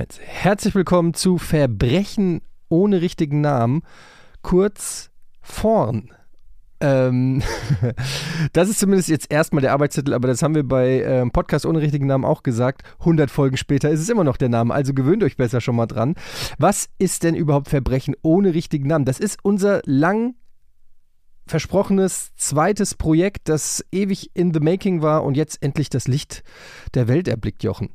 1. Herzlich willkommen zu Verbrechen ohne richtigen Namen, kurz vorn. Ähm, das ist zumindest jetzt erstmal der Arbeitstitel, aber das haben wir bei ähm, Podcast ohne richtigen Namen auch gesagt. 100 Folgen später ist es immer noch der Name, also gewöhnt euch besser schon mal dran. Was ist denn überhaupt Verbrechen ohne richtigen Namen? Das ist unser lang versprochenes zweites Projekt, das ewig in the making war und jetzt endlich das Licht der Welt erblickt, Jochen.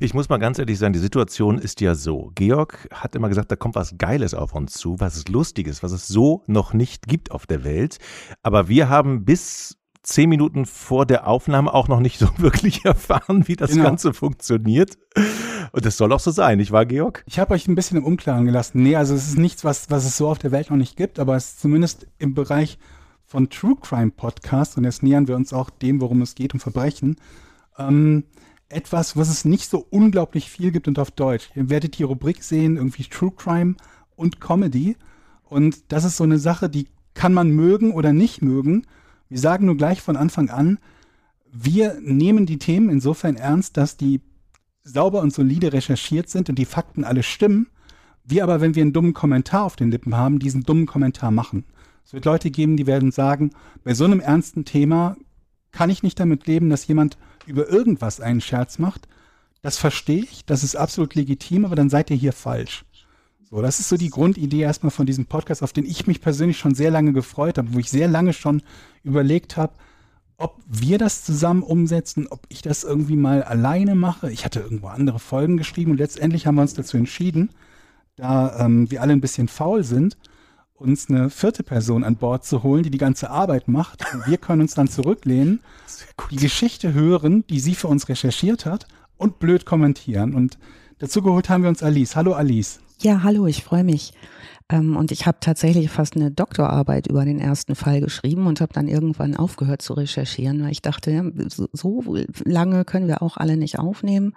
Ich muss mal ganz ehrlich sagen, die Situation ist ja so. Georg hat immer gesagt, da kommt was Geiles auf uns zu, was Lustiges, was es so noch nicht gibt auf der Welt. Aber wir haben bis zehn Minuten vor der Aufnahme auch noch nicht so wirklich erfahren, wie das genau. Ganze funktioniert. Und das soll auch so sein, nicht wahr, Georg? Ich habe euch ein bisschen im Unklaren gelassen. Nee, also es ist nichts, was, was es so auf der Welt noch nicht gibt, aber es ist zumindest im Bereich von True Crime Podcasts, und jetzt nähern wir uns auch dem, worum es geht, um Verbrechen, ähm, etwas, was es nicht so unglaublich viel gibt und auf Deutsch. Ihr werdet die Rubrik sehen, irgendwie True Crime und Comedy. Und das ist so eine Sache, die kann man mögen oder nicht mögen. Wir sagen nur gleich von Anfang an, wir nehmen die Themen insofern ernst, dass die sauber und solide recherchiert sind und die Fakten alle stimmen. Wir aber, wenn wir einen dummen Kommentar auf den Lippen haben, diesen dummen Kommentar machen. Es wird Leute geben, die werden sagen, bei so einem ernsten Thema kann ich nicht damit leben, dass jemand über irgendwas einen Scherz macht. Das verstehe ich, das ist absolut legitim, aber dann seid ihr hier falsch. So, das ist so die Grundidee erstmal von diesem Podcast, auf den ich mich persönlich schon sehr lange gefreut habe, wo ich sehr lange schon überlegt habe, ob wir das zusammen umsetzen, ob ich das irgendwie mal alleine mache. Ich hatte irgendwo andere Folgen geschrieben und letztendlich haben wir uns dazu entschieden, da ähm, wir alle ein bisschen faul sind, uns eine vierte Person an Bord zu holen, die die ganze Arbeit macht. Und wir können uns dann zurücklehnen, die Geschichte hören, die sie für uns recherchiert hat und blöd kommentieren. Und dazu geholt haben wir uns Alice. Hallo Alice. Ja, hallo, ich freue mich. Ähm, und ich habe tatsächlich fast eine Doktorarbeit über den ersten Fall geschrieben und habe dann irgendwann aufgehört zu recherchieren, weil ich dachte, so, lange können wir auch alle nicht aufnehmen.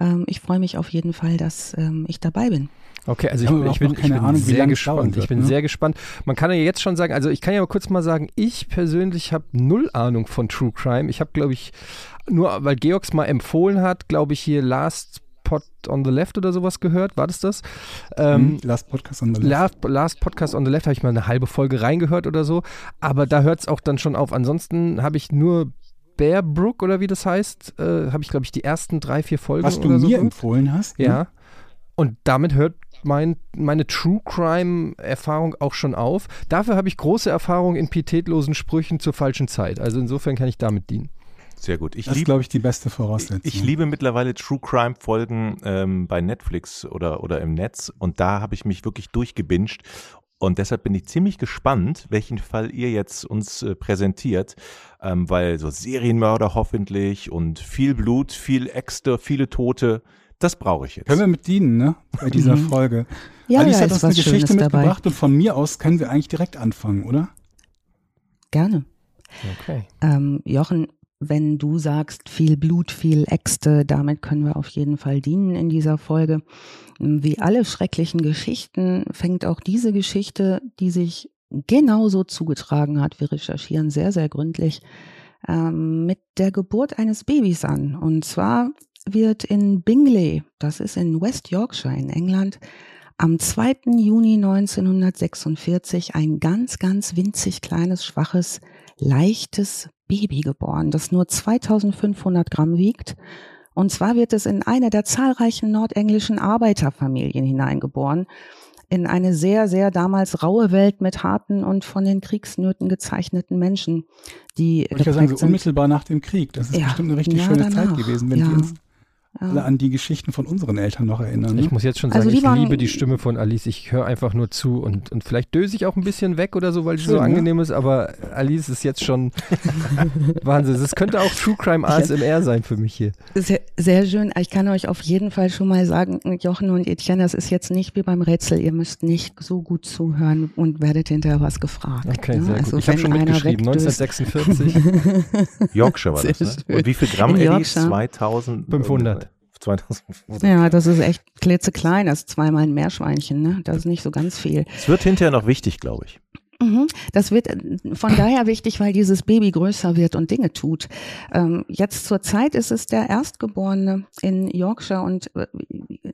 Ähm, ich freue mich auf jeden Fall, dass ähm, ich dabei bin. Okay, also ich, ich bin, ich bin Ahnung, sehr gespannt. Wird, ich bin ne? sehr gespannt. Man kann ja jetzt schon sagen, also ich kann ja mal kurz mal sagen, ich persönlich habe null Ahnung von True Crime. Ich habe, glaube ich, nur weil Georgs mal empfohlen hat, glaube ich, hier Last Pod on the Left oder sowas gehört. War das das? Ähm, hm, last Podcast on the Left. Last, last Podcast on the Left habe ich mal eine halbe Folge reingehört oder so. Aber da hört es auch dann schon auf. Ansonsten habe ich nur Bear Brook oder wie das heißt, äh, habe ich, glaube ich, die ersten drei, vier Folgen Was du mir so empfohlen hast? Ja. ja. Und damit hört mein, meine True Crime-Erfahrung auch schon auf. Dafür habe ich große Erfahrung in pietätlosen Sprüchen zur falschen Zeit. Also insofern kann ich damit dienen. Sehr gut. Ich das ist, glaube ich, die beste Voraussetzung. Ich, ich liebe mittlerweile True Crime Folgen ähm, bei Netflix oder, oder im Netz und da habe ich mich wirklich durchgebinged und deshalb bin ich ziemlich gespannt, welchen Fall ihr jetzt uns äh, präsentiert, ähm, weil so Serienmörder hoffentlich und viel Blut, viel Äxte, viele Tote, das brauche ich jetzt. Können wir mit dienen, ne? Bei dieser mhm. Folge. Ja, Alice ja, hat uns eine Geschichte Schönes mitgebracht dabei. und von mir aus können wir eigentlich direkt anfangen, oder? Gerne. Okay. Ähm, Jochen, wenn du sagst, viel Blut, viel Äxte, damit können wir auf jeden Fall dienen in dieser Folge. Wie alle schrecklichen Geschichten fängt auch diese Geschichte, die sich genauso zugetragen hat, wir recherchieren sehr, sehr gründlich, ähm, mit der Geburt eines Babys an. Und zwar wird in Bingley, das ist in West Yorkshire in England, am 2. Juni 1946 ein ganz, ganz winzig kleines, schwaches, leichtes Baby geboren, das nur 2500 Gramm wiegt. Und zwar wird es in eine der zahlreichen nordenglischen Arbeiterfamilien hineingeboren, in eine sehr, sehr damals raue Welt mit harten und von den Kriegsnöten gezeichneten Menschen, die. Ich würde sagen, so unmittelbar nach dem Krieg. Das ist ja, bestimmt eine richtig ja, schöne danach. Zeit gewesen, wenn ja. wir uns alle an die Geschichten von unseren Eltern noch erinnern. Ne? Ich muss jetzt schon also sagen, also ich liebe die Stimme von Alice. Ich höre einfach nur zu und, und vielleicht döse ich auch ein bisschen weg oder so, weil sie so ne? angenehm ist, aber Alice ist jetzt schon Wahnsinn. Es könnte auch True Crime ASMR sein für mich hier. Sehr, sehr schön. Ich kann euch auf jeden Fall schon mal sagen, Jochen und Etienne, das ist jetzt nicht wie beim Rätsel. Ihr müsst nicht so gut zuhören und werdet hinterher was gefragt. Okay, ne? sehr also gut. Ich habe schon mitgeschrieben, 1946. Yorkshire war das, ne? Und wie viel Gramm, Eddie? 2500. 2000. Ja, das ist echt klitzeklein. Das ist zweimal ein Meerschweinchen, ne? Das ist nicht so ganz viel. Es wird hinterher noch wichtig, glaube ich. Mhm. Das wird von daher wichtig, weil dieses Baby größer wird und Dinge tut. Ähm, jetzt zur Zeit ist es der Erstgeborene in Yorkshire und äh,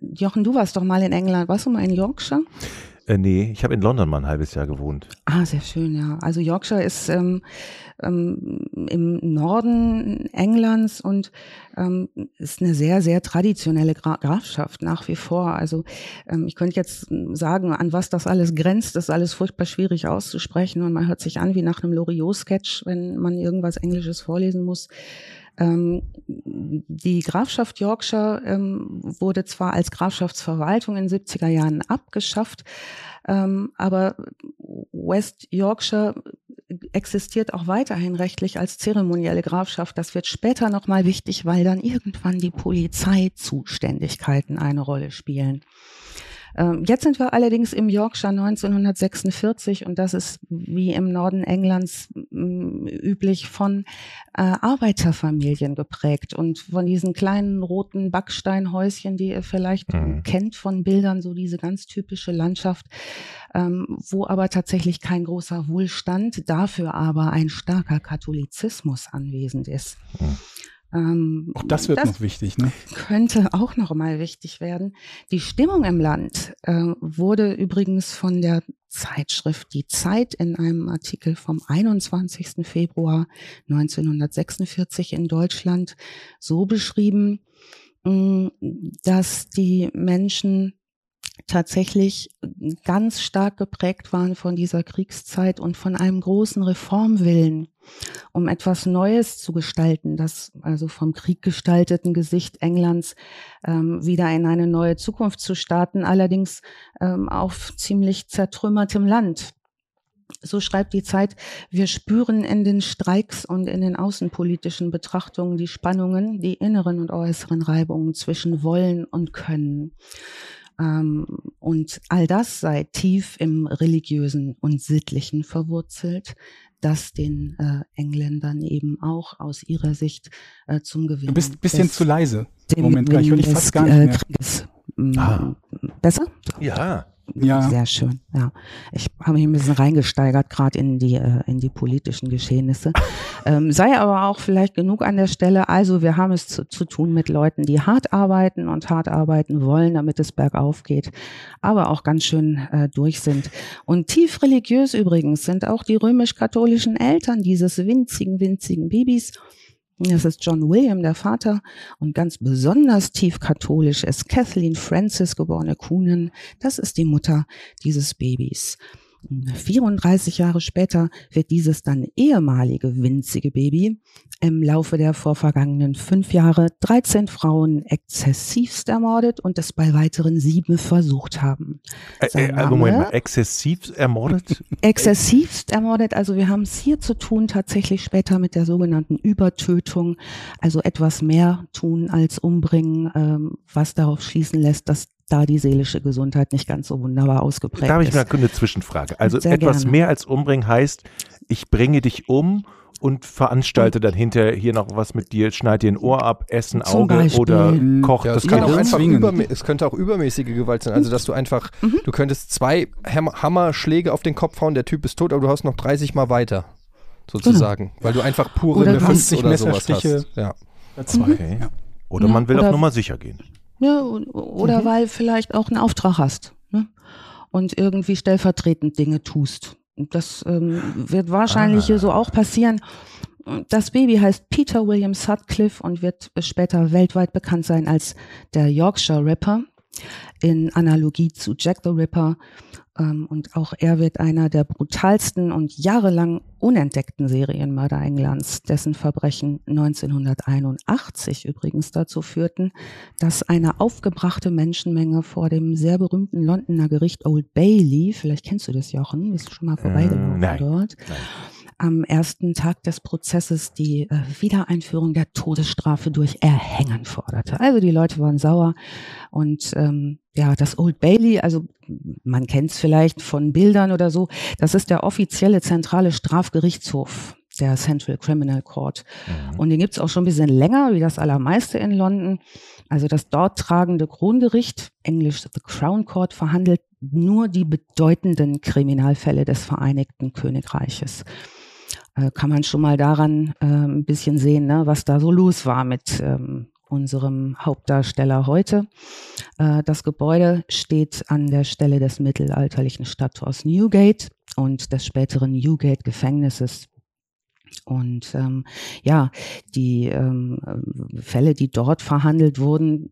Jochen, du warst doch mal in England. Warst du mal in Yorkshire? Äh, nee, ich habe in London mal ein halbes Jahr gewohnt. Ah, sehr schön, ja. Also Yorkshire ist ähm, ähm, im Norden Englands und ähm, ist eine sehr, sehr traditionelle Gra Grafschaft nach wie vor. Also ähm, ich könnte jetzt sagen, an was das alles grenzt, das ist alles furchtbar schwierig auszusprechen und man hört sich an wie nach einem Loriot-Sketch, wenn man irgendwas Englisches vorlesen muss. Ähm, die Grafschaft Yorkshire ähm, wurde zwar als Grafschaftsverwaltung in den 70er Jahren abgeschafft, ähm, aber West Yorkshire existiert auch weiterhin rechtlich als zeremonielle Grafschaft. Das wird später nochmal wichtig, weil dann irgendwann die Polizeizuständigkeiten eine Rolle spielen. Ähm, jetzt sind wir allerdings im Yorkshire 1946 und das ist wie im Norden Englands mm, üblich von äh, Arbeiterfamilien geprägt und von diesen kleinen roten Backsteinhäuschen, die ihr vielleicht mhm. kennt von Bildern, so diese ganz typische Landschaft, ähm, wo aber tatsächlich kein großer Wohlstand, dafür aber ein starker Katholizismus anwesend ist. Mhm. Ähm, auch das wird das noch wichtig, ne? Könnte auch noch mal wichtig werden. Die Stimmung im Land äh, wurde übrigens von der Zeitschrift Die Zeit in einem Artikel vom 21. Februar 1946 in Deutschland so beschrieben, mh, dass die Menschen tatsächlich ganz stark geprägt waren von dieser Kriegszeit und von einem großen Reformwillen, um etwas Neues zu gestalten, das also vom Krieg gestalteten Gesicht Englands ähm, wieder in eine neue Zukunft zu starten, allerdings ähm, auf ziemlich zertrümmertem Land. So schreibt die Zeit, wir spüren in den Streiks und in den außenpolitischen Betrachtungen die Spannungen, die inneren und äußeren Reibungen zwischen Wollen und Können. Ähm, und all das sei tief im religiösen und sittlichen verwurzelt, das den äh, Engländern eben auch aus ihrer Sicht äh, zum Gewinn. Du bist ein bisschen zu leise. Moment, gleich höre ich fast gar nicht äh, mehr. Krieges, ah. Besser? Ja. Ja. Sehr schön, ja. Ich habe mich ein bisschen reingesteigert, gerade in die, äh, in die politischen Geschehnisse. ähm, sei aber auch vielleicht genug an der Stelle. Also wir haben es zu, zu tun mit Leuten, die hart arbeiten und hart arbeiten wollen, damit es bergauf geht, aber auch ganz schön äh, durch sind. Und tief religiös übrigens sind auch die römisch-katholischen Eltern dieses winzigen, winzigen Babys. Das ist John William, der Vater, und ganz besonders tief katholisch ist Kathleen Francis, geborene Kuhnen. Das ist die Mutter dieses Babys. 34 Jahre später wird dieses dann ehemalige winzige Baby im Laufe der vorvergangenen fünf Jahre 13 Frauen exzessivst ermordet und es bei weiteren sieben versucht haben. Äh, äh, Moment mal, exzessiv ermordet? Exzessivst ermordet, also wir haben es hier zu tun tatsächlich später mit der sogenannten Übertötung, also etwas mehr tun als umbringen, ähm, was darauf schließen lässt, dass da die seelische Gesundheit nicht ganz so wunderbar ausgeprägt ist. Da habe ich mal eine Zwischenfrage. Also Sehr etwas gerne. mehr als umbringen heißt, ich bringe dich um und veranstalte dann hinterher hier noch was mit dir, schneide dir ein Ohr ab, essen Auge Beispiel. oder kocht. Ja, das kann auch einfach es könnte auch übermäßige Gewalt sein. Also dass du einfach, mhm. du könntest zwei Hammerschläge auf den Kopf hauen, der Typ ist tot, aber du hast noch 30 Mal weiter, sozusagen. Genau. Weil du einfach pure oder Mephiss oder sowas hast. Ja. Zwei. Okay. Oder man will oder auf Nummer sicher gehen. Ja, oder mhm. weil vielleicht auch einen Auftrag hast ne? und irgendwie stellvertretend Dinge tust. Das ähm, wird wahrscheinlich ah. so auch passieren. Das Baby heißt Peter William Sutcliffe und wird später weltweit bekannt sein als der Yorkshire Ripper in Analogie zu Jack the Ripper. Ähm, und auch er wird einer der brutalsten und jahrelang unentdeckten Serienmörder Englands, dessen Verbrechen 1981 übrigens dazu führten, dass eine aufgebrachte Menschenmenge vor dem sehr berühmten Londoner Gericht Old Bailey, vielleicht kennst du das Jochen, bist du schon mal vorbeigelaufen äh, dort, nein am ersten Tag des Prozesses die äh, Wiedereinführung der Todesstrafe durch Erhängen forderte. Also die Leute waren sauer und ähm, ja, das Old Bailey, also man kennt es vielleicht von Bildern oder so, das ist der offizielle zentrale Strafgerichtshof der Central Criminal Court. Mhm. Und den gibt's auch schon ein bisschen länger, wie das allermeiste in London. Also das dort tragende Krongericht, englisch The Crown Court, verhandelt nur die bedeutenden Kriminalfälle des Vereinigten Königreiches. Äh, kann man schon mal daran äh, ein bisschen sehen, ne, was da so los war mit ähm, unserem Hauptdarsteller heute. Äh, das Gebäude steht an der Stelle des mittelalterlichen Stadttors Newgate und des späteren Newgate-Gefängnisses und ähm, ja, die ähm, Fälle, die dort verhandelt wurden,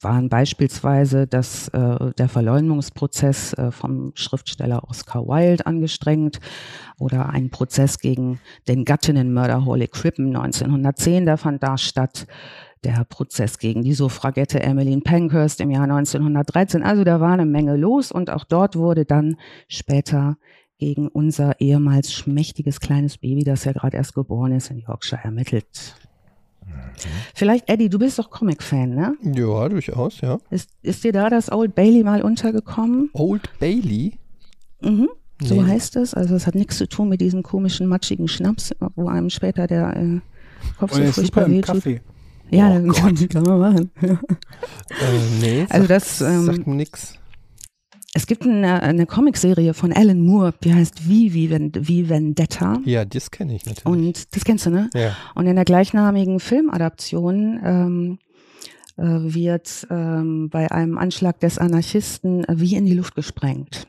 waren beispielsweise dass äh, der Verleumdungsprozess äh, vom Schriftsteller Oscar Wilde angestrengt oder ein Prozess gegen den Gattinnenmörder Holly Crippen 1910, der fand da statt. Der Prozess gegen die Suffragette Emmeline Pankhurst im Jahr 1913. Also da war eine Menge los und auch dort wurde dann später gegen unser ehemals schmächtiges kleines Baby, das ja gerade erst geboren ist, in Yorkshire ermittelt. Mhm. Vielleicht, Eddie, du bist doch Comic-Fan, ne? Ja, durchaus, ja. Ist, ist dir da das Old Bailey mal untergekommen? Old Bailey? Mhm. So nee. heißt es. Also es hat nichts zu tun mit diesem komischen, matschigen Schnaps, wo einem später der äh, Kopf so furchtbar wehtut. Kaffee. Ja, oh das kann man machen. äh, nee, also das ähm, sagt mir nix. Es gibt eine, eine Comicserie von Alan Moore, die heißt Wie, wie, wie Vendetta. Ja, das kenne ich natürlich. Und das kennst du, ne? Ja. Und in der gleichnamigen Filmadaption ähm, äh, wird ähm, bei einem Anschlag des Anarchisten äh, wie in die Luft gesprengt.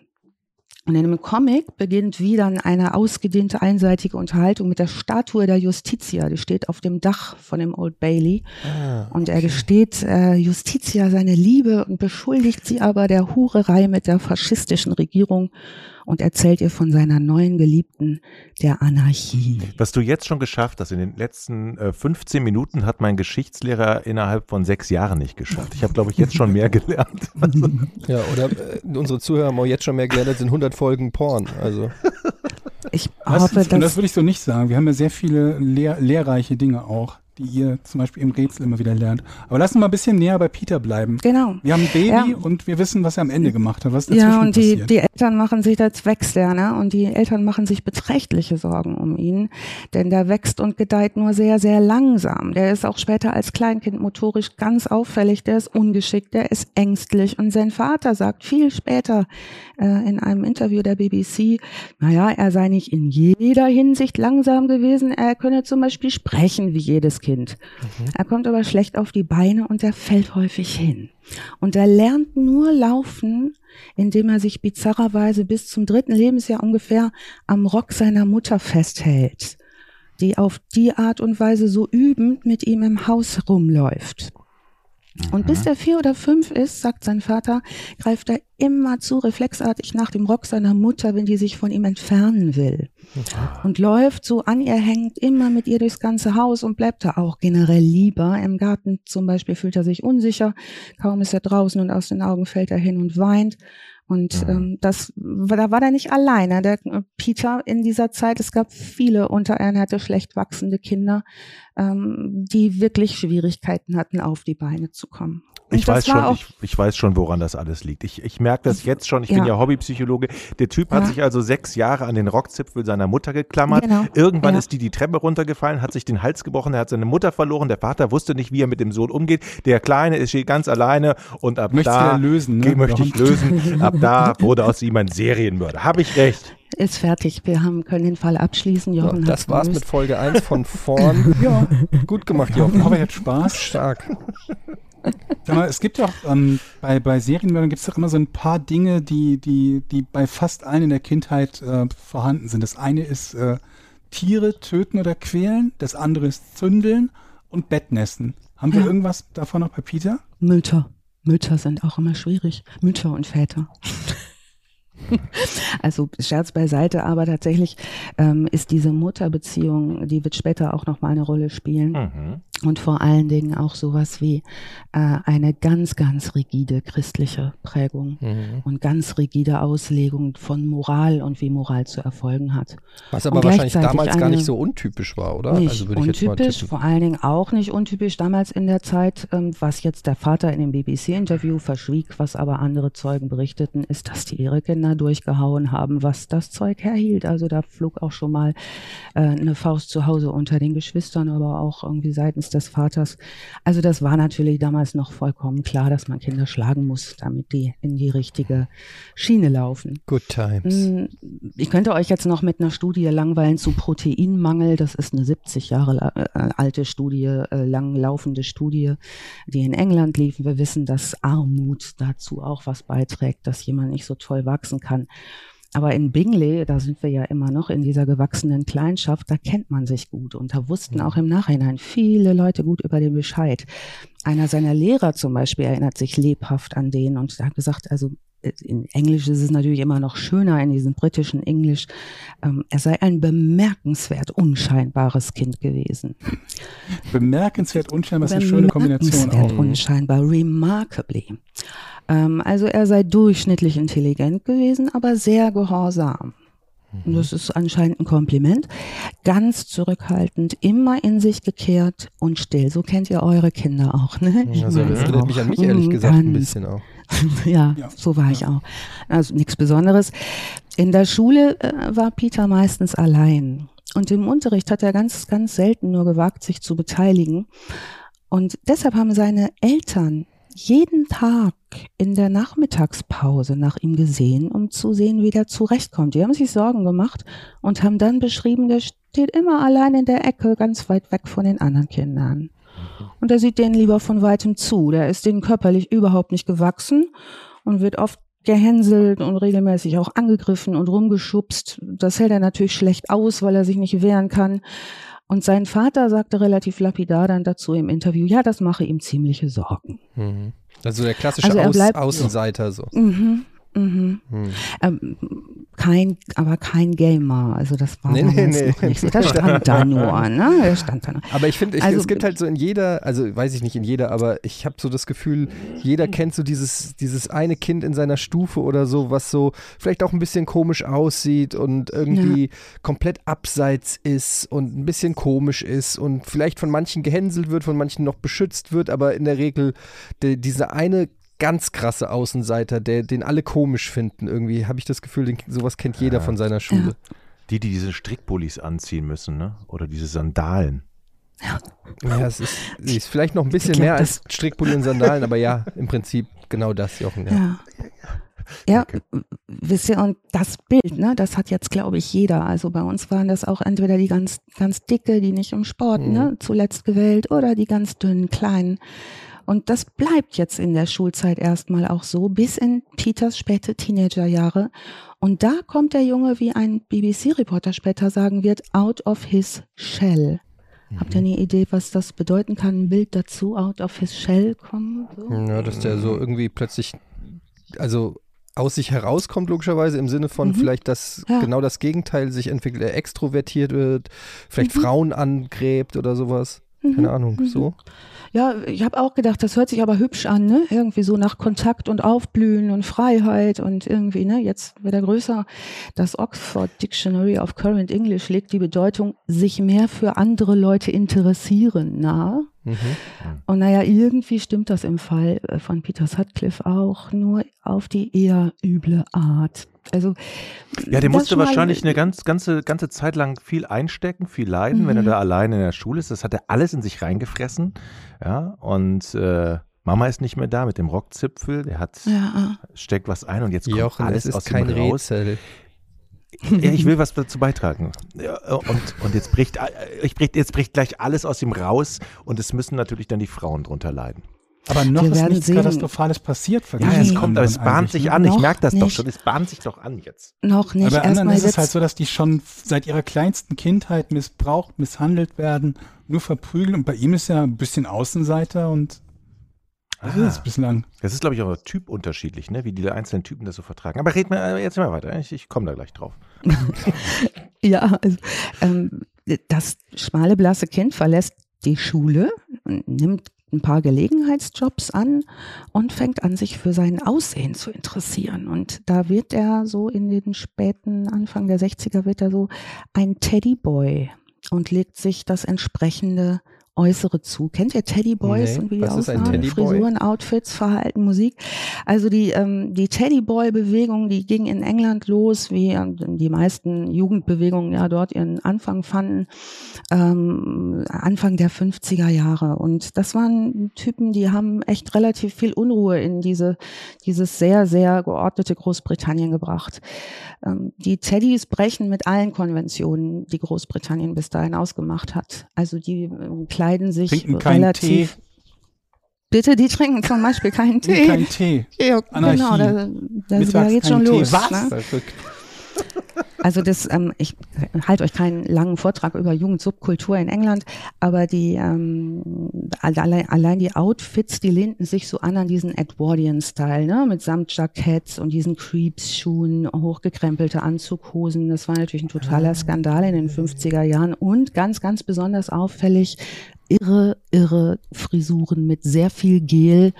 Und in einem Comic beginnt wieder eine ausgedehnte einseitige Unterhaltung mit der Statue der Justitia. Die steht auf dem Dach von dem Old Bailey. Ah. Und er gesteht äh, Justitia seine Liebe und beschuldigt sie aber der Hurerei mit der faschistischen Regierung und erzählt ihr von seiner neuen Geliebten, der Anarchie. Was du jetzt schon geschafft hast, in den letzten äh, 15 Minuten hat mein Geschichtslehrer innerhalb von sechs Jahren nicht geschafft. Ich habe, glaube ich, jetzt schon mehr gelernt. ja, oder äh, unsere Zuhörer haben auch jetzt schon mehr gelernt als in 100 Folgen Porn. Also. Ich hoffe, das, das würde ich so nicht sagen. Wir haben ja sehr viele lehr lehrreiche Dinge auch die ihr zum Beispiel im Rätsel immer wieder lernt. Aber lass uns mal ein bisschen näher bei Peter bleiben. Genau. Wir haben ein Baby ja. und wir wissen, was er am Ende gemacht hat. Was ja, und die, die Eltern machen sich, ja, ne? Und die Eltern machen sich beträchtliche Sorgen um ihn. Denn der wächst und gedeiht nur sehr, sehr langsam. Der ist auch später als Kleinkind motorisch ganz auffällig. Der ist ungeschickt, der ist ängstlich. Und sein Vater sagt viel später äh, in einem Interview der BBC, naja, er sei nicht in jeder Hinsicht langsam gewesen. Er könne zum Beispiel sprechen wie jedes Kind. Kind. Mhm. Er kommt aber schlecht auf die Beine und er fällt häufig hin. Und er lernt nur laufen, indem er sich bizarrerweise bis zum dritten Lebensjahr ungefähr am Rock seiner Mutter festhält, die auf die Art und Weise so übend mit ihm im Haus rumläuft. Und bis mhm. er vier oder fünf ist, sagt sein Vater, greift er immer zu reflexartig nach dem Rock seiner Mutter, wenn die sich von ihm entfernen will. Und läuft so an ihr hängt immer mit ihr durchs ganze Haus und bleibt da auch generell lieber. Im Garten zum Beispiel fühlt er sich unsicher. Kaum ist er draußen und aus den Augen fällt er hin und weint. Und mhm. ähm, das, da war er nicht alleine. Der äh, Peter in dieser Zeit, es gab viele unterernährte, schlecht wachsende Kinder, ähm, die wirklich Schwierigkeiten hatten, auf die Beine zu kommen. Ich weiß schon, ich, ich, weiß schon, woran das alles liegt. Ich, ich merke das jetzt schon. Ich ja. bin ja Hobbypsychologe. Der Typ hat ja. sich also sechs Jahre an den Rockzipfel seiner Mutter geklammert. Genau. Irgendwann ja. ist die die Treppe runtergefallen, hat sich den Hals gebrochen, er hat seine Mutter verloren. Der Vater wusste nicht, wie er mit dem Sohn umgeht. Der Kleine ist steht ganz alleine und ab Möchtest da lösen, ne? möchte ich lösen. Ab da wurde aus ihm ein Serienmörder. Habe ich recht? Ist fertig. Wir haben, können den Fall abschließen. Jochen ja, das war's gelöst. mit Folge 1 von vorn. ja. Gut gemacht, Jochen. Aber jetzt Spaß. Stark. Sag mal, es gibt doch ähm, bei, bei Serienmördern gibt es doch immer so ein paar Dinge, die, die, die bei fast allen in der Kindheit äh, vorhanden sind. Das eine ist äh, Tiere töten oder quälen, das andere ist Zündeln und Bettnässen. Haben wir ja. irgendwas davon noch bei Peter? Mütter. Mütter sind auch immer schwierig. Mütter und Väter. Also Scherz beiseite, aber tatsächlich ähm, ist diese Mutterbeziehung, die wird später auch noch mal eine Rolle spielen. Mhm. Und vor allen Dingen auch sowas wie äh, eine ganz, ganz rigide christliche Prägung mhm. und ganz rigide Auslegung von Moral und wie Moral zu erfolgen hat. Was aber wahrscheinlich damals eine, gar nicht so untypisch war, oder? Nicht also untypisch, vor allen Dingen auch nicht untypisch damals in der Zeit, ähm, was jetzt der Vater in dem BBC-Interview verschwieg, was aber andere Zeugen berichteten, ist, dass die ihre Kinder durchgehauen haben, was das Zeug herhielt. Also da flog auch schon mal äh, eine Faust zu Hause unter den Geschwistern, aber auch irgendwie seitens Namens des Vaters. Also das war natürlich damals noch vollkommen klar, dass man Kinder schlagen muss, damit die in die richtige Schiene laufen. Good times. Hm, ich könnte euch jetzt noch mit einer Studie langweilen zu Proteinmangel. Das ist eine 70 Jahre äh, alte Studie, äh, langlaufende Studie, die in England lief. Wir wissen, dass Armut dazu auch was beiträgt, dass jemand nicht so toll wachsen kann. Aber in Bingley, da sind wir ja immer noch in dieser gewachsenen Kleinschaft, da kennt man sich gut und da wussten auch im Nachhinein viele Leute gut über den Bescheid. Einer seiner Lehrer zum Beispiel erinnert sich lebhaft an den und hat gesagt, also in Englisch ist es natürlich immer noch schöner in diesem britischen Englisch. Ähm, er sei ein bemerkenswert unscheinbares Kind gewesen. Bemerkenswert unscheinbar ist eine schöne Kombination. Bemerkenswert auch. unscheinbar, remarkably. Ähm, also er sei durchschnittlich intelligent gewesen, aber sehr gehorsam. Und das ist anscheinend ein Kompliment. Ganz zurückhaltend, immer in sich gekehrt und still. So kennt ihr eure Kinder auch, ne? Ich also das erinnert mich an mich ehrlich gesagt ein bisschen auch. ja, ja, so war ich auch. Also nichts Besonderes. In der Schule äh, war Peter meistens allein. Und im Unterricht hat er ganz, ganz selten nur gewagt, sich zu beteiligen. Und deshalb haben seine Eltern jeden Tag in der Nachmittagspause nach ihm gesehen, um zu sehen, wie der zurechtkommt. Die haben sich Sorgen gemacht und haben dann beschrieben, der steht immer allein in der Ecke, ganz weit weg von den anderen Kindern. Und er sieht denen lieber von weitem zu. Der ist denen körperlich überhaupt nicht gewachsen und wird oft gehänselt und regelmäßig auch angegriffen und rumgeschubst. Das hält er natürlich schlecht aus, weil er sich nicht wehren kann. Und sein Vater sagte relativ lapidar dann dazu im Interview, ja, das mache ihm ziemliche Sorgen. Mhm. Also der klassische also Aus bleibt, Außenseiter so. Mhm. Mhm. Hm. Ähm, kein, aber kein Gamer. Also das war nee, nee, nee. noch nicht so. Das stand da nur, ne? Das stand da nur. Aber ich finde, also, es gibt halt so in jeder, also weiß ich nicht in jeder, aber ich habe so das Gefühl, jeder kennt so dieses, dieses eine Kind in seiner Stufe oder so, was so vielleicht auch ein bisschen komisch aussieht und irgendwie ja. komplett abseits ist und ein bisschen komisch ist und vielleicht von manchen gehänselt wird, von manchen noch beschützt wird, aber in der Regel de, diese eine ganz krasse Außenseiter, der, den alle komisch finden. Irgendwie habe ich das Gefühl, den, sowas kennt jeder ja. von seiner Schule. Die, die diese Strickpullis anziehen müssen, ne? Oder diese Sandalen. Ja, ja es ist, ist vielleicht noch ein bisschen mehr als Strickpulli und Sandalen, aber ja, im Prinzip genau das, Jochen. Ja. ja. Ja, okay. wisst ihr, und das Bild, ne, das hat jetzt, glaube ich, jeder. Also bei uns waren das auch entweder die ganz, ganz dicke, die nicht im Sport, ne, mhm. ne, zuletzt gewählt, oder die ganz dünnen, kleinen. Und das bleibt jetzt in der Schulzeit erstmal auch so, bis in Peters späte Teenagerjahre. Und da kommt der Junge, wie ein BBC-Reporter später sagen wird, out of his shell. Mhm. Habt ihr eine Idee, was das bedeuten kann? Ein Bild dazu, out of his shell kommen? So? Ja, dass der so irgendwie plötzlich, also aus sich herauskommt, logischerweise, im Sinne von mhm. vielleicht, dass ja. genau das Gegenteil sich entwickelt, er extrovertiert wird, vielleicht mhm. Frauen angräbt oder sowas. Keine mhm. Ahnung, so. Ja, ich habe auch gedacht, das hört sich aber hübsch an, ne? Irgendwie so nach Kontakt und Aufblühen und Freiheit und irgendwie, ne? Jetzt wird er größer. Das Oxford Dictionary of Current English legt die Bedeutung sich mehr für andere Leute interessieren nahe. Mhm. Und naja, irgendwie stimmt das im Fall äh, von Peter Sutcliffe auch, nur auf die eher üble Art. Also ja, der musste wahrscheinlich eine ganz, ganze, ganze Zeit lang viel einstecken, viel leiden, mhm. wenn er mhm. da alleine in der Schule ist. Das hat er alles in sich reingefressen. Ja, und äh, Mama ist nicht mehr da mit dem Rockzipfel. Der hat ja. steckt was ein und jetzt kommt Jochen, alles aus kein ihm raus. Rätsel. Ja, ich will was dazu beitragen. Und, und jetzt, bricht, ich bricht, jetzt bricht gleich alles aus ihm raus und es müssen natürlich dann die Frauen drunter leiden. Aber noch Wir ist nichts sehen. Katastrophales passiert. Ja, es kommt, aber es bahnt sich an. Ich merke das nicht. doch schon. Es bahnt sich doch an jetzt. Noch nicht. Aber bei anderen ist es halt so, dass die schon seit ihrer kleinsten Kindheit missbraucht, misshandelt werden, nur verprügeln. Und bei ihm ist er ein bisschen Außenseiter und das ah, ist bislang. Das ist, glaube ich, auch typunterschiedlich, ne? wie die einzelnen Typen das so vertragen. Aber red mal jetzt mal weiter. Ich, ich komme da gleich drauf. ja, also, ähm, das schmale, blasse Kind verlässt die Schule, nimmt ein paar Gelegenheitsjobs an und fängt an, sich für sein Aussehen zu interessieren. Und da wird er so in den späten Anfang der 60er wird er so ein Teddyboy und legt sich das entsprechende Äußere zu. Kennt ihr Teddy Boys Nee, und wie die aussahen? Frisuren, Outfits, Verhalten, Musik. Also die, ähm, die Teddy Boy Bewegung, die ging in England los, wie ähm, die meisten Jugendbewegungen ja dort ihren Anfang fanden, ähm, Anfang der 50er Jahre. Und das waren Typen, die haben echt relativ viel Unruhe in diese, dieses sehr, sehr geordnete Großbritannien gebracht. Ähm, die Teddys brechen mit allen Konventionen, die Großbritannien bis dahin ausgemacht hat. Also die ähm, kleiden sich Trinken keinen relativ. Bitte, die trinken zum Beispiel keinen Nee, Tee. kein Tee. Ja, Anarchie. genau, da, da, da geht's schon Tee. los. Was? Ne? Also das, ähm, ich halte euch keinen langen Vortrag über Jugendsubkultur in England, aber die ähm, allein, allein die Outfits, die lehnten sich so an an diesen Edwardian-Style, ne, mit Samtjacketts und diesen Creeps-Schuhen, hochgekrempelte Anzughosen. Das war natürlich ein totaler Skandal in den 50er Jahren und ganz, ganz besonders auffällig irre, irre Frisuren mit sehr viel Gel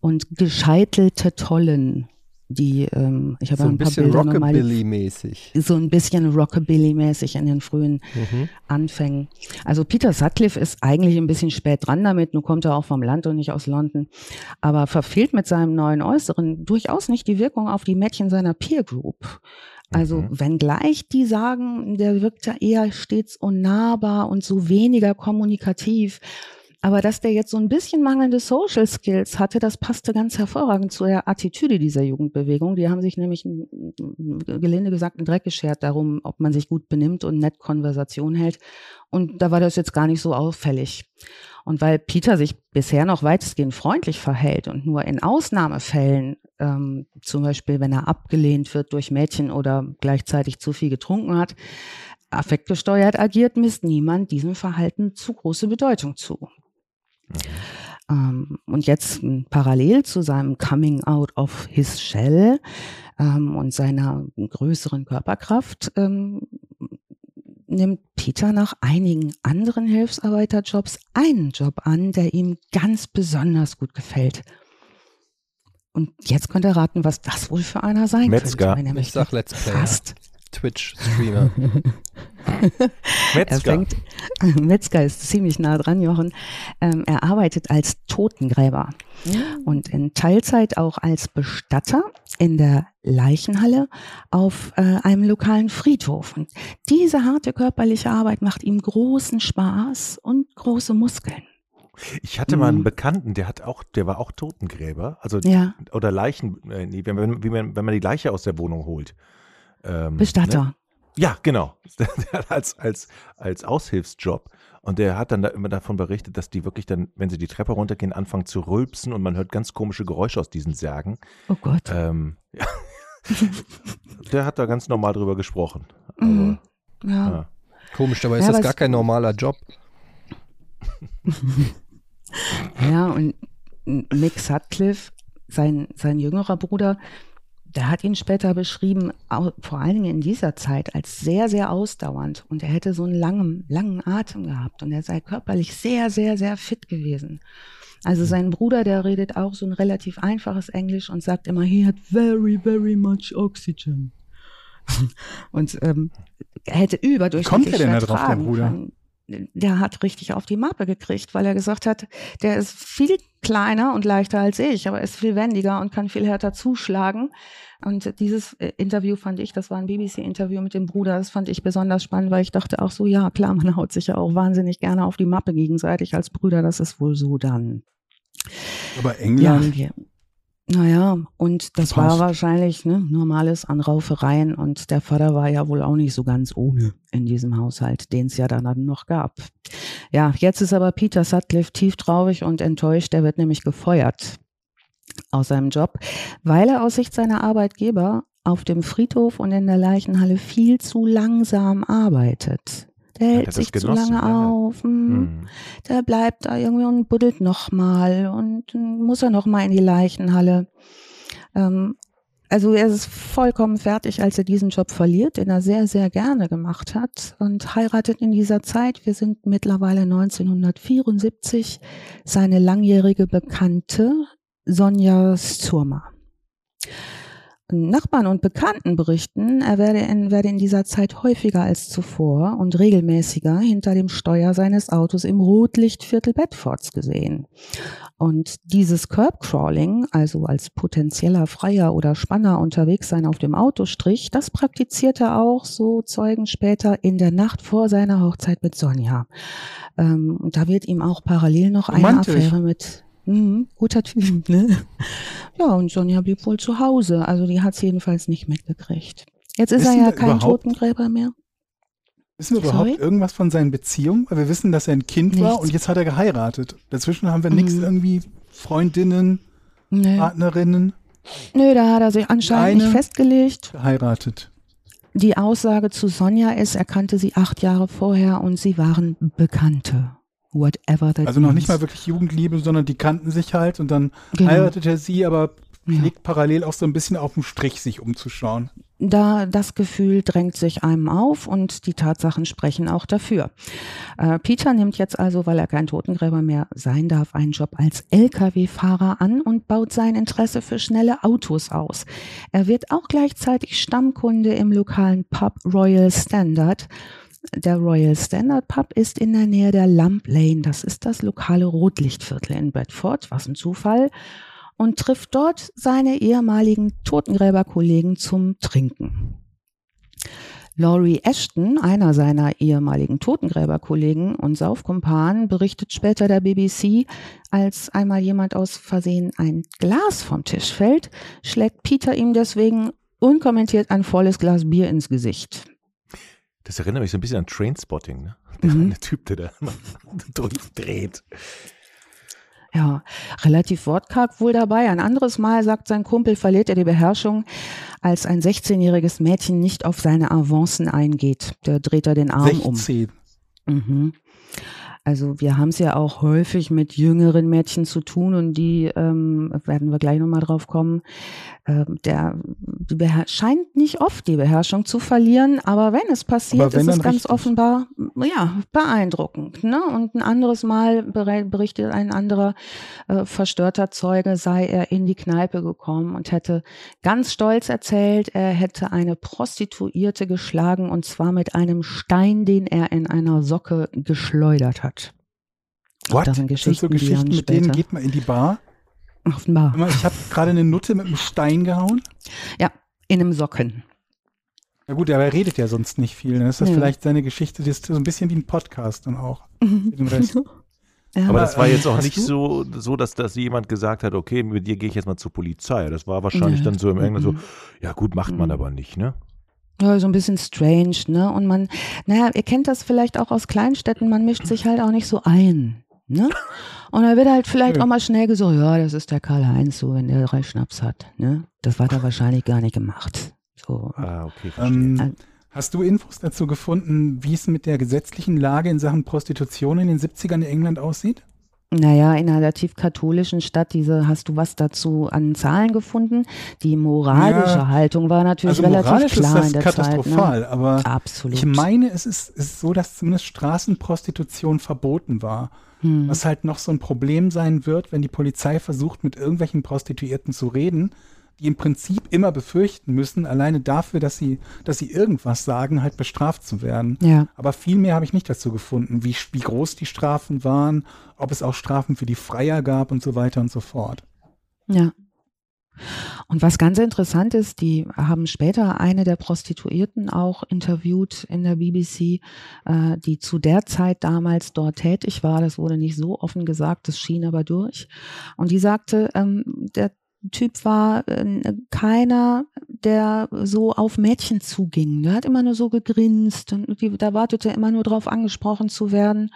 und gescheitelte Tollen. Die, ähm, ich habe So ein ein paar bisschen Rockabilly-mäßig. so ein bisschen Rockabilly-mäßig in den frühen Mhm. Anfängen. Also Peter Sutcliffe ist eigentlich ein bisschen spät dran damit, nun kommt er auch vom Land und nicht aus London, aber verfehlt mit seinem neuen Äußeren durchaus nicht die Wirkung auf die Mädchen seiner Peer Group. Also Mhm. wenngleich die sagen, der wirkt ja eher stets unnahbar und so weniger kommunikativ. Aber dass der jetzt so ein bisschen mangelnde Social Skills hatte, das passte ganz hervorragend zu der Attitüde dieser Jugendbewegung. Die haben sich nämlich, gelinde gesagt, einen Dreck geschert darum, ob man sich gut benimmt und nett Konversation hält. Und da war das jetzt gar nicht so auffällig. Und weil Peter sich bisher noch weitestgehend freundlich verhält und nur in Ausnahmefällen, ähm, zum Beispiel wenn er abgelehnt wird durch Mädchen oder gleichzeitig zu viel getrunken hat, affektgesteuert agiert, misst niemand diesem Verhalten zu große Bedeutung zu. Ähm, und jetzt parallel zu seinem Coming out of his shell ähm, und seiner größeren Körperkraft ähm, nimmt Peter nach einigen anderen Hilfsarbeiterjobs einen Job an, der ihm ganz besonders gut gefällt. Und jetzt könnt ihr raten, was das wohl für einer sein Metzger. könnte. Ich sag Let's Player. Fast. Twitch-Streamer. Er Metzger. fängt, Metzger ist ziemlich nah dran, Jochen. Ähm, er arbeitet als Totengräber und in Teilzeit auch als Bestatter in der Leichenhalle auf äh, einem lokalen Friedhof. Und diese harte körperliche Arbeit macht ihm großen Spaß und große Muskeln. Ich hatte mal einen Mhm. Bekannten, der hat auch, der war auch Totengräber, also Ja, oder Leichen, äh, nee, wenn, wie man, wenn man die Leiche aus der Wohnung holt. Ähm, Ne? Bestatter. Ja, genau. Der hat als, als, als Aushilfsjob. Und der hat dann da immer davon berichtet, dass die wirklich dann, wenn sie die Treppe runtergehen, anfangen zu rülpsen und man hört ganz komische Geräusche aus diesen Särgen. Oh Gott. Ähm, ja. der hat da ganz normal drüber gesprochen. Also, Mhm. Ja. ja. Komisch, dabei ist Ja, das gar kein normaler Job. Ja, und Mick Sutcliffe, sein, sein jüngerer Bruder, der hat ihn später beschrieben, vor allen Dingen in dieser Zeit, als sehr, sehr ausdauernd. Und er hätte so einen langen, langen Atem gehabt und er sei körperlich sehr, sehr, sehr fit gewesen. Also sein Bruder, der redet auch so ein relativ einfaches Englisch und sagt immer, he had very, very much oxygen. und ähm, er hätte überdurchschnittlich Kommt er denn da drauf, der Bruder? können. Der hat richtig auf die Mappe gekriegt, weil er gesagt hat, der ist viel kleiner und leichter als ich, aber ist viel wendiger und kann viel härter zuschlagen. Und dieses äh, Interview fand ich, das war ein BBC-Interview mit dem Bruder, das fand ich besonders spannend, weil ich dachte auch so, ja klar, man haut sich ja auch wahnsinnig gerne auf die Mappe gegenseitig als Brüder, das ist wohl so dann. Aber Ja, England, und wir- naja, und das war Passt. wahrscheinlich ne, normales an Raufereien und der Vater war ja wohl auch nicht so ganz ohne in diesem Haushalt, den es ja dann noch gab. Ja, jetzt ist aber Peter Sutcliffe tief traurig und enttäuscht, der wird nämlich gefeuert aus seinem Job, weil er aus Sicht seiner Arbeitgeber auf dem Friedhof und in der Leichenhalle viel zu langsam arbeitet. Der er hält sich zu lange ja, auf. hm der bleibt da irgendwie und buddelt nochmal und muss er nochmal in die Leichenhalle. Ähm, also er ist vollkommen fertig, als er diesen Job verliert, den er sehr, sehr gerne gemacht hat und heiratet in dieser Zeit. Wir sind mittlerweile 1974 seine langjährige Bekannte Sonja Sturma. Nachbarn und Bekannten berichten, er werde in, werde in dieser Zeit häufiger als zuvor und regelmäßiger hinter dem Steuer seines Autos im Rotlichtviertel Bedfords gesehen. Und dieses Curbcrawling, also als potenzieller Freier oder Spanner unterwegs sein auf dem Autostrich, das praktizierte er auch, so Zeugen später, in der Nacht vor seiner Hochzeit mit Sonja. Ähm, und da wird ihm auch parallel noch Romantisch. eine Affäre mit Mhm, guter Typ, ne? Ja, und Sonja blieb wohl zu Hause. Also die hat's jedenfalls nicht mitgekriegt. Jetzt ist Wissen er ja kein Totengräber mehr. Wissen wir Sorry? überhaupt irgendwas von seinen Beziehungen? Weil wir wissen, dass er ein Kind war Nichts. und jetzt hat er geheiratet. Dazwischen haben wir nichts Mhm. irgendwie Freundinnen, Nö, Partnerinnen Nö da hat er sich anscheinend Eine- nicht festgelegt. geheiratet. Die Aussage zu Sonja ist, er kannte sie acht Jahre vorher und sie waren Bekannte. Whatever that Also noch nicht means. mal wirklich Jugendliebe, sondern die kannten sich halt und dann Genau. heiratet er sie, aber Ja. pflegt parallel auch so ein bisschen auf dem Strich sich umzuschauen. Da das Gefühl drängt sich einem auf und die Tatsachen sprechen auch dafür. Äh, Peter nimmt jetzt also, weil er kein Totengräber mehr sein darf, einen Job als Lkw-Fahrer an und baut sein Interesse für schnelle Autos aus. Er wird auch gleichzeitig Stammkunde im lokalen Pub Royal Standard. Der Royal Standard Pub ist in der Nähe der Lump Lane. Das ist das lokale Rotlichtviertel in Bedford. Was ein Zufall und trifft dort seine ehemaligen Totengräberkollegen zum Trinken. Laurie Ashton, einer seiner ehemaligen Totengräberkollegen und Saufkumpanen, berichtet später der BBC, als einmal jemand aus Versehen ein Glas vom Tisch fällt, schlägt Peter ihm deswegen unkommentiert ein volles Glas Bier ins Gesicht. Das erinnert mich so ein bisschen an Trainspotting, ne? Der Mhm. eine Typ, der da durchdreht. Ja, relativ wortkarg wohl dabei. Ein anderes Mal, sagt sein Kumpel, verliert er die Beherrschung, als ein 16-jähriges Mädchen nicht auf seine Avancen eingeht. Der dreht er den Arm um. 16. Mhm. Also wir haben es ja auch häufig mit jüngeren Mädchen zu tun und die ähm, werden wir gleich nochmal drauf kommen. Ähm, der die scheint nicht oft die Beherrschung zu verlieren, aber wenn es passiert, wenn, ist es ganz richtig. offenbar ja beeindruckend. Ne? Und ein anderes Mal berichtet ein anderer äh, verstörter Zeuge, sei er in die Kneipe gekommen und hätte ganz stolz erzählt, er hätte eine Prostituierte geschlagen und zwar mit einem Stein, den er in einer Socke geschleudert hat. What? Das sind Das sind so Geschichten, die mit denen geht man in die Bar. Offenbar. Ich habe gerade eine Nutte mit einem Stein gehauen. Ja, in einem Socken. Ja gut, aber er redet ja sonst nicht viel. Dann ist das Ja. vielleicht seine Geschichte, das ist so ein bisschen wie ein Podcast dann auch. Mit dem Rest. Ja. Aber das war jetzt auch nicht du- so, so dass, dass jemand gesagt hat, okay, mit dir gehe ich jetzt mal zur Polizei. Das war wahrscheinlich Nee. dann so im Englischen so, Mhm. ja gut, macht man Mhm. aber nicht, ne? Ja, so ein bisschen strange, ne? Und man, naja, ihr kennt das vielleicht auch aus Kleinstädten, man mischt sich halt auch nicht so ein, ne? Und da wird halt vielleicht auch mal schnell gesagt, ja, das ist der Karl-Heinz, so, wenn der drei Schnaps hat, ne? Das hat er wahrscheinlich gar nicht gemacht. So. Ah, okay, verstehe. Ähm, Äh, hast du Infos dazu gefunden, wie es mit der gesetzlichen Lage in Sachen Prostitution in den 70ern in England aussieht? Naja, in einer relativ katholischen Stadt, diese, hast du was dazu an Zahlen gefunden? Die moralische Ja, Haltung war natürlich Also relativ moralisch ist klar das in der katastrophal, Zeit. aber Ne? Absolut. ich meine, es ist, es ist so, dass zumindest Straßenprostitution verboten war. Hm. Was halt noch so ein Problem sein wird, wenn die Polizei versucht, mit irgendwelchen Prostituierten zu reden, die im Prinzip immer befürchten müssen, alleine dafür, dass sie, dass sie irgendwas sagen, halt bestraft zu werden. Ja. Aber viel mehr habe ich nicht dazu gefunden, wie, wie groß die Strafen waren, ob es auch Strafen für die Freier gab und so weiter und so fort. Ja. Und was ganz interessant ist, die haben später eine der Prostituierten auch interviewt in der BBC, äh, die zu der Zeit damals dort tätig war. Das wurde nicht so offen gesagt, das schien aber durch. Und die sagte, ähm, der Typ war äh, keiner, der so auf Mädchen zuging. Der hat immer nur so gegrinst und die, da wartete immer nur drauf angesprochen zu werden.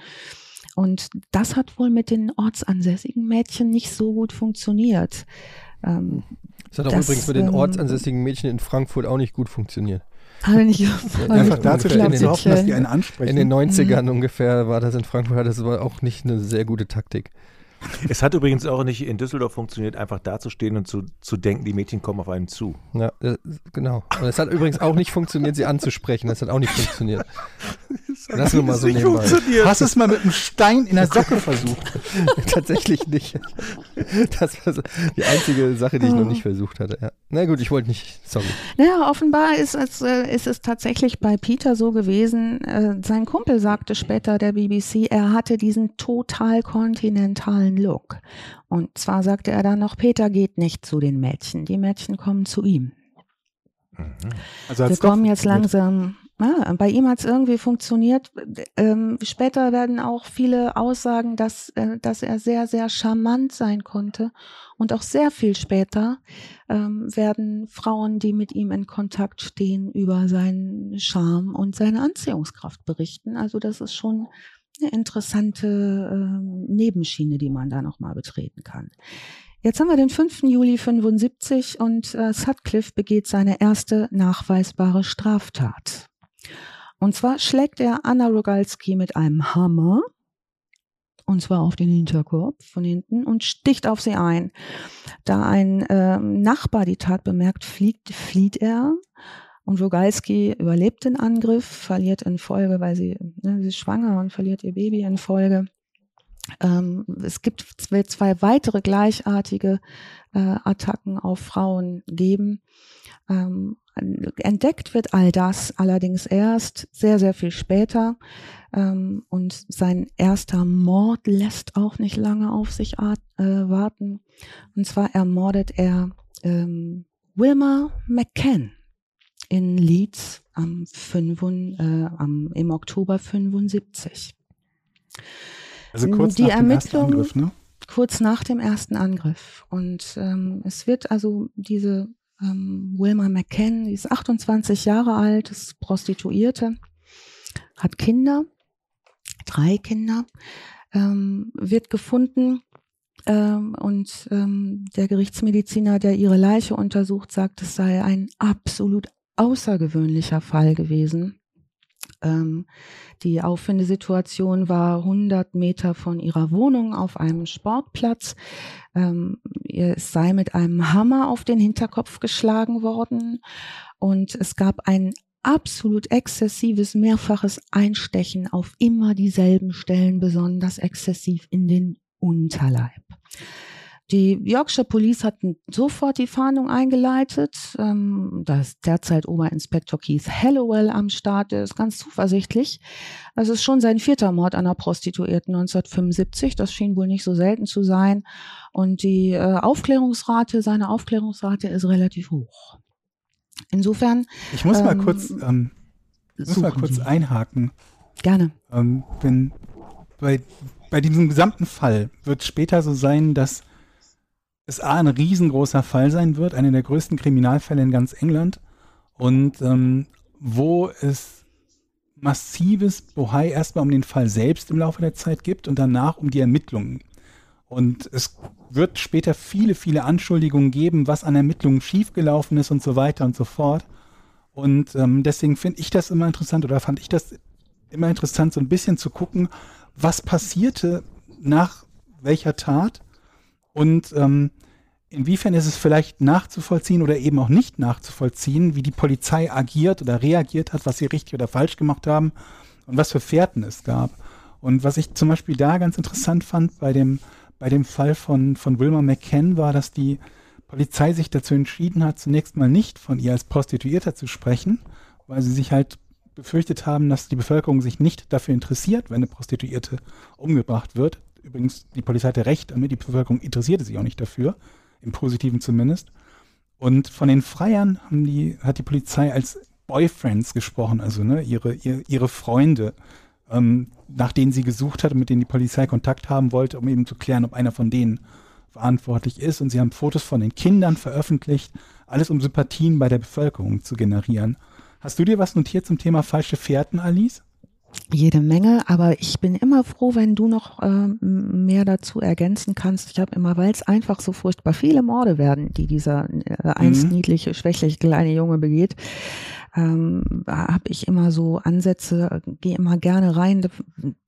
Und das hat wohl mit den ortsansässigen Mädchen nicht so gut funktioniert. Ähm, Das hat auch Das, übrigens mit den ähm, ortsansässigen Mädchen in Frankfurt auch nicht gut funktioniert. Habe nicht Einfach dazu in zu hoffen, dass die einen In ansprechen. den 90ern ungefähr war das in Frankfurt, das war auch nicht eine sehr gute Taktik. Es hat übrigens auch nicht in Düsseldorf funktioniert, einfach dazustehen und zu, zu denken, die Mädchen kommen auf einen zu. Ja, äh, genau. Und es hat übrigens auch nicht funktioniert, sie anzusprechen. Das hat auch nicht funktioniert. Das nur mal so nebenbei. Hast du es mal mit einem Stein in der Socke versucht? Tatsächlich nicht. Das war so die einzige Sache, die ich noch nicht versucht hatte. Ja. Na gut, ich wollte nicht, sorry. Naja, offenbar ist es, äh, ist es tatsächlich bei Peter so gewesen. Äh, sein Kumpel sagte später der BBC, er hatte diesen total kontinentalen Look. Und zwar sagte er dann noch, Peter geht nicht zu den Mädchen, die Mädchen kommen zu ihm. Also Wir kommen jetzt langsam. Ja, bei ihm hat es irgendwie funktioniert. Ähm, später werden auch viele aussagen, dass, äh, dass er sehr, sehr charmant sein konnte. Und auch sehr viel später ähm, werden Frauen, die mit ihm in Kontakt stehen, über seinen Charme und seine Anziehungskraft berichten. Also das ist schon eine interessante ähm, Nebenschiene, die man da nochmal betreten kann. Jetzt haben wir den 5. Juli 75 und äh, Sutcliffe begeht seine erste nachweisbare Straftat. Und zwar schlägt er Anna Rogalski mit einem Hammer, und zwar auf den Hinterkopf von hinten, und sticht auf sie ein. Da ein ähm, Nachbar die Tat bemerkt, fliegt, flieht er. Und Rogalski überlebt den Angriff, verliert in Folge, weil sie, ne, sie ist schwanger und verliert ihr Baby in Folge. Ähm, es gibt zwei, weitere gleichartige äh, Attacken auf Frauen geben. Ähm, entdeckt wird all das allerdings erst sehr, sehr viel später. Ähm, und sein erster Mord lässt auch nicht lange auf sich äh, warten. Und zwar ermordet er ähm, Wilma McCann in Leeds am, 5, äh, am, im Oktober 75 Also kurz die nach dem ersten Angriff, ne? kurz nach dem ersten Angriff. Und ähm, es wird also diese ähm, Wilma McCann, die ist 28 Jahre alt, ist Prostituierte, hat Kinder, drei Kinder, ähm, wird gefunden ähm, und ähm, der Gerichtsmediziner, der ihre Leiche untersucht, sagt, es sei ein absolut außergewöhnlicher Fall gewesen. Ähm, die Auffindesituation war 100 Meter von ihrer Wohnung auf einem Sportplatz. Ähm, es sei mit einem Hammer auf den Hinterkopf geschlagen worden und es gab ein absolut exzessives, mehrfaches Einstechen auf immer dieselben Stellen, besonders exzessiv in den Unterleib. Die Yorkshire Police hatten sofort die Fahndung eingeleitet. Ähm, da ist derzeit Oberinspektor Keith Hallowell am Start, der ist ganz zuversichtlich. Es ist schon sein vierter Mord an einer Prostituierten 1975. Das schien wohl nicht so selten zu sein. Und die äh, Aufklärungsrate, seine Aufklärungsrate ist relativ hoch. Insofern Ich muss mal Ähm, kurz, ähm, muss mal kurz Sie. einhaken. Gerne. Ähm, wenn bei, bei diesem gesamten Fall wird später so sein, dass es A, ein riesengroßer Fall sein wird, einer der größten Kriminalfälle in ganz England und ähm, wo es massives Bohai erstmal um den Fall selbst im Laufe der Zeit gibt und danach um die Ermittlungen. Und es wird später viele, viele Anschuldigungen geben, was an Ermittlungen schiefgelaufen ist und so weiter und so fort. Und ähm, deswegen finde ich das immer interessant oder fand ich das immer interessant, so ein bisschen zu gucken, was passierte nach welcher Tat und ähm, inwiefern ist es vielleicht nachzuvollziehen oder eben auch nicht nachzuvollziehen, wie die Polizei agiert oder reagiert hat, was sie richtig oder falsch gemacht haben und was für Fährten es gab. Und was ich zum Beispiel da ganz interessant fand bei dem, bei dem Fall von, von Wilma McCann war, dass die Polizei sich dazu entschieden hat, zunächst mal nicht von ihr als Prostituierter zu sprechen, weil sie sich halt befürchtet haben, dass die Bevölkerung sich nicht dafür interessiert, wenn eine Prostituierte umgebracht wird. Übrigens, die Polizei hatte recht damit, die Bevölkerung interessierte sich auch nicht dafür, im Positiven zumindest. Und von den Freiern die, hat die Polizei als Boyfriends gesprochen, also ne, ihre, ihre, ihre Freunde, ähm, nach denen sie gesucht hat und mit denen die Polizei Kontakt haben wollte, um eben zu klären, ob einer von denen verantwortlich ist. Und sie haben Fotos von den Kindern veröffentlicht, alles um Sympathien bei der Bevölkerung zu generieren. Hast du dir was notiert zum Thema falsche Fährten, Alice? Jede Menge, aber ich bin immer froh, wenn du noch ähm, mehr dazu ergänzen kannst. Ich habe immer, weil es einfach so furchtbar viele Morde werden, die dieser äh, einst Mhm. niedliche, schwächliche kleine Junge begeht, ähm, habe ich immer so Ansätze, gehe immer gerne rein.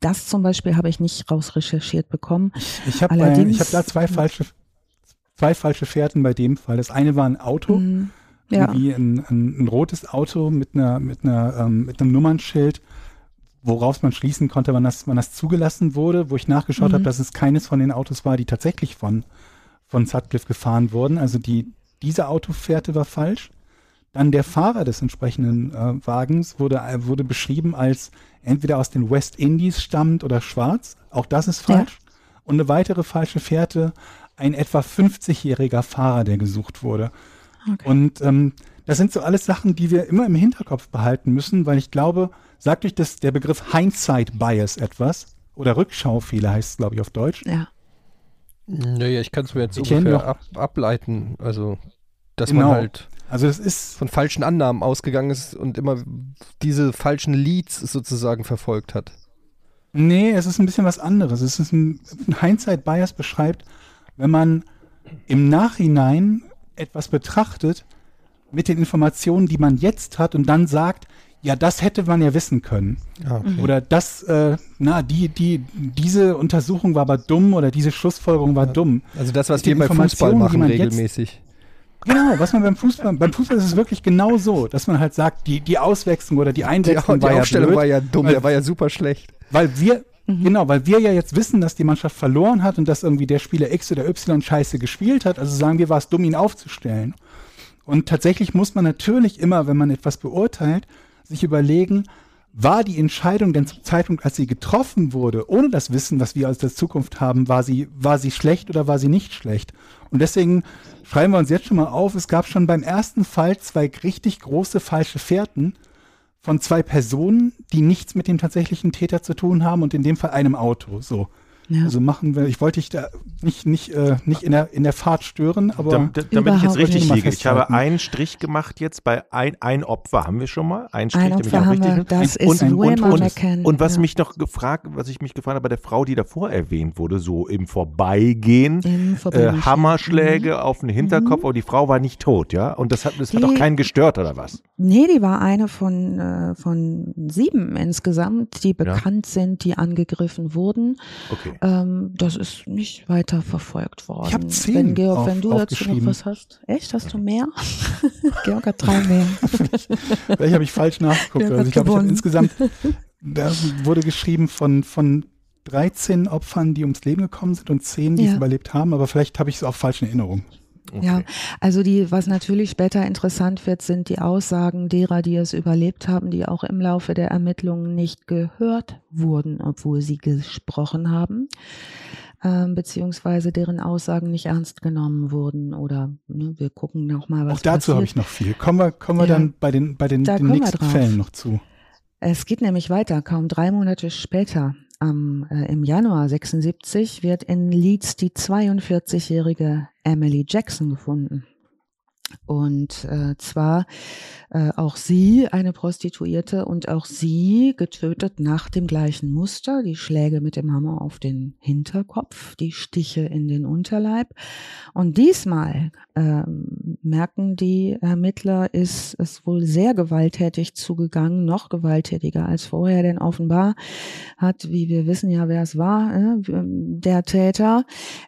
Das zum Beispiel habe ich nicht rausrecherchiert bekommen. Ich habe ich hab da zwei falsche, zwei falsche Fährten bei dem Fall. Das eine war ein Auto, Mm, ja. irgendwie ein, ein, ein rotes Auto mit einer, mit einer, ähm, mit einem Nummernschild, woraus man schließen konnte, wann das, wann das zugelassen wurde, wo ich nachgeschaut Mhm. habe, dass es keines von den Autos war, die tatsächlich von, von Sutcliffe gefahren wurden. Also die, diese Autofährte war falsch. Dann der Fahrer des entsprechenden äh, Wagens wurde, äh, wurde beschrieben als entweder aus den West Indies stammend oder schwarz. Auch das ist Ja. falsch. Und eine weitere falsche Fährte, ein etwa 50-jähriger Fahrer, der gesucht wurde. Okay. Und ähm, das sind so alles Sachen, die wir immer im Hinterkopf behalten müssen, weil ich glaube, sagt euch das der Begriff Hindsight Bias etwas? Oder Rückschaufehler heißt es, glaube ich, auf Deutsch. Ja. Naja, ich kann es mir jetzt Ich ungefähr noch- ab, ableiten. Also, dass Genau. man halt Also es ist, von falschen Annahmen ausgegangen ist und immer diese falschen Leads sozusagen verfolgt hat. nee, es ist ein bisschen was anderes. Es ist ein, ein Hindsight Bias beschreibt, wenn man im Nachhinein etwas betrachtet mit den Informationen, die man jetzt hat und dann sagt, ja, das hätte man ja wissen können. Ah, okay. Oder das, äh, na, die, die, diese Untersuchung war aber dumm oder diese Schlussfolgerung war dumm. Also das, was Die wir bei Fußball die machen jetzt- regelmäßig. Genau, was man beim Fußball, beim Fußball ist es wirklich genau so, dass man halt sagt, die, die Auswechslung oder die Die, Einwechslung die war ja Aufstellung blöd, war ja dumm, weil- der war ja super schlecht. weil wir, Mhm. genau, weil wir ja jetzt wissen, dass die Mannschaft verloren hat und dass irgendwie der Spieler X oder Y scheiße gespielt hat, also sagen wir, war es dumm, ihn aufzustellen. Und tatsächlich muss man natürlich immer, wenn man etwas beurteilt, sich überlegen, war die Entscheidung denn zum Zeitpunkt, als sie getroffen wurde, ohne das Wissen, was wir aus der Zukunft haben, war sie, war sie schlecht oder war sie nicht schlecht? Und deswegen schreiben wir uns jetzt schon mal auf, es gab schon beim ersten Fall zwei richtig große falsche Fährten von zwei Personen, die nichts mit dem tatsächlichen Täter zu tun haben und in dem Fall einem Auto. So. Ja. Also machen wir, ich wollte dich da nicht, nicht, äh, nicht in, der, in der Fahrt stören, aber Dam- da- damit ich jetzt richtig liege. Ich habe einen Strich gemacht jetzt bei ein, ein Opfer haben wir schon mal. Ein Strich, Ein damit ich auch richtig wir, das und, ist und, und, und, und was ja. mich noch gefragt, was ich mich gefragt habe bei der Frau, die davor erwähnt wurde, so im Vorbeigehen, Im äh, Vorbeigehen. Hammerschläge auf den Hinterkopf, aber die Frau war nicht tot, ja? Und das hat, das hat auch keinen gestört oder was? Nee, die war eine von, äh, von sieben insgesamt, die bekannt sind, die angegriffen wurden. Okay. Ähm, das ist nicht weiter verfolgt worden. Ich hab zehn wenn, Georg, auf- wenn du dazu noch was hast. Echt? Hast du mehr? Georg hat drei mehr. Vielleicht habe ich falsch nachgeguckt. Also ich glaube, ich habe insgesamt, da wurde geschrieben von, von 13 Opfern, die ums Leben gekommen sind und 10, die es Ja. überlebt haben, aber vielleicht habe ich es auch falsch in Erinnerung. Okay. Ja, also die, was natürlich später interessant wird, sind die Aussagen derer, die es überlebt haben, die auch im Laufe der Ermittlungen nicht gehört wurden, obwohl sie gesprochen haben, ähm, beziehungsweise deren Aussagen nicht ernst genommen wurden oder ne, wir gucken noch mal, was auch dazu habe ich noch viel. Kommen wir, kommen wir Ja. dann bei den, bei den, den nächsten. Fällen noch zu. Es geht nämlich weiter. Kaum drei Monate später, am, äh, im Januar 76, wird in Leeds die 42-jährige Emily Jackson gefunden. Und äh, zwar äh, auch sie eine Prostituierte und auch sie getötet nach dem gleichen Muster, die Schläge mit dem Hammer auf den Hinterkopf, die Stiche in den Unterleib. Und diesmal ähm, merken die Ermittler, ist es wohl sehr gewalttätig zugegangen, noch gewalttätiger als vorher, denn offenbar hat, wie wir wissen ja, wer es war, äh, der Täter,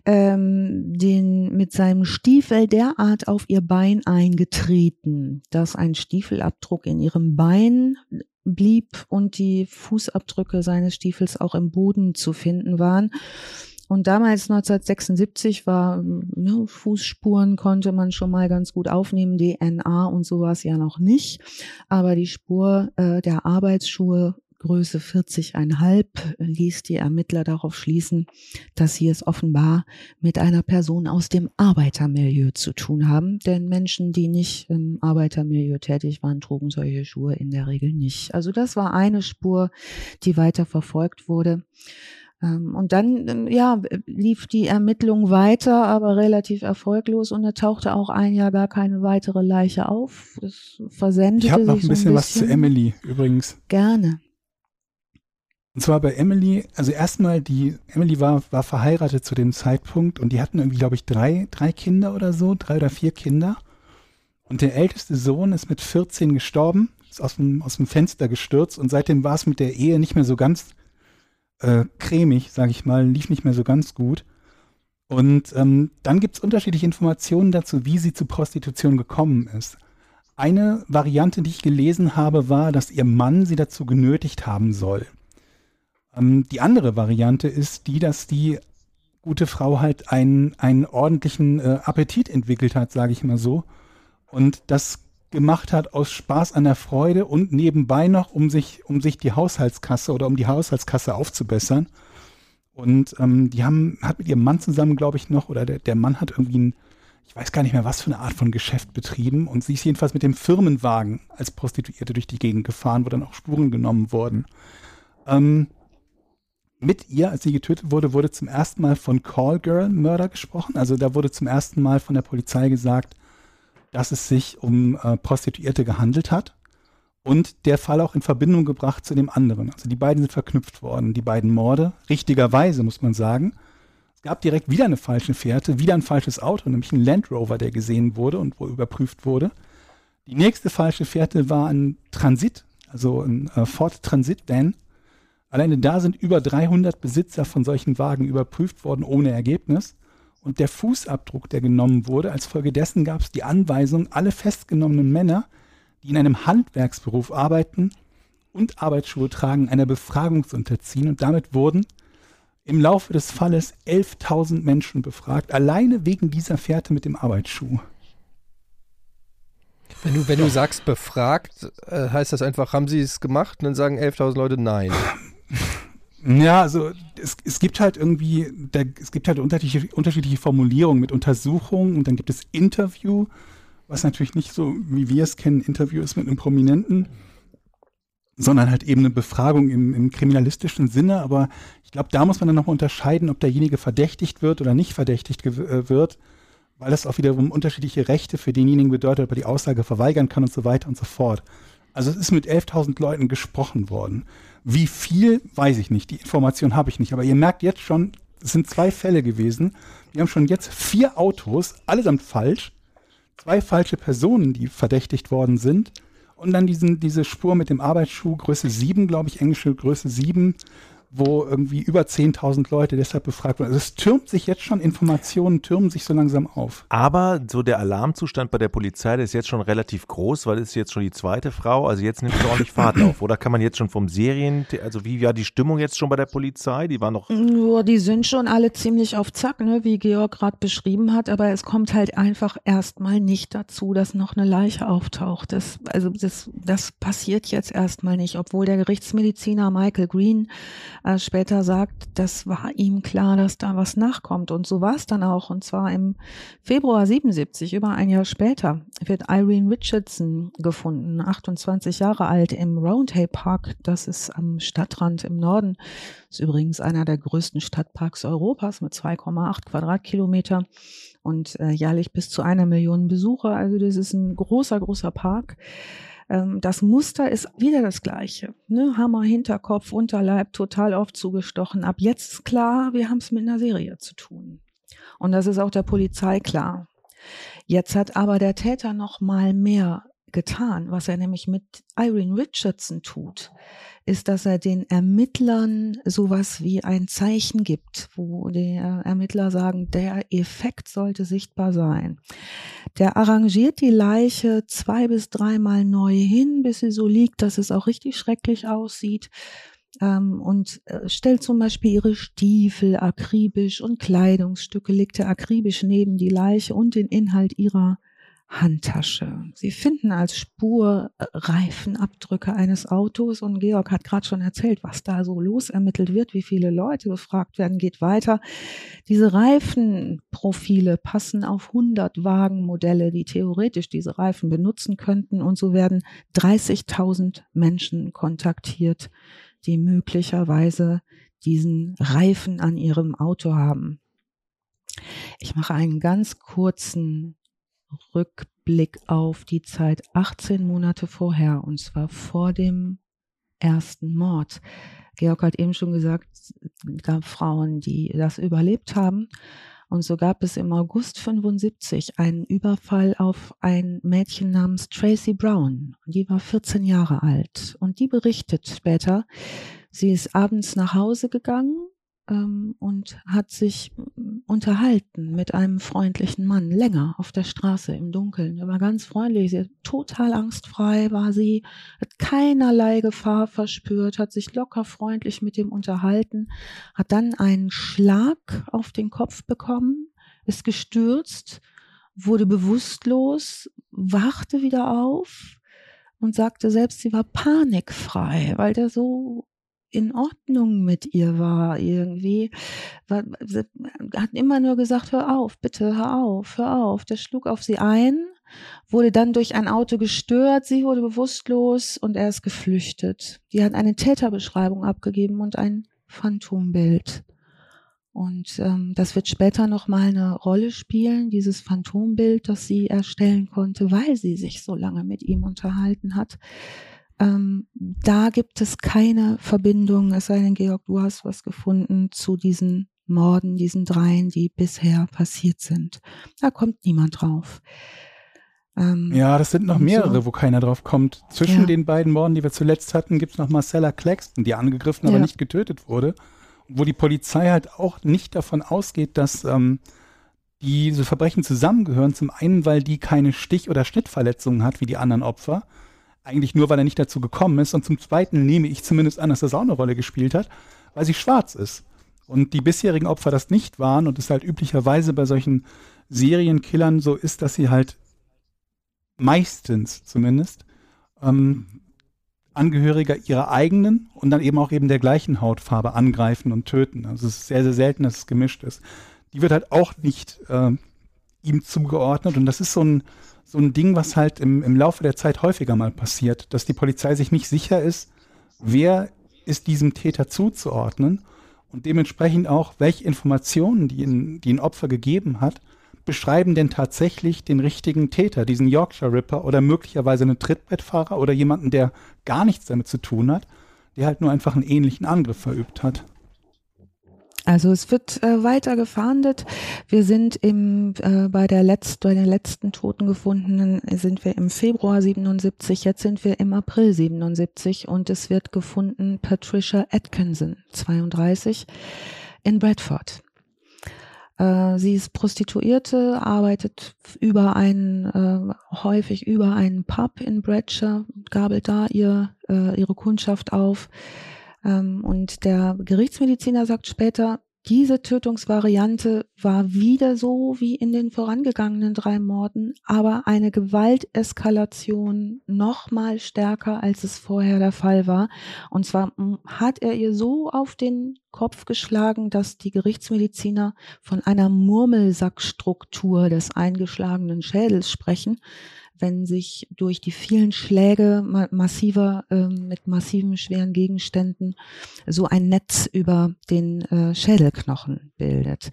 ähm, den mit seinem Stiefel derart auf ihr Bein eingetreten, dass ein Stiefelabdruck in ihrem Bein blieb und die Fußabdrücke seines Stiefels auch im Boden zu finden waren. Und damals 1976 war, ne, Fußspuren konnte man schon mal ganz gut aufnehmen, DNA und sowas ja noch nicht. Aber die Spur äh, der Arbeitsschuhe Größe 40,5 ließ die Ermittler darauf schließen, dass sie es offenbar mit einer Person aus dem Arbeitermilieu zu tun haben. Denn Menschen, die nicht im Arbeitermilieu tätig waren, trugen solche Schuhe in der Regel nicht. Also das war eine Spur, die weiter verfolgt wurde. Ähm, Und dann, ähm, ja, lief die Ermittlung weiter, aber relativ erfolglos und da tauchte auch ein Jahr gar keine weitere Leiche auf. Das versendete Ich habe noch sich ein so bisschen was zu Emily übrigens. Gerne. Und zwar bei Emily, also erstmal die, Emily war, war verheiratet zu dem Zeitpunkt und die hatten irgendwie, glaube ich, drei, drei Kinder oder so, drei oder vier Kinder. Und der älteste Sohn ist mit 14 gestorben, ist aus dem, aus dem Fenster gestürzt und seitdem war es mit der Ehe nicht mehr so ganz äh, cremig, sage ich mal, lief nicht mehr so ganz gut. Und ähm, dann gibt es unterschiedliche Informationen dazu, wie sie zu Prostitution gekommen ist. Eine Variante, die ich gelesen habe, war, dass ihr Mann sie dazu genötigt haben soll. Ähm, die andere Variante ist die, dass die gute Frau halt einen, einen ordentlichen äh, Appetit entwickelt hat, sage ich mal so. Und das gemacht hat aus Spaß an der Freude und nebenbei noch, um sich, um sich die Haushaltskasse oder um die Haushaltskasse aufzubessern. Und ähm, die haben, hat mit ihrem Mann zusammen, glaube ich, noch, oder der, der Mann hat irgendwie ein, ich weiß gar nicht mehr, was für eine Art von Geschäft betrieben. Und sie ist jedenfalls mit dem Firmenwagen als Prostituierte durch die Gegend gefahren, wo dann auch Spuren genommen wurden. Ähm, mit ihr, als sie getötet wurde, wurde zum ersten Mal von Callgirl-Mörder gesprochen. Also da wurde zum ersten Mal von der Polizei gesagt, dass es sich um äh, Prostituierte gehandelt hat und der Fall auch in Verbindung gebracht zu dem anderen. Also die beiden sind verknüpft worden, die beiden Morde. Richtigerweise muss man sagen. Es gab direkt wieder eine falsche Fährte, wieder ein falsches Auto, nämlich ein Land Rover, der gesehen wurde und wo überprüft wurde. Die nächste falsche Fährte war ein Transit, also ein äh, Ford Transit Van, Alleine da sind über 300 Besitzer von solchen Wagen überprüft worden ohne Ergebnis. Und der Fußabdruck, der genommen wurde, als Folge dessen gab es die Anweisung, alle festgenommenen Männer, die in einem Handwerksberuf arbeiten und Arbeitsschuhe tragen, einer Befragung zu unterziehen. Und damit wurden im Laufe des Falles 11.000 Menschen befragt, alleine wegen dieser Fährte mit dem Arbeitsschuh. Wenn du, wenn du sagst befragt, äh, heißt das einfach, haben sie es gemacht? Und dann sagen 11.000 Leute nein. Ja, also es, es gibt halt irgendwie, der, es gibt halt unterschiedliche, unterschiedliche Formulierungen mit Untersuchung und dann gibt es Interview, was natürlich nicht so, wie wir es kennen, Interview ist mit einem Prominenten, sondern halt eben eine Befragung im, im kriminalistischen Sinne. Aber ich glaube, da muss man dann nochmal unterscheiden, ob derjenige verdächtigt wird oder nicht verdächtigt äh, wird, weil das auch wiederum unterschiedliche Rechte für denjenigen bedeutet, ob er die Aussage verweigern kann und so weiter und so fort. Also es ist mit 11.000 Leuten gesprochen worden. Wie viel, weiß ich nicht. Die Information habe ich nicht. Aber ihr merkt jetzt schon, es sind zwei Fälle gewesen. Wir haben schon jetzt vier Autos, allesamt falsch. Zwei falsche Personen, die verdächtigt worden sind. Und dann diesen, diese Spur mit dem Arbeitsschuh, Größe 7, glaube ich, englische Größe 7, wo irgendwie über 10.000 Leute deshalb befragt wurden. Also es türmt sich jetzt schon, Informationen türmen sich so langsam auf. Aber so der Alarmzustand bei der Polizei, der ist jetzt schon relativ groß, weil es ist jetzt schon die zweite Frau, also jetzt nimmt es ordentlich Fahrt auf. Oder kann man jetzt schon vom Serien, also wie war die Stimmung jetzt schon bei der Polizei? Die war noch... Nur die sind schon alle ziemlich auf Zack, ne, wie Georg gerade beschrieben hat, aber es kommt halt einfach erstmal nicht dazu, dass noch eine Leiche auftaucht. Das, also das, das passiert jetzt erstmal nicht, obwohl der Gerichtsmediziner Michael Green äh, später sagt, das war ihm klar, dass da was nachkommt. Und so war es dann auch. Und zwar im Februar 77, über ein Jahr später, wird Irene Richardson gefunden, 28 Jahre alt, im Roundhay Park. Das ist am Stadtrand im Norden. Ist übrigens einer der größten Stadtparks Europas mit 2,8 Quadratkilometer und äh, jährlich bis zu einer Million Besucher. Also das ist ein großer, großer Park. Ähm, das Muster ist wieder das gleiche. Ne? Hammer, Hinterkopf, Unterleib, total oft zugestochen. Ab jetzt ist klar, wir haben es mit einer Serie zu tun. Und das ist auch der Polizei klar. Jetzt hat aber der Täter noch mal mehr getan, was er nämlich mit Irene Richardson tut ist, dass er den Ermittlern sowas wie ein Zeichen gibt, wo die Ermittler sagen, der Effekt sollte sichtbar sein. Der arrangiert die Leiche zwei bis dreimal neu hin, bis sie so liegt, dass es auch richtig schrecklich aussieht ähm, und äh, stellt zum Beispiel ihre Stiefel akribisch und Kleidungsstücke, legt er akribisch neben die Leiche und den Inhalt ihrer Handtasche. Sie finden als Spur äh, Reifenabdrücke eines Autos und Georg hat gerade schon erzählt, was da so losermittelt wird, wie viele Leute befragt werden, geht weiter. Diese Reifenprofile passen auf 100 Wagenmodelle, die theoretisch diese Reifen benutzen könnten und so werden 30.000 Menschen kontaktiert, die möglicherweise diesen Reifen an ihrem Auto haben. Ich mache einen ganz kurzen Rückblick auf die Zeit 18 Monate vorher, und zwar vor dem ersten Mord. Georg hat eben schon gesagt, es gab Frauen, die das überlebt haben. Und so gab es im August 75 einen Überfall auf ein Mädchen namens Tracy Brown. Die war 14 Jahre alt. Und die berichtet später, sie ist abends nach Hause gegangen ähm, und hat sich mm, unterhalten mit einem freundlichen Mann länger auf der Straße im Dunkeln. Er war ganz freundlich, sie total angstfrei war sie, hat keinerlei Gefahr verspürt, hat sich locker freundlich mit ihm unterhalten, hat dann einen Schlag auf den Kopf bekommen, ist gestürzt, wurde bewusstlos, wachte wieder auf und sagte selbst, sie war panikfrei, weil der so in Ordnung mit ihr war irgendwie. War, hat immer nur gesagt, hör auf, bitte, hör auf, hör auf. Der schlug auf sie ein, wurde dann durch ein Auto gestört, sie wurde bewusstlos und er ist geflüchtet. Die hat eine Täterbeschreibung abgegeben und ein Phantombild. Und ähm, das wird später nochmal eine Rolle spielen, dieses Phantombild, das sie erstellen konnte, weil sie sich so lange mit ihm unterhalten hat. Ähm, da gibt es keine Verbindung, es sei denn, Georg, du hast was gefunden zu diesen Morden, diesen dreien, die bisher passiert sind. Da kommt niemand drauf. Ähm, ja, das sind noch mehrere, so. wo keiner drauf kommt. Zwischen ja. den beiden Morden, die wir zuletzt hatten, gibt es noch Marcella Claxton, die angegriffen, aber ja. nicht getötet wurde. Wo die Polizei halt auch nicht davon ausgeht, dass ähm, diese Verbrechen zusammengehören. Zum einen, weil die keine Stich- oder Schnittverletzungen hat wie die anderen Opfer eigentlich nur, weil er nicht dazu gekommen ist. Und zum Zweiten nehme ich zumindest an, dass das auch eine Rolle gespielt hat, weil sie schwarz ist. Und die bisherigen Opfer das nicht waren und es halt üblicherweise bei solchen Serienkillern so ist, dass sie halt meistens zumindest ähm, Angehöriger ihrer eigenen und dann eben auch eben der gleichen Hautfarbe angreifen und töten. Also es ist sehr, sehr selten, dass es gemischt ist. Die wird halt auch nicht äh, ihm zugeordnet und das ist so ein, so ein Ding, was halt im, im Laufe der Zeit häufiger mal passiert, dass die Polizei sich nicht sicher ist, wer ist diesem Täter zuzuordnen und dementsprechend auch, welche Informationen, die ein, die ein Opfer gegeben hat, beschreiben denn tatsächlich den richtigen Täter, diesen Yorkshire Ripper oder möglicherweise einen Trittbettfahrer oder jemanden, der gar nichts damit zu tun hat, der halt nur einfach einen ähnlichen Angriff verübt hat. Also es wird äh, weiter gefahndet. Wir sind im, äh, bei, der letzt, bei den letzten Toten gefundenen sind wir im Februar 77, jetzt sind wir im April 77 und es wird gefunden Patricia Atkinson, 32, in Bradford. Äh, sie ist Prostituierte, arbeitet über einen, äh, häufig über einen Pub in Bradshaw, gabelt da ihr, äh, ihre Kundschaft auf und der Gerichtsmediziner sagt später, diese Tötungsvariante war wieder so wie in den vorangegangenen drei Morden, aber eine Gewalteskalation noch mal stärker, als es vorher der Fall war. Und zwar hat er ihr so auf den Kopf geschlagen, dass die Gerichtsmediziner von einer Murmelsackstruktur des eingeschlagenen Schädels sprechen wenn sich durch die vielen Schläge massiver, äh, mit massiven schweren Gegenständen so ein Netz über den äh, Schädelknochen bildet.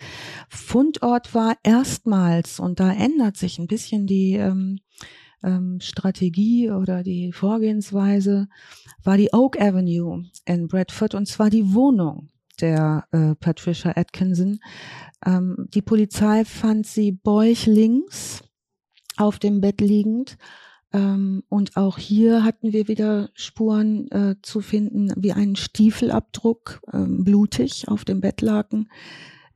Fundort war erstmals, und da ändert sich ein bisschen die ähm, ähm, Strategie oder die Vorgehensweise, war die Oak Avenue in Bradford und zwar die Wohnung der äh, Patricia Atkinson. Ähm, die Polizei fand sie bäuchlings auf dem Bett liegend. Ähm, und auch hier hatten wir wieder Spuren äh, zu finden, wie einen Stiefelabdruck, ähm, blutig auf dem Bettlaken,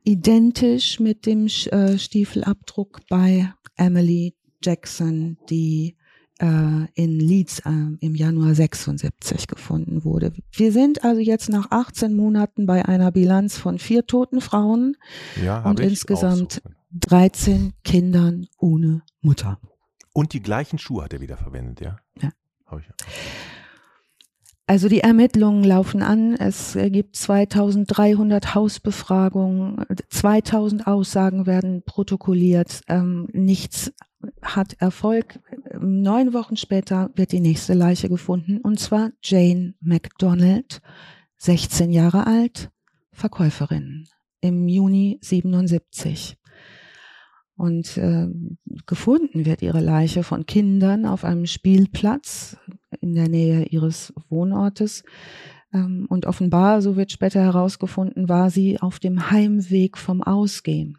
identisch mit dem äh, Stiefelabdruck bei Emily Jackson, die äh, in Leeds äh, im Januar 76 gefunden wurde. Wir sind also jetzt nach 18 Monaten bei einer Bilanz von vier toten Frauen ja, und insgesamt 13 Kindern ohne Mutter. Und die gleichen Schuhe hat er wieder verwendet, ja? Ja. Ich ja. Also die Ermittlungen laufen an. Es gibt 2300 Hausbefragungen, 2000 Aussagen werden protokolliert. Ähm, nichts hat Erfolg. Neun Wochen später wird die nächste Leiche gefunden, und zwar Jane McDonald, 16 Jahre alt, Verkäuferin, im Juni 77. Und äh, gefunden wird ihre Leiche von Kindern auf einem Spielplatz in der Nähe ihres Wohnortes. Ähm, und offenbar, so wird später herausgefunden, war sie auf dem Heimweg vom Ausgehen.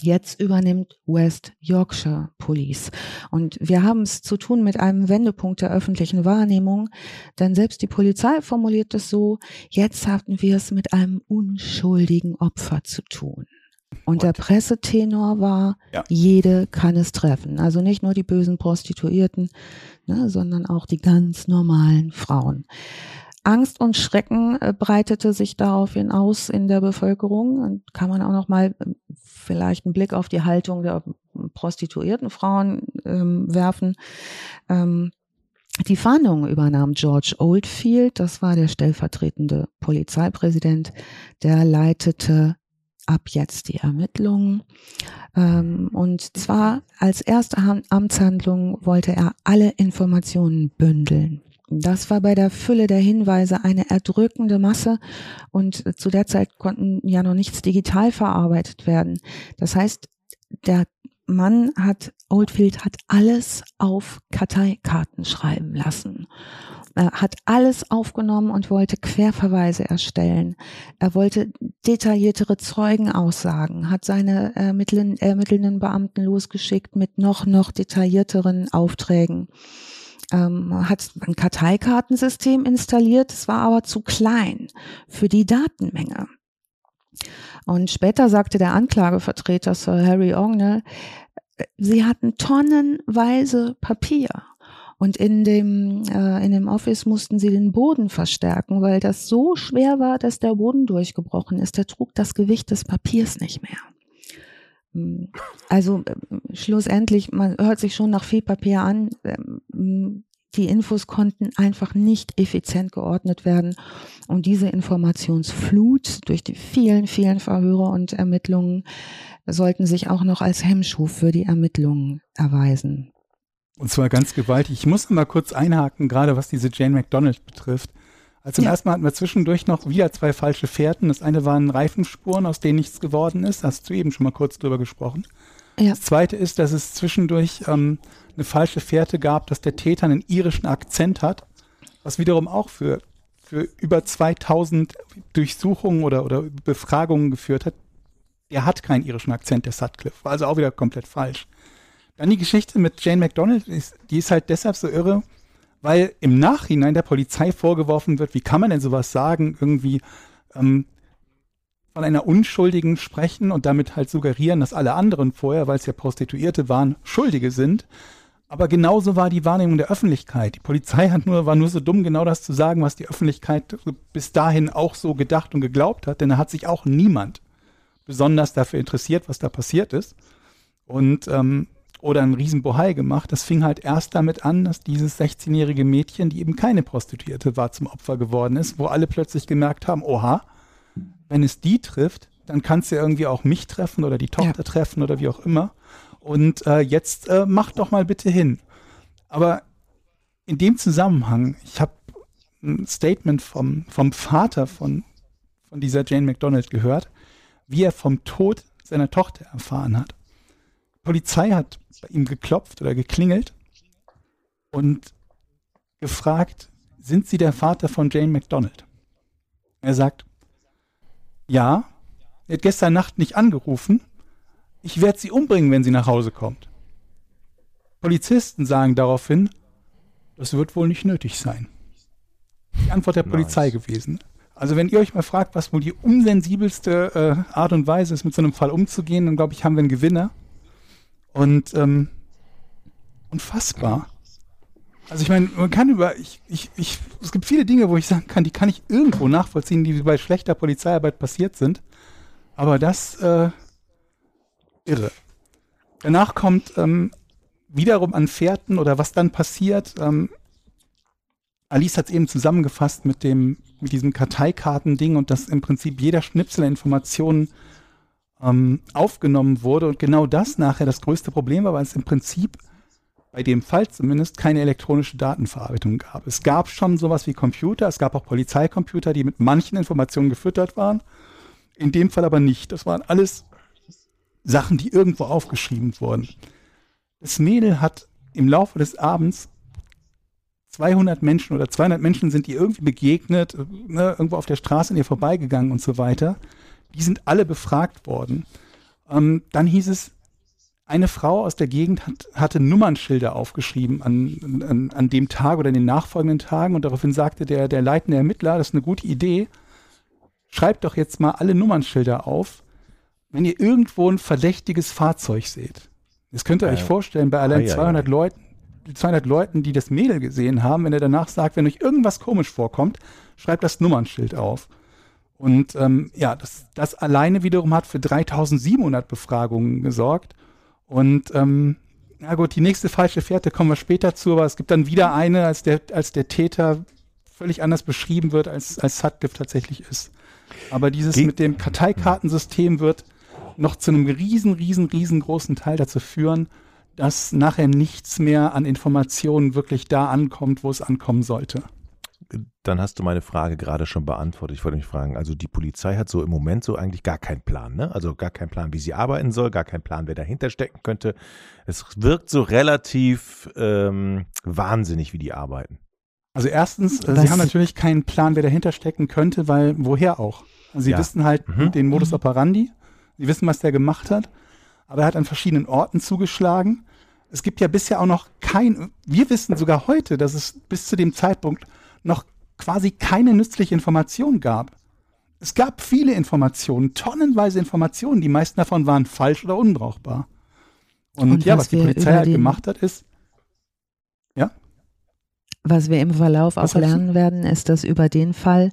Jetzt übernimmt West Yorkshire Police. Und wir haben es zu tun mit einem Wendepunkt der öffentlichen Wahrnehmung, denn selbst die Polizei formuliert es so, jetzt hatten wir es mit einem unschuldigen Opfer zu tun. Und der Pressetenor war, ja. jede kann es treffen. Also nicht nur die bösen Prostituierten, ne, sondern auch die ganz normalen Frauen. Angst und Schrecken äh, breitete sich daraufhin aus in der Bevölkerung. Und kann man auch noch mal äh, vielleicht einen Blick auf die Haltung der prostituierten Frauen ähm, werfen. Ähm, die Fahndung übernahm George Oldfield, das war der stellvertretende Polizeipräsident, der leitete ab jetzt die Ermittlungen. Ähm, und zwar als erste Amtshandlung wollte er alle Informationen bündeln. Das war bei der Fülle der Hinweise eine erdrückende Masse und zu der Zeit konnten ja noch nichts digital verarbeitet werden. Das heißt, der Mann hat, Oldfield hat alles auf Karteikarten schreiben lassen. Hat alles aufgenommen und wollte Querverweise erstellen. Er wollte detailliertere Zeugenaussagen, hat seine ermittelnden Beamten losgeschickt mit noch, noch detaillierteren Aufträgen ähm, hat ein Karteikartensystem installiert, es war aber zu klein für die Datenmenge. Und später sagte der Anklagevertreter Sir Harry Ognell, äh, sie hatten tonnenweise Papier. Und in dem, äh, in dem Office mussten sie den Boden verstärken, weil das so schwer war, dass der Boden durchgebrochen ist. Der trug das Gewicht des Papiers nicht mehr. Hm. Also äh, schlussendlich, man hört sich schon nach viel Papier an. Ähm, die Infos konnten einfach nicht effizient geordnet werden. Und diese Informationsflut durch die vielen, vielen Verhöre und Ermittlungen sollten sich auch noch als Hemmschuh für die Ermittlungen erweisen. Und zwar ganz gewaltig. Ich muss mal kurz einhaken, gerade was diese Jane McDonald betrifft. Also ja. erstmal hatten wir zwischendurch noch wieder zwei falsche Fährten. Das eine waren Reifenspuren, aus denen nichts geworden ist. Da hast du eben schon mal kurz drüber gesprochen. Ja. Das zweite ist, dass es zwischendurch ähm, eine falsche Fährte gab, dass der Täter einen irischen Akzent hat, was wiederum auch für, für über 2000 Durchsuchungen oder, oder Befragungen geführt hat. Der hat keinen irischen Akzent, der Sutcliffe. War also auch wieder komplett falsch. Dann die Geschichte mit Jane McDonald, die ist halt deshalb so irre, weil im Nachhinein der Polizei vorgeworfen wird, wie kann man denn sowas sagen, irgendwie ähm, von einer Unschuldigen sprechen und damit halt suggerieren, dass alle anderen vorher, weil es ja Prostituierte waren, Schuldige sind. Aber genauso war die Wahrnehmung der Öffentlichkeit. Die Polizei hat nur, war nur so dumm, genau das zu sagen, was die Öffentlichkeit bis dahin auch so gedacht und geglaubt hat, denn da hat sich auch niemand besonders dafür interessiert, was da passiert ist. Und ähm, oder ein Riesenbohai gemacht. Das fing halt erst damit an, dass dieses 16-jährige Mädchen, die eben keine Prostituierte war, zum Opfer geworden ist, wo alle plötzlich gemerkt haben, oha, wenn es die trifft, dann kann es ja irgendwie auch mich treffen oder die Tochter ja. treffen oder wie auch immer. Und äh, jetzt äh, mach doch mal bitte hin. Aber in dem Zusammenhang, ich habe ein Statement vom, vom Vater von, von dieser Jane McDonald gehört, wie er vom Tod seiner Tochter erfahren hat. Polizei hat bei ihm geklopft oder geklingelt und gefragt, sind Sie der Vater von Jane McDonald? Er sagt, ja, er hat gestern Nacht nicht angerufen. Ich werde sie umbringen, wenn sie nach Hause kommt. Polizisten sagen daraufhin, das wird wohl nicht nötig sein. Die Antwort der nice. Polizei gewesen. Also wenn ihr euch mal fragt, was wohl die unsensibelste äh, Art und Weise ist, mit so einem Fall umzugehen, dann glaube ich, haben wir einen Gewinner. Und ähm, unfassbar. Also ich meine, man kann über, ich, ich, ich, es gibt viele Dinge, wo ich sagen kann, die kann ich irgendwo nachvollziehen, die bei schlechter Polizeiarbeit passiert sind. Aber das, äh, irre. Danach kommt ähm, wiederum an Fährten oder was dann passiert. Ähm, Alice hat es eben zusammengefasst mit dem, mit diesem Karteikartending und dass im Prinzip jeder Schnipsel Informationen ähm, aufgenommen wurde und genau das nachher das größte Problem war, weil es im Prinzip bei dem Fall zumindest keine elektronische Datenverarbeitung gab. Es gab schon sowas wie Computer, es gab auch Polizeicomputer, die mit manchen Informationen gefüttert waren, in dem Fall aber nicht. Das waren alles Sachen, die irgendwo aufgeschrieben wurden. Das Mädel hat im Laufe des Abends 200 Menschen oder 200 Menschen sind ihr irgendwie begegnet, ne, irgendwo auf der Straße an ihr vorbeigegangen und so weiter. Die sind alle befragt worden. Ähm, dann hieß es, eine Frau aus der Gegend hat, hatte Nummernschilder aufgeschrieben an, an, an dem Tag oder in den nachfolgenden Tagen und daraufhin sagte der, der leitende Ermittler, das ist eine gute Idee, schreibt doch jetzt mal alle Nummernschilder auf, wenn ihr irgendwo ein verdächtiges Fahrzeug seht. Das könnt ihr äh, euch vorstellen, bei allein 200 ja, Leuten, 200 Leuten, die das Mädel gesehen haben, wenn er danach sagt, wenn euch irgendwas komisch vorkommt, schreibt das Nummernschild auf. Und ähm, ja, das, das alleine wiederum hat für 3700 Befragungen gesorgt. Und ähm, na gut, die nächste falsche Fährte kommen wir später zu, aber es gibt dann wieder eine, als der, als der Täter völlig anders beschrieben wird, als, als Sutcliffe tatsächlich ist. Aber dieses Ge mit dem Karteikartensystem wird noch zu einem riesen, riesen, riesengroßen Teil dazu führen, dass nachher nichts mehr an Informationen wirklich da ankommt, wo es ankommen sollte. Dann hast du meine Frage gerade schon beantwortet. Ich wollte mich fragen, also die Polizei hat so im Moment so eigentlich gar keinen Plan, ne? Also gar keinen Plan, wie sie arbeiten soll, gar keinen Plan, wer dahinter stecken könnte. Es wirkt so relativ ähm, wahnsinnig, wie die arbeiten. Also erstens, äh, sie haben natürlich keinen Plan, wer dahinter stecken könnte, weil woher auch? Also sie ja. wissen halt mhm. den Modus operandi, sie wissen, was der gemacht hat, aber er hat an verschiedenen Orten zugeschlagen. Es gibt ja bisher auch noch kein, wir wissen sogar heute, dass es bis zu dem Zeitpunkt noch quasi keine nützliche Information gab. Es gab viele Informationen, tonnenweise Informationen, die meisten davon waren falsch oder unbrauchbar. Und, Und ja, was, was die Polizei halt gemacht hat, ist, ja. Was wir im Verlauf was auch lernen werden, ist, dass über den Fall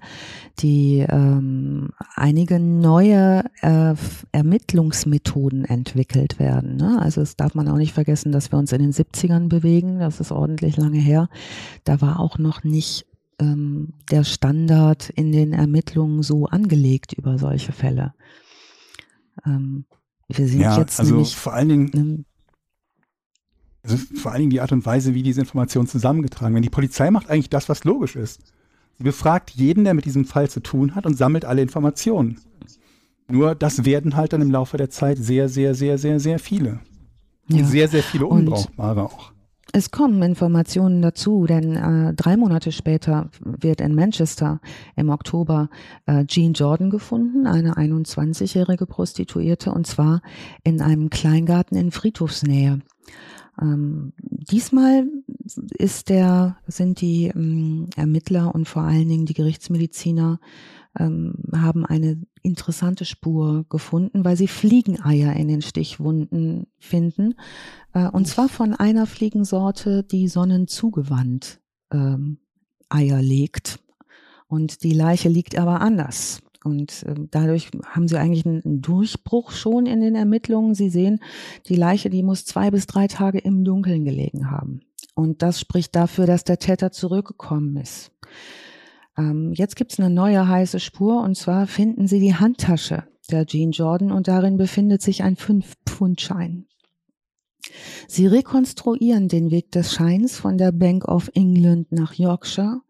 die ähm, einige neue äh, Ermittlungsmethoden entwickelt werden. Ne? Also es darf man auch nicht vergessen, dass wir uns in den 70ern bewegen. Das ist ordentlich lange her. Da war auch noch nicht ähm, der Standard in den Ermittlungen so angelegt über solche Fälle. Ähm, wir sind ja, jetzt also nämlich, vor allen Dingen ähm, also vor allen Dingen die Art und Weise, wie diese Informationen zusammengetragen werden. Die Polizei macht eigentlich das, was logisch ist. Sie befragt jeden, der mit diesem Fall zu tun hat und sammelt alle Informationen. Nur das werden halt dann im Laufe der Zeit sehr, sehr, sehr, sehr, sehr viele. Ja. Sehr, sehr viele unbrauchbare und auch. Es kommen Informationen dazu, denn äh, drei Monate später wird in Manchester im Oktober äh, Jean Jordan gefunden, eine 21-jährige Prostituierte, und zwar in einem Kleingarten in Friedhofsnähe. Ähm, diesmal ist der, sind die ähm, Ermittler und vor allen Dingen die Gerichtsmediziner ähm, haben eine interessante Spur gefunden, weil sie Fliegeneier in den Stichwunden finden. Äh, und zwar von einer Fliegensorte, die sonnenzugewandt ähm, Eier legt. Und die Leiche liegt aber anders. Und äh, dadurch haben sie eigentlich einen Durchbruch schon in den Ermittlungen. Sie sehen, die Leiche, die muss zwei bis drei Tage im Dunkeln gelegen haben. Und das spricht dafür, dass der Täter zurückgekommen ist. Ähm, jetzt gibt's eine neue heiße Spur und zwar finden sie die Handtasche der Jean Jordan und darin befindet sich ein 5-Pfund-Schein. Sie rekonstruieren den Weg des Scheins von der Bank of England nach Yorkshire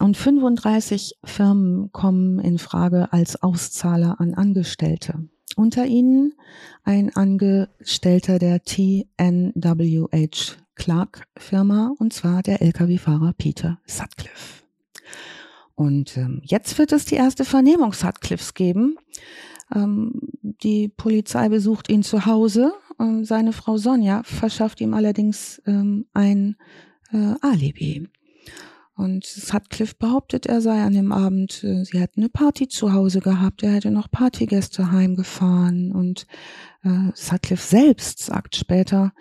und 35 Firmen kommen in Frage als Auszahler an Angestellte. Unter ihnen ein Angestellter der TNWH Clark Firma und zwar der Lkw-Fahrer Peter Sutcliffe. Und ähm, jetzt wird es die erste Vernehmung Sutcliffes geben. Ähm, die Polizei besucht ihn zu Hause. Ähm, seine Frau Sonja verschafft ihm allerdings ähm, ein äh, Alibi. Und Sutcliffe behauptet, er sei an dem Abend, äh, sie hätten eine Party zu Hause gehabt, er hätte noch Partygäste heimgefahren. Und äh, Sutcliffe selbst sagt später,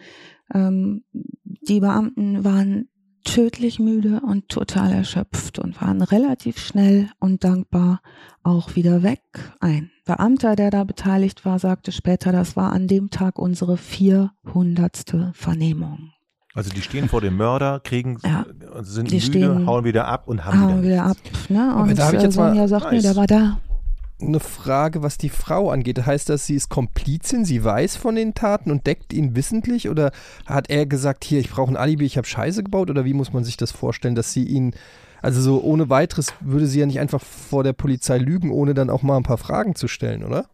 ähm, die Beamten waren tödlich müde und total erschöpft und waren relativ schnell und dankbar auch wieder weg. Ein Beamter, der da beteiligt war, sagte später, das war an dem Tag unsere 400. Vernehmung. Also die stehen vor dem Mörder, kriegen, ja, sind müde, stehen, hauen wieder ab und haben hauen wieder, wieder ab. Ne? Und da ich jetzt Sonja mal, sagt, nice. nee, der war da eine Frage, was die Frau angeht. Heißt das, sie ist Komplizin, sie weiß von den Taten und deckt ihn wissentlich? Oder hat er gesagt, hier, ich brauche ein Alibi, ich habe Scheiße gebaut? Oder wie muss man sich das vorstellen, dass sie ihn, also so ohne weiteres würde sie ja nicht einfach vor der Polizei lügen, ohne dann auch mal ein paar Fragen zu stellen, oder?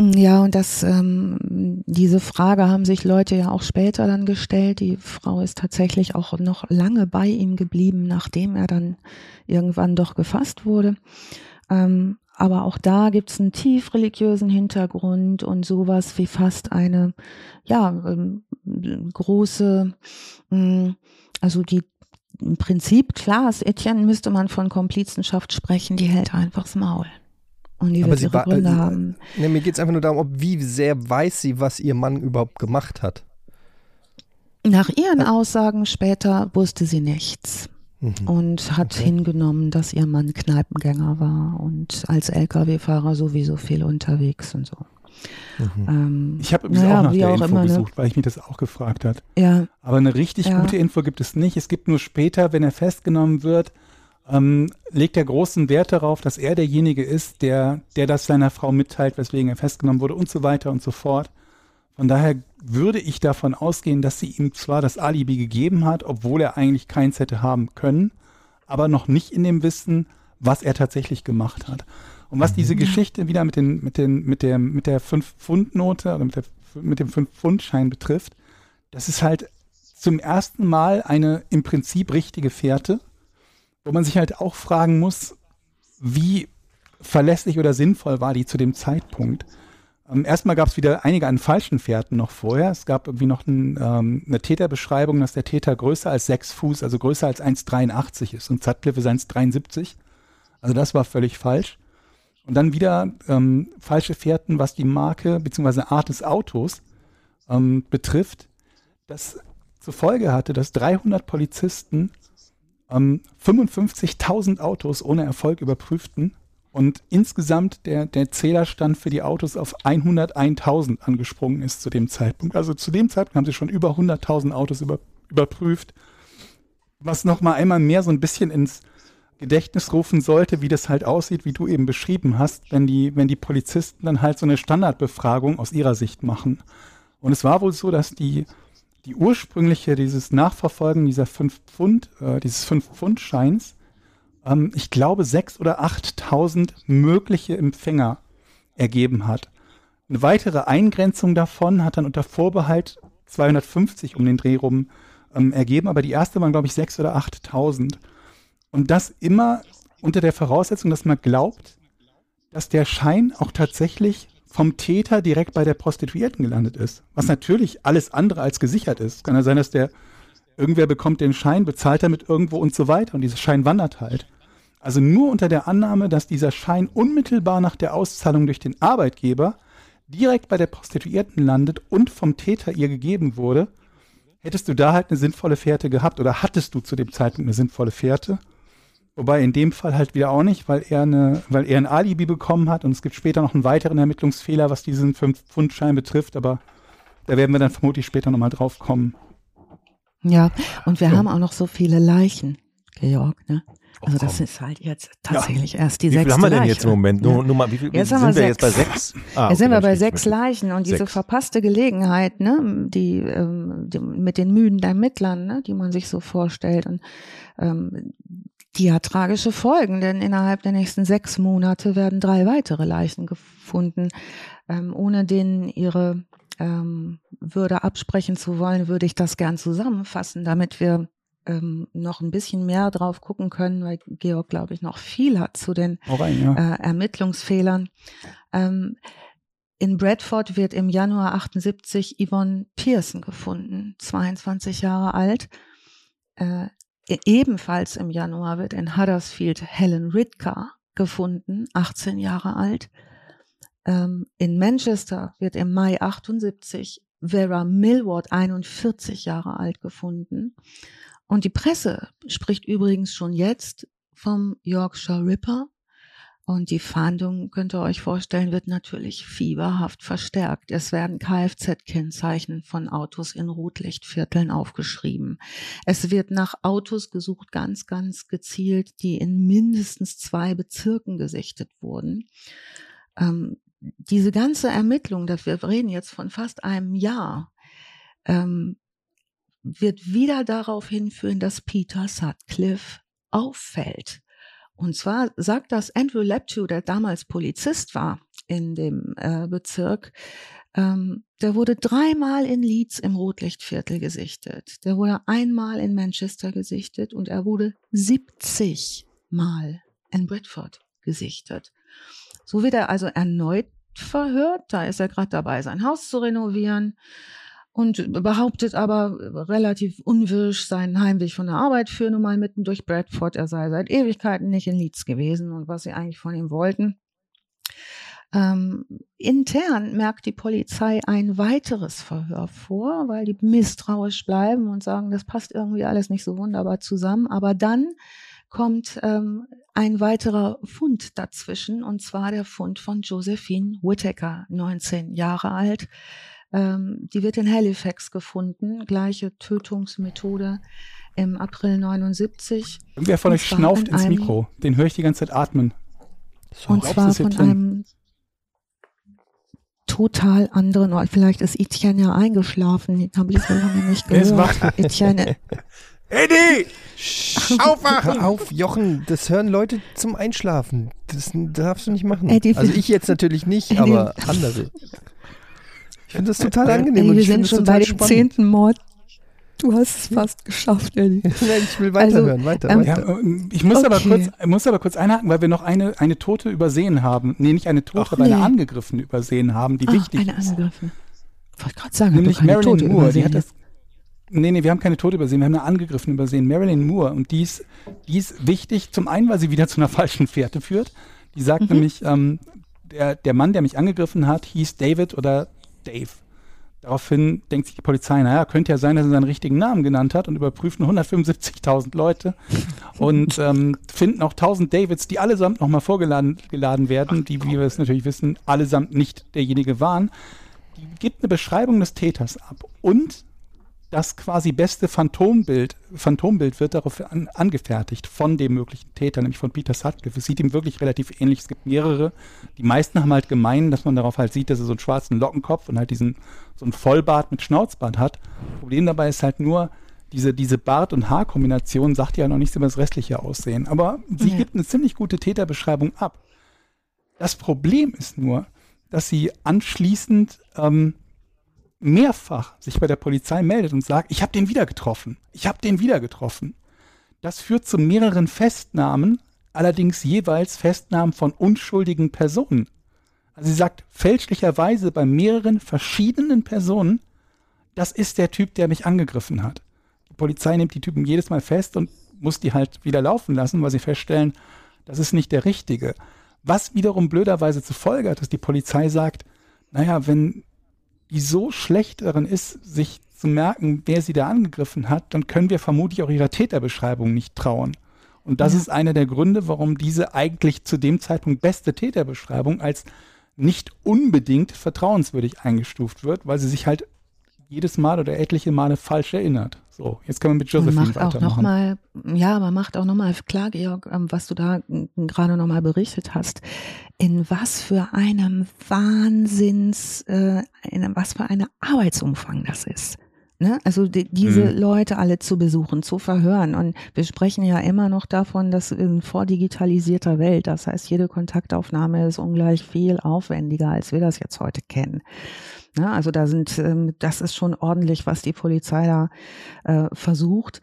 Ja, und das, ähm, diese Frage haben sich Leute ja auch später dann gestellt. Die Frau ist tatsächlich auch noch lange bei ihm geblieben, nachdem er dann irgendwann doch gefasst wurde. Ähm, aber auch da gibt es einen tief religiösen Hintergrund und sowas wie fast eine, ja, ähm, große, mm, also die im Prinzip, klar, Etienne müsste man von Komplizenschaft sprechen, die hält einfach das Maul. Und die Aber wird sie ihre Gründe äh, haben. Ne, mir geht es einfach nur darum, ob wie sehr weiß sie, was ihr Mann überhaupt gemacht hat. Nach ihren Aussagen später wusste sie nichts Mhm. und hat Okay. hingenommen, dass ihr Mann Kneipengänger war und als Lkw-Fahrer sowieso viel unterwegs und so. Mhm. Ähm, Ich habe übrigens naja, auch nach der auch Info immer, ne? gesucht, weil ich mich das auch gefragt hat. Ja, Aber eine richtig Ja. gute Info gibt es nicht. Es gibt nur später, wenn er festgenommen wird, ähm, legt er großen Wert darauf, dass er derjenige ist, der, der das seiner Frau mitteilt, weswegen er festgenommen wurde und so weiter und so fort. Von daher würde ich davon ausgehen, dass sie ihm zwar das Alibi gegeben hat, obwohl er eigentlich keins hätte haben können, aber noch nicht in dem Wissen, was er tatsächlich gemacht hat. Und was diese Geschichte wieder mit den, mit den, mit der, mit der 5-Pfund-Note oder mit, der, mit dem 5-Pfund-Schein betrifft, das ist halt zum ersten Mal eine im Prinzip richtige Fährte, wo man sich halt auch fragen muss, wie verlässlich oder sinnvoll war die zu dem Zeitpunkt. Ähm, erstmal gab es wieder einige an falschen Fährten noch vorher. Es gab irgendwie noch ein, ähm, eine Täterbeschreibung, dass der Täter größer als 6 Fuß, also größer als 1,83 ist und Sutcliffe ist 1,73. Also das war völlig falsch. Und dann wieder ähm, falsche Fährten, was die Marke bzw. Art des Autos ähm, betrifft, das zur Folge hatte, dass 300 Polizisten ähm, 55.000 Autos ohne Erfolg überprüften und insgesamt der, der Zählerstand für die Autos auf 101.000 angesprungen ist zu dem Zeitpunkt. Also zu dem Zeitpunkt haben sie schon über 100.000 Autos über, überprüft, was nochmal einmal mehr so ein bisschen ins Gedächtnis rufen sollte, wie das halt aussieht, wie du eben beschrieben hast, wenn die, wenn die Polizisten dann halt so eine Standardbefragung aus ihrer Sicht machen. Und es war wohl so, dass die, die ursprüngliche, dieses Nachverfolgen dieser 5 Pfund, äh, dieses 5 Pfund Scheins, ähm, ich glaube 6.000 oder 8.000 mögliche Empfänger ergeben hat. Eine weitere Eingrenzung davon hat dann unter Vorbehalt 250 um den Dreh rum ähm, ergeben, aber die erste waren, glaube ich, 6.000 oder 8.000. Und das immer unter der Voraussetzung, dass man glaubt, dass der Schein auch tatsächlich vom Täter direkt bei der Prostituierten gelandet ist. Was natürlich alles andere als gesichert ist. Kann ja sein, dass der irgendwer bekommt den Schein, bezahlt damit irgendwo und so weiter und dieser Schein wandert halt. Also nur unter der Annahme, dass dieser Schein unmittelbar nach der Auszahlung durch den Arbeitgeber direkt bei der Prostituierten landet und vom Täter ihr gegeben wurde, hättest du da halt eine sinnvolle Fährte gehabt oder hattest du zu dem Zeitpunkt eine sinnvolle Fährte. Wobei in dem Fall halt wieder auch nicht, weil er, eine, weil er ein Alibi bekommen hat und es gibt später noch einen weiteren Ermittlungsfehler, was diesen 5-Pfund-Schein betrifft, aber da werden wir dann vermutlich später nochmal drauf kommen. Ja. Und wir So. haben auch noch so viele Leichen, Georg, ne? Also Oh, das ist halt jetzt tatsächlich erst die Wie viel sechste haben wir denn Leiche. jetzt im Moment? Ja. Nur, nur mal, wie viel Jetzt sind wir wir jetzt bei sechs. sechs? Ah, Jetzt sind okay, wir dann bei sechs. Leichen und diese Sechs. verpasste Gelegenheit, ne, die, ähm, die mit den müden Ermittlern, ne, die man sich so vorstellt und ähm, die hat tragische Folgen, denn innerhalb der nächsten sechs Monate werden drei weitere Leichen gefunden, ähm, ohne denen ihre ähm, Würde absprechen zu wollen, würde ich das gern zusammenfassen, damit wir ähm, noch ein bisschen mehr drauf gucken können, weil Georg, glaube ich, noch viel hat zu den rein, ja. äh, Ermittlungsfehlern. Ähm, in Bradford wird im Januar 78 Yvonne Pearson gefunden, 22 Jahre alt. Äh, e- ebenfalls im Januar wird in Huddersfield Helen Ridker gefunden, 18 Jahre alt. Ähm, in Manchester wird im Mai 78 Vera Millward, 41 Jahre alt, gefunden. Und die Presse spricht übrigens schon jetzt vom Yorkshire Ripper. Und die Fahndung, könnt ihr euch vorstellen, wird natürlich fieberhaft verstärkt. Es werden Kfz-Kennzeichen von Autos in Rotlichtvierteln aufgeschrieben. Es wird nach Autos gesucht, ganz, ganz gezielt, die in mindestens zwei Bezirken gesichtet wurden. Ähm, diese ganze Ermittlung, dass wir reden jetzt von fast einem Jahr, ähm, wird wieder darauf hinführen, dass Peter Sutcliffe auffällt. Und zwar sagt das Andrew Leptew, der damals Polizist war in dem äh, Bezirk, ähm, der wurde dreimal in Leeds im Rotlichtviertel gesichtet. Der wurde einmal in Manchester gesichtet und er wurde 70 Mal in Bradford gesichtet. So wird er also erneut verhört. Da ist er gerade dabei, sein Haus zu renovieren und behauptet aber relativ unwirsch seinen Heimweg von der Arbeit für nun mal mitten durch Bradford. Er sei seit Ewigkeiten nicht in Leeds gewesen und was sie eigentlich von ihm wollten. Ähm, intern merkt die Polizei ein weiteres Verhör vor, weil die misstrauisch bleiben und sagen, das passt irgendwie alles nicht so wunderbar zusammen. Aber dann kommt ähm, ein weiterer Fund dazwischen, und zwar der Fund von Josephine Whittaker, 19 Jahre alt. Ähm, die wird in Halifax gefunden, gleiche Tötungsmethode im April 79. Wer von euch schnauft ins Mikro? Den höre ich die ganze Zeit atmen. So, und zwar von einem total anderen Ort. Vielleicht ist Etienne ja eingeschlafen, habe ich so lange nicht gehört. Etienne. Eddie! Aufwachen! Hör auf, Jochen, das hören Leute zum Einschlafen. Das darfst du nicht machen. Eddie, also ich jetzt natürlich nicht, Eddie. aber andere. Ich finde das total angenehm. Eddie, wir sind schon bei dem zehnten Mord Du hast es fast geschafft, Eddie. ich will weiterhören, also, weiter, ähm, weiter. Ja, ich muss, okay. aber kurz, muss aber kurz einhaken, weil wir noch eine, eine Tote übersehen haben. Nee, nicht eine Tote, Ach, aber nee. eine Angegriffene übersehen haben, die Ach, wichtig eine ist. Eine Angegriffene. Ich wollte gerade sagen, Nämlich Marilyn Moore. Die hat das, nee, nee, wir haben keine Tote übersehen, wir haben eine Angegriffene übersehen. Marilyn Moore. Und die ist, die ist wichtig, zum einen, weil sie wieder zu einer falschen Fährte führt. Die sagt mhm. nämlich, ähm, der, der Mann, der mich angegriffen hat, hieß David oder Dave. Daraufhin denkt sich die Polizei, naja, könnte ja sein, dass er seinen richtigen Namen genannt hat und überprüfen 175.000 Leute und ähm, finden auch 1000 Davids, die allesamt nochmal vorgeladen geladen werden, die, wie wir es natürlich wissen, allesamt nicht derjenige waren. Die gibt eine Beschreibung des Täters ab und das quasi beste Phantombild, Phantombild wird darauf an, angefertigt von dem möglichen Täter, nämlich von Peter Sutcliffe. Es sieht ihm wirklich relativ ähnlich. Es gibt mehrere. Die meisten haben halt gemein, dass man darauf halt sieht, dass er so einen schwarzen Lockenkopf und halt diesen, so einen Vollbart mit Schnauzbart hat. Problem dabei ist halt nur, diese, diese Bart- und Haarkombination sagt ja noch nichts über das restliche Aussehen. Aber sie ja. gibt eine ziemlich gute Täterbeschreibung ab. Das Problem ist nur, dass sie anschließend ähm, mehrfach sich bei der Polizei meldet und sagt, ich habe den wieder getroffen, ich habe den wieder getroffen. Das führt zu mehreren Festnahmen, allerdings jeweils Festnahmen von unschuldigen Personen. Also sie sagt fälschlicherweise bei mehreren verschiedenen Personen, das ist der Typ, der mich angegriffen hat. Die Polizei nimmt die Typen jedes Mal fest und muss die halt wieder laufen lassen, weil sie feststellen, das ist nicht der Richtige. Was wiederum blöderweise zur Folge hat, dass die Polizei sagt, naja, wenn die so schlecht darin ist, sich zu merken, wer sie da angegriffen hat, dann können wir vermutlich auch ihrer Täterbeschreibung nicht trauen. Und das ja. ist einer der Gründe, warum diese eigentlich zu dem Zeitpunkt beste Täterbeschreibung als nicht unbedingt vertrauenswürdig eingestuft wird, weil sie sich halt jedes Mal oder etliche Male falsch erinnert. So, jetzt können wir mit Josephine man macht weitermachen. Auch noch mal, ja, man macht auch nochmal klar, Georg, ähm, was du da gerade nochmal berichtet hast, in was für einem Wahnsinns, äh, in was für einem Arbeitsumfang das ist. Ne? Also die, diese mhm. Leute alle zu besuchen, zu verhören. Und wir sprechen ja immer noch davon, dass in vordigitalisierter Welt, das heißt, jede Kontaktaufnahme ist ungleich viel aufwendiger, als wir das jetzt heute kennen. Ne? Also da sind, ähm, das ist schon ordentlich, was die Polizei da äh, versucht.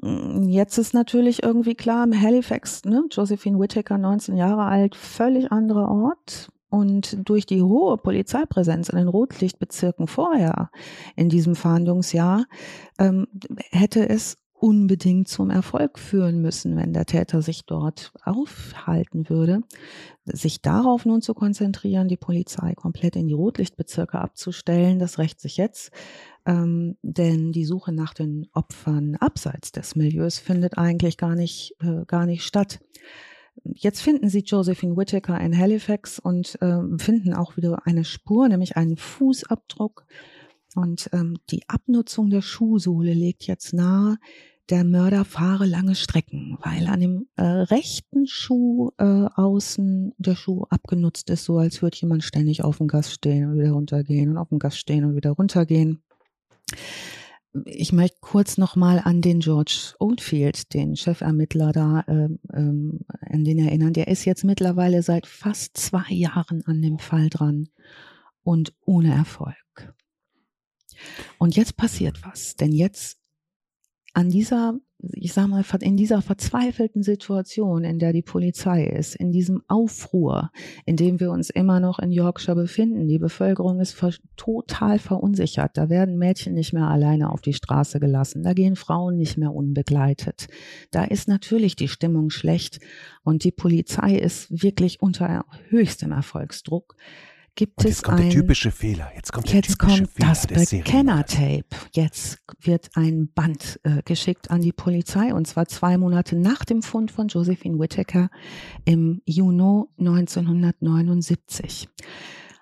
Mm, jetzt ist natürlich irgendwie klar, im Halifax, ne, Josephine Whittaker, 19 Jahre alt, völlig anderer Ort. Und durch die hohe Polizeipräsenz in den Rotlichtbezirken vorher in diesem Fahndungsjahr ähm, hätte es unbedingt zum Erfolg führen müssen, wenn der Täter sich dort aufhalten würde. Sich darauf nun zu konzentrieren, die Polizei komplett in die Rotlichtbezirke abzustellen, das rächt sich jetzt, ähm, denn die Suche nach den Opfern abseits des Milieus findet eigentlich gar nicht, äh, gar nicht statt. Jetzt finden sie Josephine Whittaker in Halifax und äh, finden auch wieder eine Spur, nämlich einen Fußabdruck. Und ähm, die Abnutzung der Schuhsohle legt jetzt nahe, der Mörder fahre lange Strecken, weil an dem äh, rechten Schuh äh, außen der Schuh abgenutzt ist, so als würde jemand ständig auf dem Gas stehen und wieder runtergehen und auf dem Gas stehen und wieder runtergehen. Ich möchte kurz nochmal an den George Oldfield, den Chefermittler da, äh, ähm, an den erinnern. Der ist jetzt mittlerweile seit fast zwei Jahren an dem Fall dran und ohne Erfolg. Und jetzt passiert was, denn jetzt an dieser ich sag mal, in dieser verzweifelten Situation, in der die Polizei ist, in diesem Aufruhr, in dem wir uns immer noch in Yorkshire befinden, die Bevölkerung ist total verunsichert. Da werden Mädchen nicht mehr alleine auf die Straße gelassen. Da gehen Frauen nicht mehr unbegleitet. Da ist natürlich die Stimmung schlecht und die Polizei ist wirklich unter höchstem Erfolgsdruck gibt Und es jetzt kommt ein, der typische Fehler. Jetzt kommt der jetzt typische kommt Fehler das. Bekenner-Tape. Jetzt wird ein Band äh, geschickt an die Polizei und zwar zwei Monate nach dem Fund von Josephine Whittaker im Juni 1979.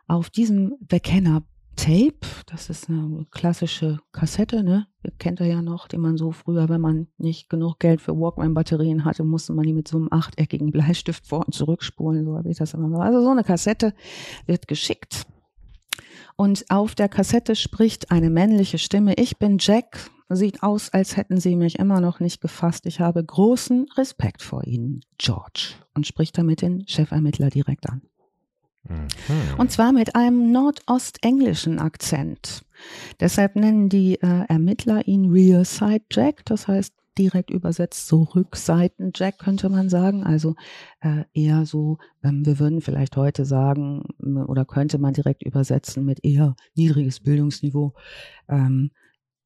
Auf diesem Bekenner Tape, das ist eine klassische Kassette, ne? Kennt ihr ja noch, die man so früher, wenn man nicht genug Geld für Walkman-Batterien hatte, musste man die mit so einem achteckigen Bleistift vor und zurückspulen, so habe ich das immer so. Also so eine Kassette wird geschickt. Und auf der Kassette spricht eine männliche Stimme. Ich bin Jack. Sieht aus, als hätten Sie mich immer noch nicht gefasst. Ich habe großen Respekt vor Ihnen, George. Und spricht damit den Chefermittler direkt an. Mhm. Und zwar mit einem nordostenglischen Akzent. Deshalb nennen die äh, Ermittler ihn Rear Side Jack, das heißt direkt übersetzt so Rückseiten Jack könnte man sagen. Also äh, eher so, ähm, wir würden vielleicht heute sagen, oder könnte man direkt übersetzen mit eher niedriges Bildungsniveau. Ähm,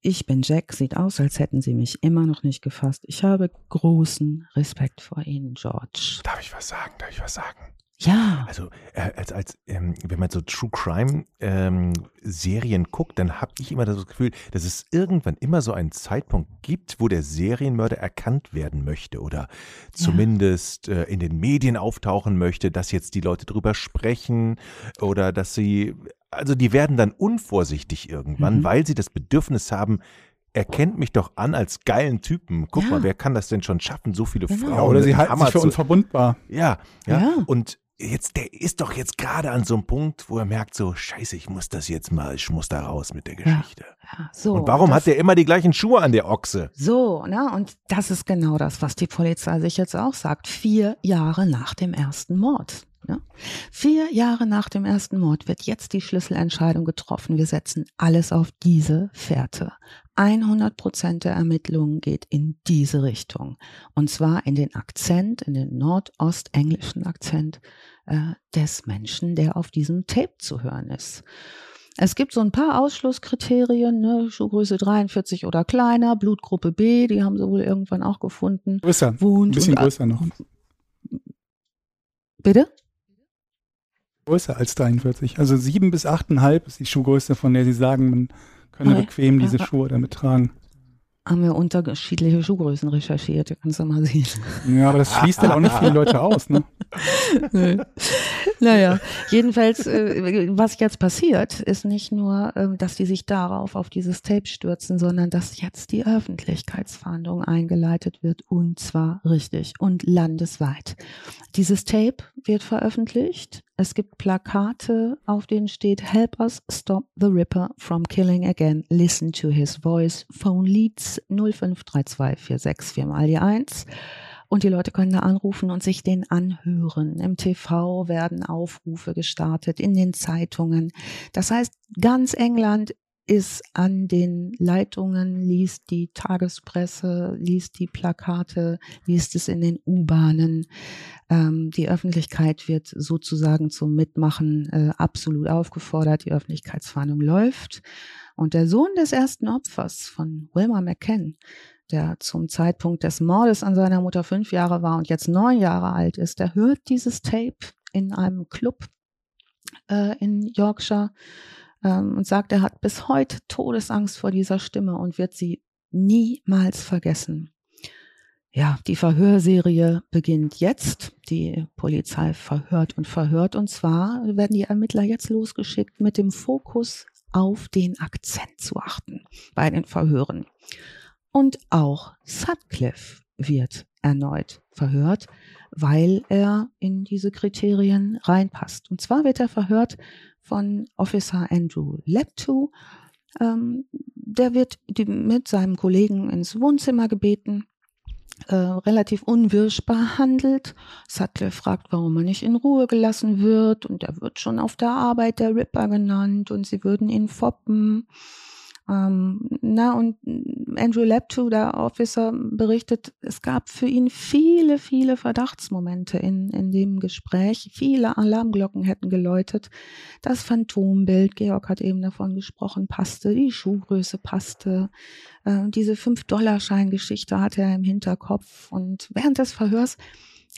ich bin Jack, sieht aus, als hätten Sie mich immer noch nicht gefasst. Ich habe großen Respekt vor Ihnen, George. Darf ich was sagen? Darf ich was sagen? Ja. Also äh, als, als ähm, wenn man so True Crime ähm, Serien guckt, dann habe ich immer das Gefühl, dass es irgendwann immer so einen Zeitpunkt gibt, wo der Serienmörder erkannt werden möchte oder zumindest äh, in den Medien auftauchen möchte, dass jetzt die Leute drüber sprechen oder dass sie, also die werden dann unvorsichtig irgendwann, Mhm. weil sie das Bedürfnis haben, er kennt mich doch an als geilen Typen. Guck Ja. mal, wer kann das denn schon schaffen? So viele Genau. Frauen. Ja, oder sie halten Hammer sich für unverwundbar. ja, ja, Ja. Und jetzt, der ist doch jetzt gerade an so einem Punkt, wo er merkt so, scheiße, ich muss das jetzt mal, ich muss da raus mit der Geschichte. ja so, Und warum das- hat der immer die gleichen Schuhe an, der Ochse? So, ne? Und das ist genau das, was die Polizei sich jetzt auch sagt. Vier Jahre nach dem ersten Mord. Ne? Vier Jahre nach dem ersten Mord wird jetzt die Schlüsselentscheidung getroffen. Wir setzen alles auf diese Fährte. 100 Prozent der Ermittlungen geht in diese Richtung. Und zwar in den Akzent, in den nordostenglischen Akzent äh, des Menschen, der auf diesem Tape zu hören ist. Es gibt so ein paar Ausschlusskriterien, ne? Schuhgröße 43 oder kleiner, Blutgruppe B, die haben sie wohl irgendwann auch gefunden. Größer. Ein Wohnt bisschen größer noch. Bitte? Größer als 43. Also 7 bis 8,5 ist die Schuhgröße, von der sie sagen, man könne Okay. bequem diese. Schuhe damit tragen. Haben wir unterschiedliche Schuhgrößen recherchiert, kannst du mal sehen. Ja, aber das schließt dann auch nicht viele Leute aus, ne? naja, jedenfalls, äh, was jetzt passiert, ist nicht nur, ähm, dass die sich darauf, auf dieses Tape stürzen, sondern dass jetzt die Öffentlichkeitsfahndung eingeleitet wird und zwar richtig und landesweit. Dieses Tape wird veröffentlicht. Es gibt Plakate, auf denen steht Help us stop the Ripper from killing again. Listen to his voice. Phone Leads 053246 viermal die 1. Und die Leute können da anrufen und sich den anhören. Im TV werden Aufrufe gestartet, in den Zeitungen. Das heißt, ganz England ist an den Leitungen, liest die Tagespresse, liest die Plakate, liest es in den U-Bahnen. Ähm, die Öffentlichkeit wird sozusagen zum Mitmachen äh, absolut aufgefordert. Die Öffentlichkeitsfahndung läuft. Und der Sohn des ersten Opfers von Wilma McKen, der zum Zeitpunkt des Mordes an seiner Mutter fünf Jahre war und jetzt neun Jahre alt ist, der hört dieses Tape in einem Club äh, in Yorkshire ähm, und sagt, er hat bis heute Todesangst vor dieser Stimme und wird sie niemals vergessen. Ja, die Verhörserie beginnt jetzt. Die Polizei verhört und verhört. Und zwar werden die Ermittler jetzt losgeschickt mit dem Fokus auf den Akzent zu achten bei den Verhören. Und auch Sutcliffe wird erneut verhört, weil er in diese Kriterien reinpasst. Und zwar wird er verhört von Officer Andrew Lepto. Ähm, der wird die, mit seinem Kollegen ins Wohnzimmer gebeten, äh, relativ unwirsch behandelt. Sutcliffe fragt, warum er nicht in Ruhe gelassen wird und er wird schon auf der Arbeit der Ripper genannt und sie würden ihn foppen. Ähm, na, und Andrew Lepto, der Officer, berichtet, es gab für ihn viele, viele Verdachtsmomente in, in dem Gespräch. Viele Alarmglocken hätten geläutet. Das Phantombild, Georg hat eben davon gesprochen, passte, die Schuhgröße passte. Äh, diese 5-Dollar-Schein-Geschichte hatte er im Hinterkopf. Und während des Verhörs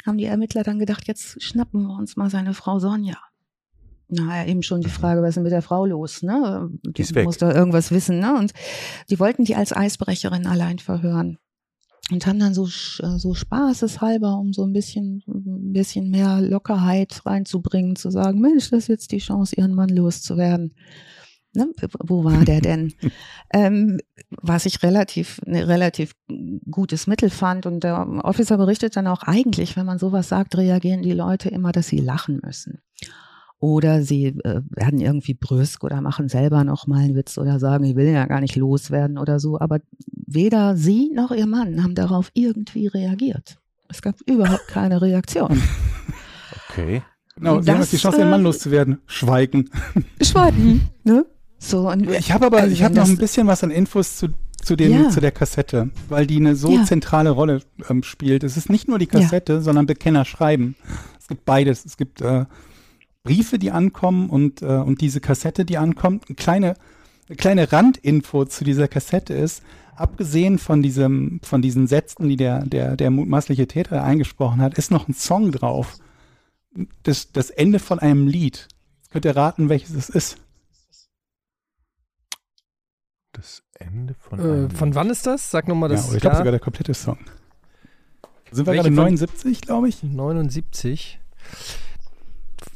haben die Ermittler dann gedacht, jetzt schnappen wir uns mal seine Frau Sonja. Na, eben schon die Frage, was ist denn mit der Frau los, ne? Die ist weg. muss da irgendwas wissen, ne? Und die wollten die als Eisbrecherin allein verhören. Und haben dann so, so spaßeshalber, um so ein bisschen, ein bisschen mehr Lockerheit reinzubringen, zu sagen, Mensch, das ist jetzt die Chance, ihren Mann loszuwerden. Ne? Wo war der denn? ähm, was ich relativ, ein ne, relativ gutes Mittel fand. Und der Officer berichtet dann auch, eigentlich, wenn man sowas sagt, reagieren die Leute immer, dass sie lachen müssen. Oder sie äh, werden irgendwie brüsk oder machen selber nochmal einen Witz oder sagen, ich will ja gar nicht loswerden oder so. Aber weder sie noch ihr Mann haben darauf irgendwie reagiert. Es gab überhaupt keine Reaktion. Okay. Genau, sie haben jetzt die Chance, ihren Mann loszuwerden. Schweigen. Schweigen, ne? So, und Ich habe aber, also ich habe noch das- ein bisschen was an Infos zu, zu, dem, Ja. zu der Kassette, weil die eine so Ja. zentrale Rolle ähm, spielt. Es ist nicht nur die Kassette, sondern Bekenner schreiben. Es gibt beides. Es gibt äh, Briefe, die ankommen und, äh, und diese Kassette, die ankommt. Eine kleine, eine kleine Randinfo zu dieser Kassette ist, abgesehen von diesem, von diesen Sätzen, die der, der, der mutmaßliche Täter eingesprochen hat, ist noch ein Song drauf. Das, das Ende von einem Lied. Jetzt könnt ihr raten, welches es ist. Das Ende von. Äh, einem- von wann ist das? Sag nochmal Ja, das oder ich glaube sogar der komplette Song. Sind wir Welche gerade von- 79, glaube ich? 79.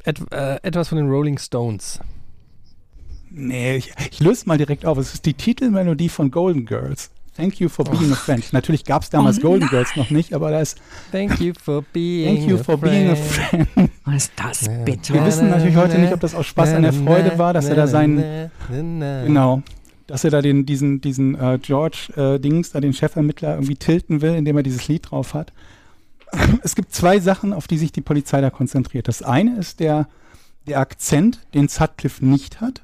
Et, äh, etwas von den Rolling Stones. Nee, ich, ich löse mal direkt auf. Es ist die Titelmelodie von Golden Girls. Thank you for being a friend. Natürlich gab es damals Oh Golden. Girls noch nicht, aber da ist Thank you for being Thank you a for being a friend. Was ist das bitte? Wir wissen natürlich heute nicht, ob das aus Spaß an der Freude war, dass er da seinen, genau, dass er da den, diesen, diesen äh, George äh, Dings, da den Chefermittler irgendwie tilten will, indem er dieses Lied drauf hat. Es gibt zwei Sachen, auf die sich die Polizei da konzentriert. Das eine ist der, der Akzent, den Sutcliffe nicht hat.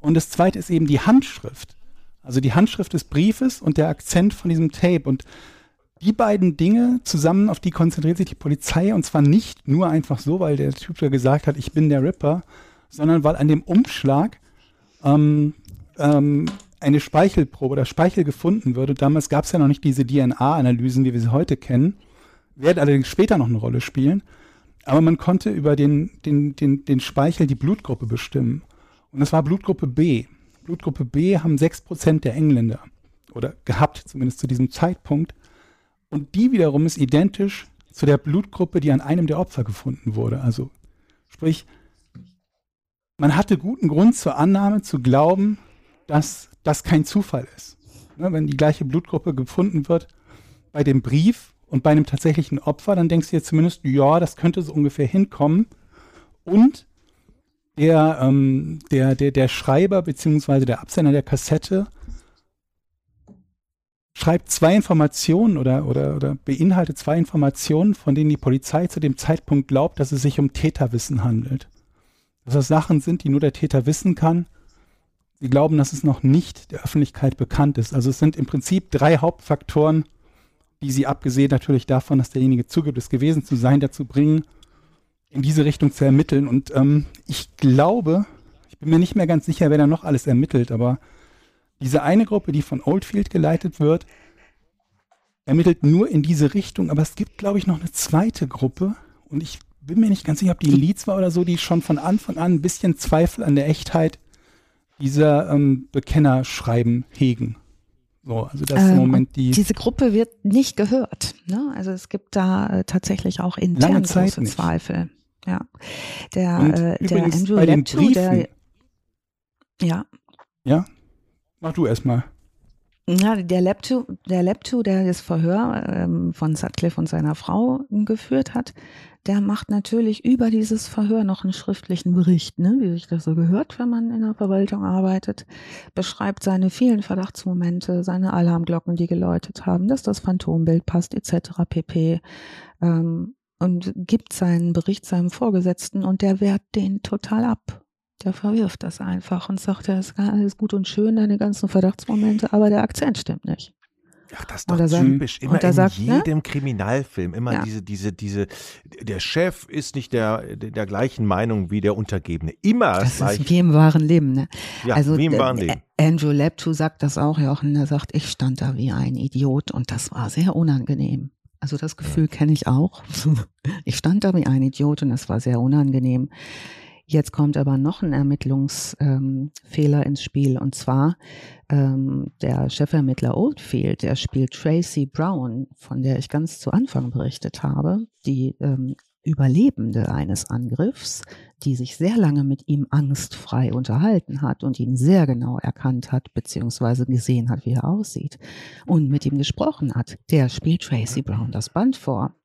Und das zweite ist eben die Handschrift. Also die Handschrift des Briefes und der Akzent von diesem Tape. Und die beiden Dinge zusammen, auf die konzentriert sich die Polizei. Und zwar nicht nur einfach so, weil der Typ da gesagt hat, ich bin der Ripper, sondern weil an dem Umschlag ähm, ähm, eine Speichelprobe oder Speichel gefunden wird. Und damals gab es ja noch nicht diese DNA-Analysen, wie wir sie heute kennen. Werden allerdings später noch eine Rolle spielen. Aber man konnte über den, den, den, den Speichel die Blutgruppe bestimmen. Und das war Blutgruppe B. Blutgruppe B haben 6% der Engländer. Oder gehabt, zumindest zu diesem Zeitpunkt. Und die wiederum ist identisch zu der Blutgruppe, die an einem der Opfer gefunden wurde. Also sprich, man hatte guten Grund zur Annahme zu glauben, dass das kein Zufall ist. Ne, wenn die gleiche Blutgruppe gefunden wird bei dem Brief und bei einem tatsächlichen Opfer, dann denkst du dir zumindest, ja, das könnte so ungefähr hinkommen. Und der, ähm, der, der, der Schreiber beziehungsweise der Absender der Kassette schreibt zwei Informationen oder, oder, oder beinhaltet zwei Informationen, von denen die Polizei zu dem Zeitpunkt glaubt, dass es sich um Täterwissen handelt. Dass das Sachen sind, die nur der Täter wissen kann. Sie glauben, dass es noch nicht der Öffentlichkeit bekannt ist. Also es sind im Prinzip drei Hauptfaktoren, die sie abgesehen natürlich davon, dass derjenige zugibt, es gewesen zu sein, dazu bringen, in diese Richtung zu ermitteln. Und ähm, ich glaube, ich bin mir nicht mehr ganz sicher, wer da noch alles ermittelt, aber diese eine Gruppe, die von Oldfield geleitet wird, ermittelt nur in diese Richtung. Aber es gibt, glaube ich, noch eine zweite Gruppe. Und ich bin mir nicht ganz sicher, ob die Leads war oder so, die schon von Anfang an ein bisschen Zweifel an der Echtheit dieser ähm, Bekennerschreiben hegen. So, also das ist im Ähm, Moment die. Diese Gruppe wird nicht gehört. Ne? Also es gibt da äh, tatsächlich auch intern große nicht. Zweifel. Ja. Der, Und äh, der Andrew bei Lepto, der ja, Mach du erstmal. Ja, der Lepto, der Lepto, der das Verhör ähm, von Sutcliffe und seiner Frau geführt hat, der macht natürlich über dieses Verhör noch einen schriftlichen Bericht, ne, wie sich das so gehört, wenn man in der Verwaltung arbeitet, beschreibt seine vielen Verdachtsmomente, seine Alarmglocken, die geläutet haben, dass das Phantombild passt, etc. pp. Ähm, und gibt seinen Bericht seinem Vorgesetzten und der wehrt den total ab. Der verwirft das einfach und sagt, das ist alles gut und schön, deine ganzen Verdachtsmomente, aber der Akzent stimmt nicht. Ach, das ist doch typisch. Immer in sagt, ne? jedem ne? Kriminalfilm, immer ja. diese, diese, diese, der Chef ist nicht der, der gleichen Meinung wie der Untergebene. Immer das gleich. ist wie im wahren Leben, ne? Ja, also, wie im wahren Leben. Andrew Lepto sagt das auch, Jochen, er sagt, ich stand da wie ein Idiot und das war sehr unangenehm. Also das Gefühl ja. kenne ich auch. Ich stand da wie ein Idiot und das war sehr unangenehm. Jetzt kommt aber noch ein Ermittlungsfehler ähm, ins Spiel und zwar ähm, der Chefermittler Oldfield, der spielt Tracy Brown, von der ich ganz zu Anfang berichtet habe, die ähm, Überlebende eines Angriffs, die sich sehr lange mit ihm angstfrei unterhalten hat und ihn sehr genau erkannt hat, beziehungsweise gesehen hat, wie er aussieht und mit ihm gesprochen hat. Der spielt Tracy Brown das Band vor.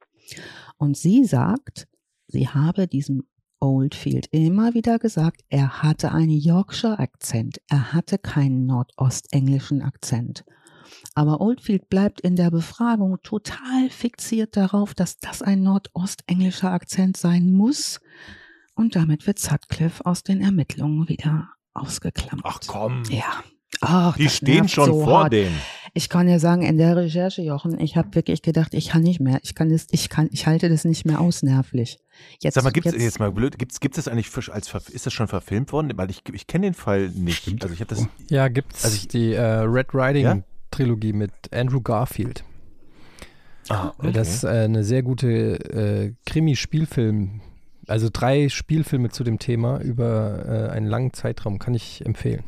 Und sie sagt, sie habe diesem Oldfield immer wieder gesagt, er hatte einen Yorkshire-Akzent, er hatte keinen nordostenglischen Akzent. Aber Oldfield bleibt in der Befragung total fixiert darauf, dass das ein nordostenglischer Akzent sein muss. Und damit wird Sutcliffe aus den Ermittlungen wieder ausgeklammert. Ach komm. Ja. Ach, die stehen schon so vor hart. dem. Ich kann ja sagen, in der Recherche, Jochen, ich habe wirklich gedacht, ich kann nicht mehr. Ich kann das, ich kann, ich halte das nicht mehr aus nervlich. Jetzt, Sag mal, gibt es jetzt, mal blöd, gibt's, gibt's das eigentlich für, als ist das schon verfilmt worden? Weil ich, ich kenne den Fall nicht. Also ich habe das. Ja, gibt's also ich, die äh, Red Riding ja? Trilogie mit Andrew Garfield. Ah, okay. Das ist äh, eine sehr gute äh, Krimi-Spielfilm. Also drei Spielfilme zu dem Thema über äh, einen langen Zeitraum kann ich empfehlen.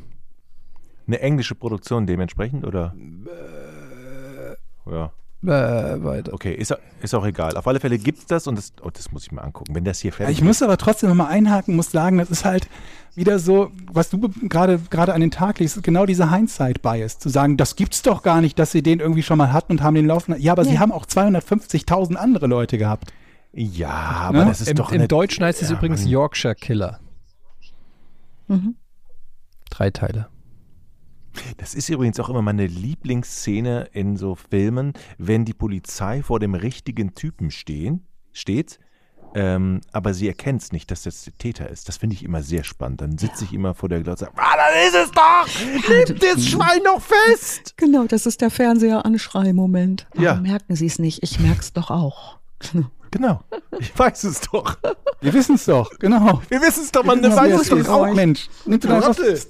Eine englische Produktion dementsprechend, oder? Äh, ja. Äh, weiter. Okay, ist, ist auch egal. Auf alle Fälle gibt es das und das, oh, das muss ich mal angucken, wenn das hier fertig ist. Ich muss aber trotzdem nochmal einhaken, muss sagen, das ist halt wieder so, was du gerade gerade an den Tag legst, genau diese Hindsight-Bias, zu sagen, das gibt's doch gar nicht, dass sie den irgendwie schon mal hatten und haben den laufen. Ja, aber nee. sie haben auch 250.000 andere Leute gehabt. Ja, aber ne? das ist Im, doch Im Deutschen heißt es ja, übrigens Mann. Yorkshire Killer. Mhm. Drei Teile. Das ist übrigens auch immer meine Lieblingsszene in so Filmen, wenn die Polizei vor dem richtigen Typen stehen, steht, ähm, aber sie erkennt es nicht, dass das der Täter ist. Das finde ich immer sehr spannend. Dann sitze ja. ich immer vor der Glotze und sage, ah, dann ist es doch! Nehmt das Schwein noch fest! Genau, das ist der Fernseher-Anschrei-Moment. Ja. merken Sie es nicht? Ich merke es doch auch. Genau. Ich weiß es doch. Wir wissen es doch, genau. Wir wissen es doch, man weiß es doch auch. Mensch, nimm du das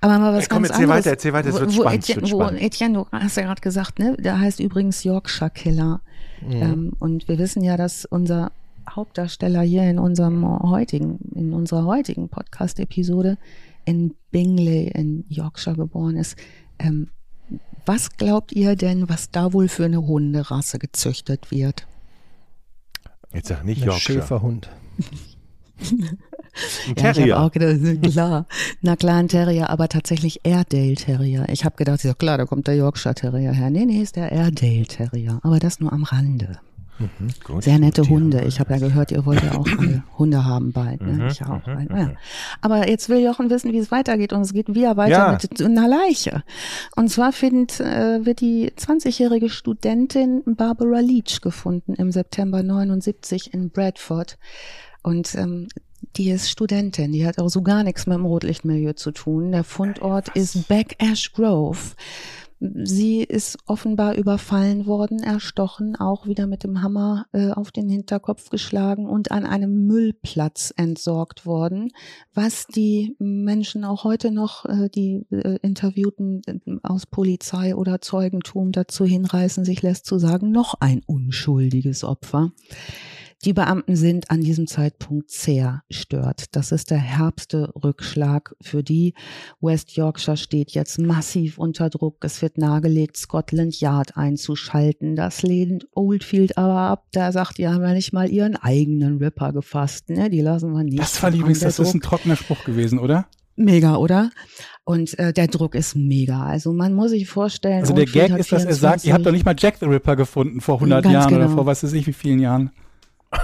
aber mal was Ey, komm, ganz erzähl anderes. weiter, erzähl weiter, es wird wo, spannend. Etienne, wird spannend. Wo, Etienne, du hast ja gerade gesagt, ne, der heißt übrigens Yorkshire Killer. Mhm. Ähm, und wir wissen ja, dass unser Hauptdarsteller hier in unserem heutigen, in unserer heutigen Podcast-Episode in Bingley in Yorkshire geboren ist. Ähm, was glaubt ihr denn, was da wohl für eine Hunderasse gezüchtet wird? Jetzt sag nicht Yorkshire. Schäferhund. Ein Terrier. Ja, ich auch gedacht, klar. Na klar, ein Terrier, aber tatsächlich Airedale Terrier. Ich habe gedacht, ja klar, da kommt der Yorkshire Terrier her. Nee, nee, ist der Airedale Terrier. Aber das nur am Rande. Mhm, gut, Sehr nette Hunde. Ich habe ja gehört, ihr wollt ja auch alle Hunde haben bald. Ne? Mhm, ich auch. Mhm, ja. Aber jetzt will Jochen wissen, wie es weitergeht. Und es geht wieder weiter ja. mit einer Leiche. Und zwar find, äh, wird die 20-jährige Studentin Barbara Leach gefunden im September 79 in Bradford. Und ähm, die ist Studentin, die hat auch so gar nichts mit dem Rotlichtmilieu zu tun. Der Fundort ja, ist Back Ash Grove. Sie ist offenbar überfallen worden, erstochen, auch wieder mit dem Hammer äh, auf den Hinterkopf geschlagen und an einem Müllplatz entsorgt worden, was die Menschen auch heute noch, äh, die äh, Interviewten äh, aus Polizei oder Zeugentum dazu hinreißen, sich lässt zu sagen, noch ein unschuldiges Opfer. Die Beamten sind an diesem Zeitpunkt sehr stört. Das ist der herbste Rückschlag für die. West Yorkshire steht jetzt massiv unter Druck. Es wird nahegelegt, Scotland Yard einzuschalten. Das lehnt Oldfield aber ab. Der sagt, die haben ja nicht mal ihren eigenen Ripper gefasst. Ne? Die lassen wir nicht. Das fand ich übrigens, das ist ein trockener Spruch gewesen, oder? Mega, oder? Und äh, der Druck ist mega. Also man muss sich vorstellen. Also der Gag ist, dass er sagt, ihr habt doch nicht mal Jack the Ripper gefunden vor 100 Jahren genau. oder vor was weiß ich wie vielen Jahren.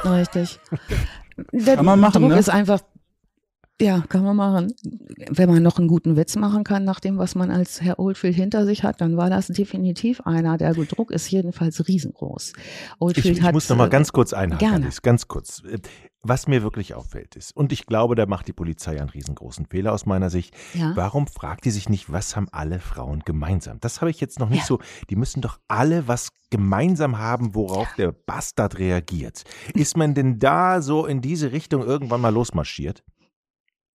Richtig. Der Kann man machen, Druck ne? ist einfach Ja, kann man machen. Wenn man noch einen guten Witz machen kann, nach dem, was man als Herr Oldfield hinter sich hat, dann war das definitiv einer. Der Druck ist jedenfalls riesengroß. Oldfield ich, ich muss noch mal ganz kurz einhaken, gerne. Alice, ganz kurz. Was mir wirklich auffällt ist, und ich glaube, da macht die Polizei einen riesengroßen Fehler aus meiner Sicht. Ja. Warum fragt die sich nicht, was haben alle Frauen gemeinsam? Das habe ich jetzt noch nicht ja. so. Die müssen doch alle was gemeinsam haben, worauf der Bastard reagiert. Ist man denn da so in diese Richtung irgendwann mal losmarschiert?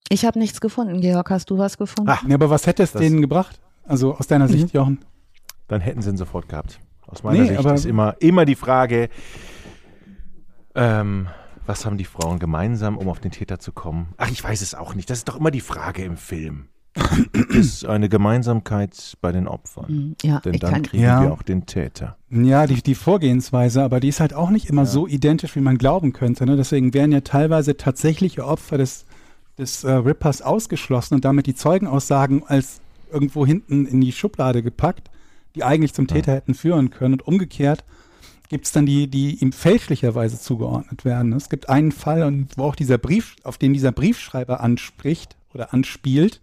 Ich habe nichts gefunden. Georg, hast du was gefunden? Ach, ja, aber was hätte es denen gebracht? Also aus deiner mhm. Sicht, Jochen? Dann hätten sie ihn sofort gehabt. Aus meiner nee, Sicht ist immer, immer die Frage, ähm, was haben die Frauen gemeinsam, um auf den Täter zu kommen? Ach, ich weiß es auch nicht. Das ist doch immer die Frage im Film. Gibt es eine Gemeinsamkeit bei den Opfern? Mhm, ja, Denn dann kriegen ja. wir auch den Täter. Ja, die, die Vorgehensweise, aber die ist halt auch nicht immer ja. so identisch, wie man glauben könnte. Ne? Deswegen werden ja teilweise tatsächliche Opfer des des äh, Rippers ausgeschlossen und damit die Zeugenaussagen als irgendwo hinten in die Schublade gepackt, die eigentlich zum Täter ja. hätten führen können. Und umgekehrt gibt es dann die, die ihm fälschlicherweise zugeordnet werden. Es gibt einen Fall, und wo auch dieser Brief, auf den dieser Briefschreiber anspricht oder anspielt,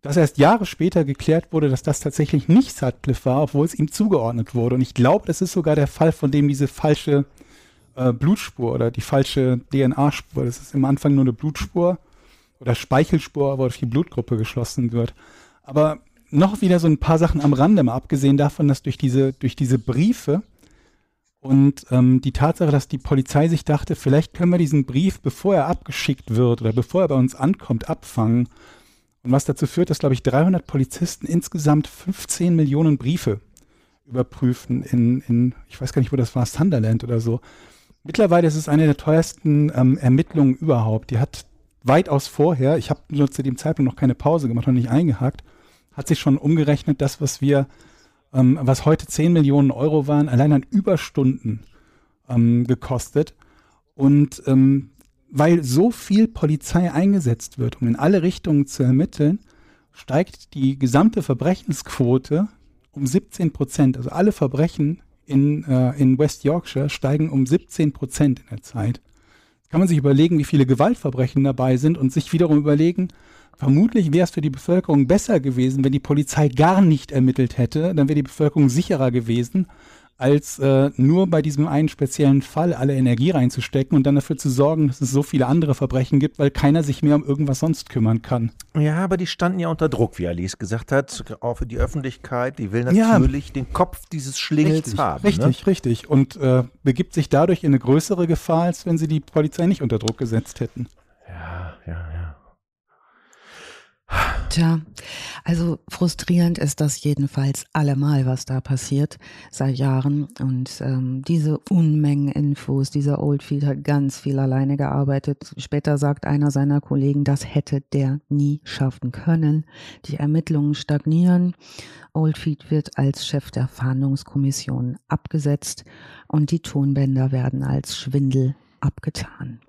dass erst Jahre später geklärt wurde, dass das tatsächlich nicht Sutcliffe war, obwohl es ihm zugeordnet wurde. Und ich glaube, das ist sogar der Fall, von dem diese falsche äh, Blutspur oder die falsche DNA-Spur, das ist am Anfang nur eine Blutspur, oder Speichelspur, wo auf die Blutgruppe geschlossen wird. Aber noch wieder so ein paar Sachen am Rande, mal abgesehen davon, dass durch diese, durch diese Briefe und ähm, die Tatsache, dass die Polizei sich dachte, vielleicht können wir diesen Brief, bevor er abgeschickt wird oder bevor er bei uns ankommt, abfangen. Und was dazu führt, dass, glaube ich, 300 Polizisten insgesamt 15 Millionen Briefe überprüfen in, in, ich weiß gar nicht, wo das war, Sunderland oder so. Mittlerweile ist es eine der teuersten ähm, Ermittlungen überhaupt. Die hat weitaus vorher, ich habe nur zu dem Zeitpunkt noch keine Pause gemacht und nicht eingehakt, hat sich schon umgerechnet, das, was wir, ähm, was heute 10 Millionen Euro waren, allein an Überstunden ähm, gekostet. Und ähm, weil so viel Polizei eingesetzt wird, um in alle Richtungen zu ermitteln, steigt die gesamte Verbrechensquote um 17 Prozent. Also alle Verbrechen in, äh, in West Yorkshire steigen um 17 Prozent in der Zeit kann man sich überlegen, wie viele Gewaltverbrechen dabei sind und sich wiederum überlegen, vermutlich wäre es für die Bevölkerung besser gewesen, wenn die Polizei gar nicht ermittelt hätte, dann wäre die Bevölkerung sicherer gewesen, als äh, nur bei diesem einen speziellen Fall alle Energie reinzustecken und dann dafür zu sorgen, dass es so viele andere Verbrechen gibt, weil keiner sich mehr um irgendwas sonst kümmern kann. Ja, aber die standen ja unter Druck, wie Alice gesagt hat, auch für die Öffentlichkeit. Die will natürlich ja, den Kopf dieses Schlingels richtig, haben. Richtig, ne? richtig. Und äh, begibt sich dadurch in eine größere Gefahr, als wenn sie die Polizei nicht unter Druck gesetzt hätten. Ja, ja, ja. Tja, also frustrierend ist das jedenfalls allemal, was da passiert seit Jahren. Und ähm, diese Unmengen Infos, dieser Oldfield hat ganz viel alleine gearbeitet. Später sagt einer seiner Kollegen, das hätte der nie schaffen können. Die Ermittlungen stagnieren. Oldfield wird als Chef der Fahndungskommission abgesetzt und die Tonbänder werden als Schwindel abgetan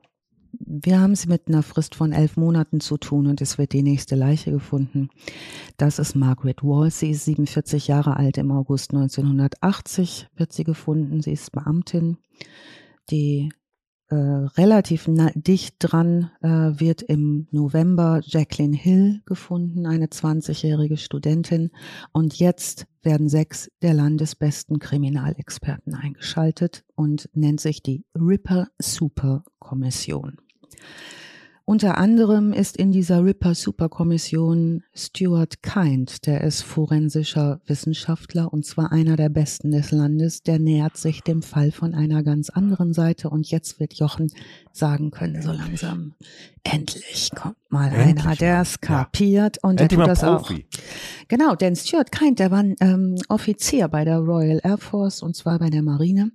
wir haben es mit einer Frist von elf Monaten zu tun und es wird die nächste Leiche gefunden. Das ist Margaret Walls. Sie ist 47 Jahre alt. Im August 1980 wird sie gefunden. Sie ist Beamtin. Die äh, relativ dicht dran äh, wird im November Jacqueline Hill gefunden, eine 20-jährige Studentin. Und jetzt werden sechs der landesbesten Kriminalexperten eingeschaltet und nennt sich die Ripper Super Kommission. Unter anderem ist in dieser Ripper Superkommission Stuart Kind, der ist forensischer Wissenschaftler und zwar einer der besten des Landes, der nähert sich dem Fall von einer ganz anderen Seite und jetzt wird Jochen sagen können, so langsam, endlich kommt mal endlich einer, der es kapiert ja. und der tut das Profi. auch. Genau, denn Stuart Kind, der war ähm, Offizier bei der Royal Air Force und zwar bei der Marine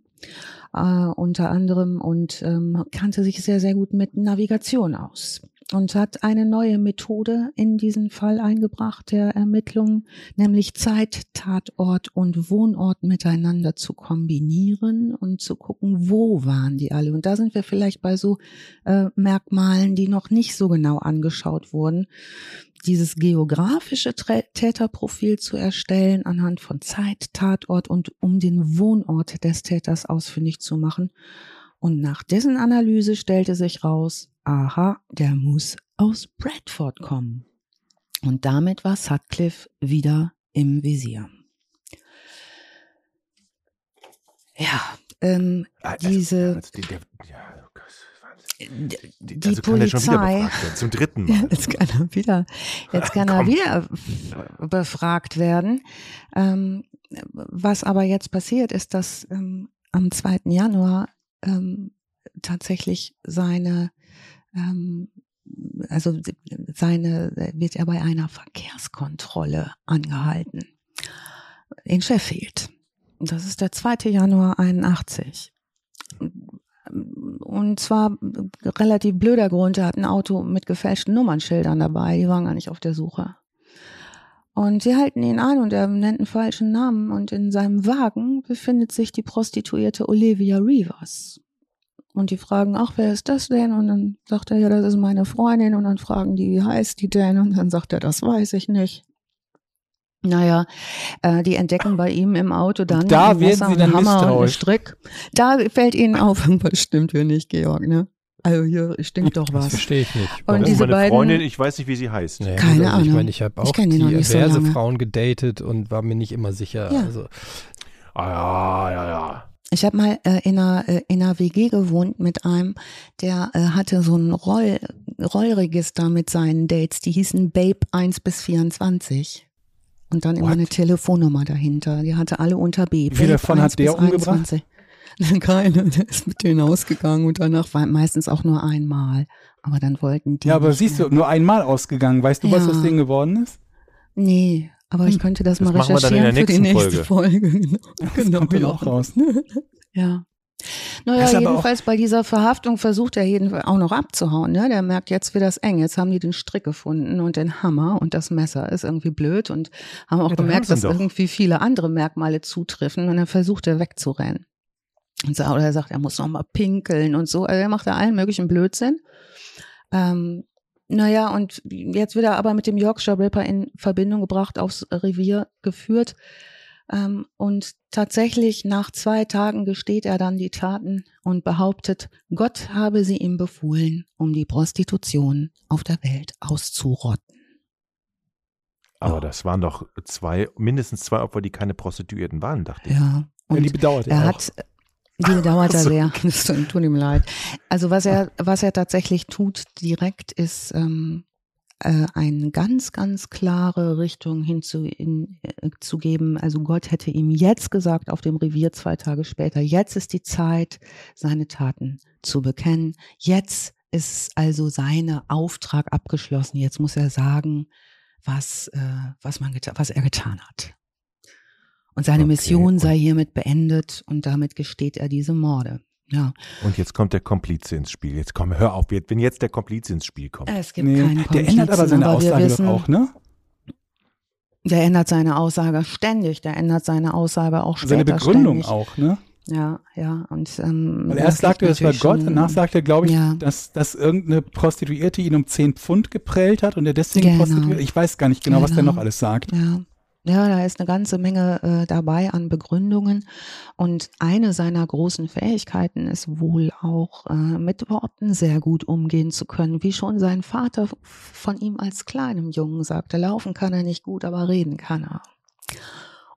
äh, unter anderem und ähm, kannte sich sehr, sehr gut mit Navigation aus und hat eine neue Methode in diesen Fall eingebracht der Ermittlung, nämlich Zeit, Tatort und Wohnort miteinander zu kombinieren und zu gucken, wo waren die alle. Und da sind wir vielleicht bei so äh, Merkmalen, die noch nicht so genau angeschaut wurden dieses geografische Täterprofil zu erstellen anhand von Zeit, Tatort und um den Wohnort des Täters ausfindig zu machen. Und nach dessen Analyse stellte sich raus, aha, der muss aus Bradford kommen. Und damit war Sutcliffe wieder im Visier. Ja, ähm, Also, diese, also, die, der, ja. Die, Die- also Polizei, zum dritten Mal. jetzt kann er wieder, jetzt kann er wieder befragt werden. Ähm, was aber jetzt passiert ist, dass ähm, am 2. Januar ähm, tatsächlich seine, ähm, also seine, wird er bei einer Verkehrskontrolle angehalten in Sheffield. Das ist der 2. Januar 81. Und zwar relativ blöder Grund, er hat ein Auto mit gefälschten Nummernschildern dabei, die waren gar nicht auf der Suche. Und sie halten ihn an und er nennt einen falschen Namen und in seinem Wagen befindet sich die Prostituierte Olivia Rivers. Und die fragen, ach, wer ist das denn? Und dann sagt er, ja, das ist meine Freundin. Und dann fragen die, wie heißt die denn? Und dann sagt er, das weiß ich nicht. Naja, äh, die entdecken bei ihm im Auto dann Da werden Messer, sie dann einen Hammer und einen. Strick. Da fällt ihnen auf, irgendwas stimmt hier nicht, Georg, ne? Also hier stimmt doch Das was. verstehe ich nicht. Und Warum? diese Meine beiden- Freundin, ich weiß nicht, wie sie heißt. Nee, Keine also Ich Ahnung. meine, ich habe Ich auch kenn die noch nicht so diverse lange. Frauen gedatet und war mir nicht immer sicher. Ja. Also, Ah, ja, ja, ja. Ich habe mal äh, in, einer, äh, in einer WG gewohnt mit einem, der äh, hatte so ein Roll, Rollregister mit seinen Dates, die hießen Babe 1 bis 24. Und dann immer What? eine Telefonnummer dahinter. Die hatte alle unter B. Wie davon hat 1 der umgebracht? 21. Keine, der ist mit denen ausgegangen und danach war meistens auch nur einmal. Aber dann wollten die. Ja, aber nicht siehst mehr. du, nur einmal ausgegangen. Weißt du, was Ja. das Ding geworden ist? Nee, aber ich könnte das, Das mal machen wir dann in recherchieren der für die nächste Folge. Genau, genau kommt dann ja. auch raus. Ja. Naja, jedenfalls bei dieser Verhaftung versucht er jedenfalls auch noch abzuhauen. Ne? Der merkt, jetzt wird das eng. Jetzt haben die den Strick gefunden und den Hammer und das Messer ist irgendwie blöd und haben auch Ja, gemerkt, haben dass doch. irgendwie viele andere Merkmale zutreffen und dann versucht er wegzurennen. Und so, oder er sagt, er muss noch mal pinkeln und so. Also er macht da allen möglichen Blödsinn. Ähm, naja, und jetzt wird er aber mit dem Yorkshire Ripper in Verbindung gebracht, aufs Revier geführt. Ähm, und tatsächlich nach zwei Tagen gesteht er dann die Taten und behauptet, Gott habe sie ihm befohlen, um die Prostitution auf der Welt auszurotten. Aber das waren doch zwei, mindestens zwei Opfer, die keine Prostituierten waren, dachte ich. Ja. Ja, Und die bedauert er er auch. hat, die bedauert er sehr. Das tut tut ihm leid. Also was er, was er tatsächlich tut direkt ist ähm, äh, eine ganz, ganz klare Richtung hinzugeben. Äh, zu geben. also Gott hätte ihm jetzt gesagt auf dem Revier zwei Tage später, jetzt ist die Zeit, seine Taten zu bekennen. Jetzt ist also sein Auftrag abgeschlossen. Jetzt muss er sagen, was, äh, was, man was er getan hat. Und seine Okay, Mission sei hiermit beendet und damit gesteht er diese Morde. Ja, Und jetzt kommt der Komplize ins Spiel. Jetzt komm, hör auf, wenn jetzt der Komplize ins Spiel kommt. es gibt Nee, keinen der ändert aber Komplizen, seine aber Aussage wissen, doch auch, ne? Der ändert seine Aussage ständig, der ändert seine Aussage auch später Seine Begründung ständig. auch, ne? Ja, ja. Und, ähm, Weil erst das sagte er, das war Gott, danach sagte er, glaube ich, Ja. dass, dass irgendeine Prostituierte ihn um 10 Pfund geprellt hat und er deswegen Genau. Prostituierte. Ich weiß gar nicht genau, was der Genau. noch alles sagt. Ja. Ja, da ist eine ganze Menge äh, dabei an Begründungen. Und eine seiner großen Fähigkeiten ist wohl auch, äh, mit Worten sehr gut umgehen zu können. Wie schon sein Vater von ihm als kleinem Jungen sagte, laufen kann er nicht gut, aber reden kann er.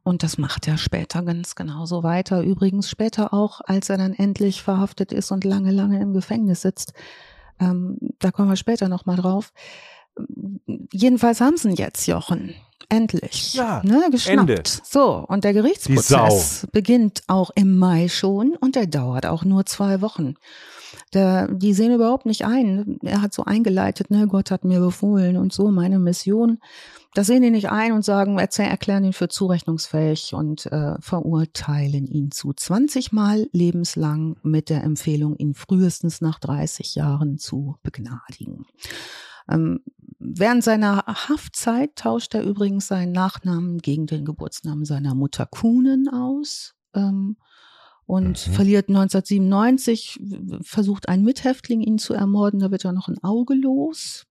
Und das macht er später ganz genauso weiter. Übrigens später auch, als er dann endlich verhaftet ist und lange, lange im Gefängnis sitzt. Ähm, da kommen wir später nochmal drauf. Jedenfalls haben sie ihn jetzt, Jochen. Endlich. Ja, ne, geschnappt. Ende. So, und der Gerichtsprozess beginnt auch im Mai schon und der dauert auch nur zwei Wochen. Der, die sehen überhaupt nicht ein. Er hat so eingeleitet, ne, Gott hat mir befohlen und so meine Mission. Das sehen die nicht ein und sagen, erzähl, erklären ihn für zurechnungsfähig und äh, verurteilen ihn zu 20 Mal lebenslang mit der Empfehlung, ihn frühestens nach 30 Jahren zu begnadigen. Ähm, während seiner Haftzeit tauscht er übrigens seinen Nachnamen gegen den Geburtsnamen seiner Mutter Kuhnen aus. Ähm, und Mhm. verliert 1997, w- versucht ein Mithäftling ihn zu ermorden, da wird er noch ein Auge los.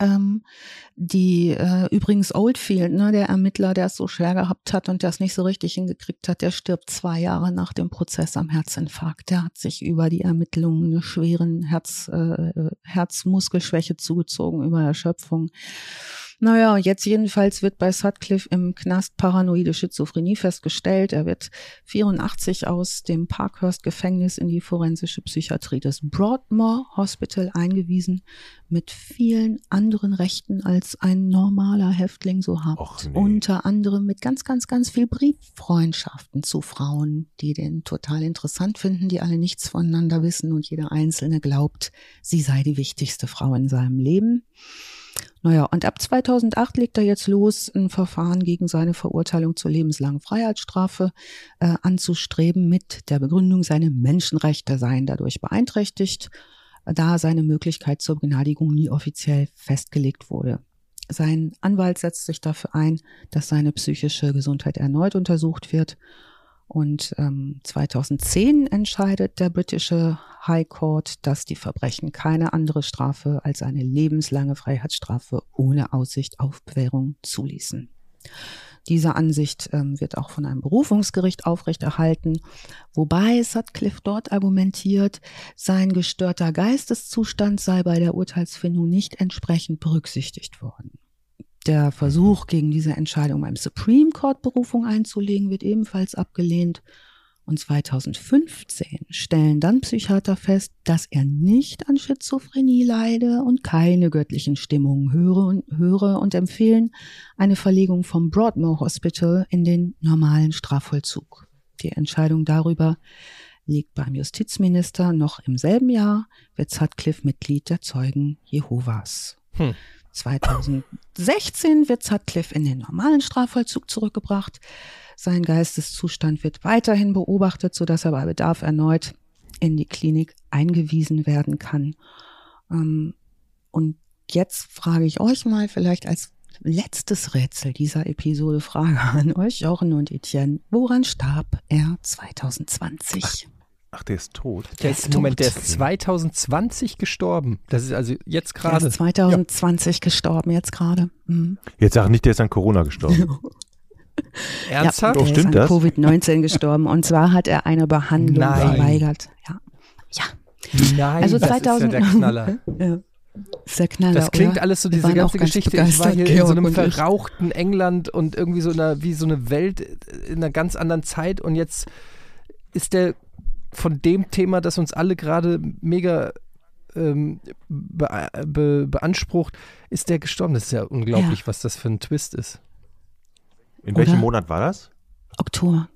Ähm, die äh, übrigens Oldfield, ne, der Ermittler, der es so schwer gehabt hat und der es nicht so richtig hingekriegt hat, der stirbt zwei Jahre nach dem Prozess am Herzinfarkt. Der hat sich über die Ermittlungen eine schweren Herz, äh, Herzmuskelschwäche zugezogen, über Erschöpfung. Naja, jetzt jedenfalls wird bei Sutcliffe im Knast paranoide Schizophrenie festgestellt. Er wird 84 aus dem Parkhurst-Gefängnis in die forensische Psychiatrie des Broadmoor Hospital eingewiesen, mit vielen anderen Rechten als ein normaler Häftling so hat. Nee. Unter anderem mit ganz, ganz, ganz viel Brieffreundschaften zu Frauen, die den total interessant finden, die alle nichts voneinander wissen und jeder Einzelne glaubt, sie sei die wichtigste Frau in seinem Leben. Naja, und ab 2008 legt er jetzt los, ein Verfahren gegen seine Verurteilung zur lebenslangen Freiheitsstrafe äh, anzustreben mit der Begründung, seine Menschenrechte seien dadurch beeinträchtigt, da seine Möglichkeit zur Begnadigung nie offiziell festgelegt wurde. Sein Anwalt setzt sich dafür ein, dass seine psychische Gesundheit erneut untersucht wird und ähm, 2010 entscheidet der britische High Court, dass die Verbrechen keine andere Strafe als eine lebenslange Freiheitsstrafe ohne Aussicht auf Bewährung zuließen. Diese Ansicht ähm, wird auch von einem Berufungsgericht aufrechterhalten, wobei Sutcliffe dort argumentiert, sein gestörter Geisteszustand sei bei der Urteilsfindung nicht entsprechend berücksichtigt worden. Der Versuch, gegen diese Entscheidung beim Supreme Court Berufung einzulegen, wird ebenfalls abgelehnt. Und 2015 stellen dann Psychiater fest, dass er nicht an Schizophrenie leide und keine göttlichen Stimmungen höre und, höre und empfehlen eine Verlegung vom Broadmoor Hospital in den normalen Strafvollzug. Die Entscheidung darüber liegt beim Justizminister. Noch im selben Jahr wird Sutcliffe Mitglied der Zeugen Jehovas. Hm. 2016 wird Sutcliffe in den normalen Strafvollzug zurückgebracht. Sein Geisteszustand wird weiterhin beobachtet, sodass er bei Bedarf erneut in die Klinik eingewiesen werden kann. Ähm, und jetzt frage ich euch mal vielleicht als letztes Rätsel dieser Episode Frage an euch, Jochen und Etienne. Woran starb er 2020? Ach. Ach, der ist tot. Der, der ist, Moment, der ist 2020 gestorben. Das ist also jetzt gerade. Der ist 2020 ja. gestorben, jetzt gerade. Mhm. Jetzt sag nicht, der ist an Corona gestorben. Ernsthaft? Ja, der Stimmt ist an Covid-19 gestorben. Und zwar hat er eine Behandlung Nein. verweigert. Ja. ja. Nein, also 2000, das ist ja der Knaller. ja. Der Knaller, das klingt oder? alles so, diese ganze Geschichte. Ich war hier Georg in so einem verrauchten England und irgendwie so einer, wie so eine Welt in einer ganz anderen Zeit und jetzt ist der von dem Thema, das uns alle gerade mega ähm, be be beansprucht, ist der gestorben. Das ist ja unglaublich, ja. was das für ein Twist ist. In Oder? welchem Monat war das? Oktober.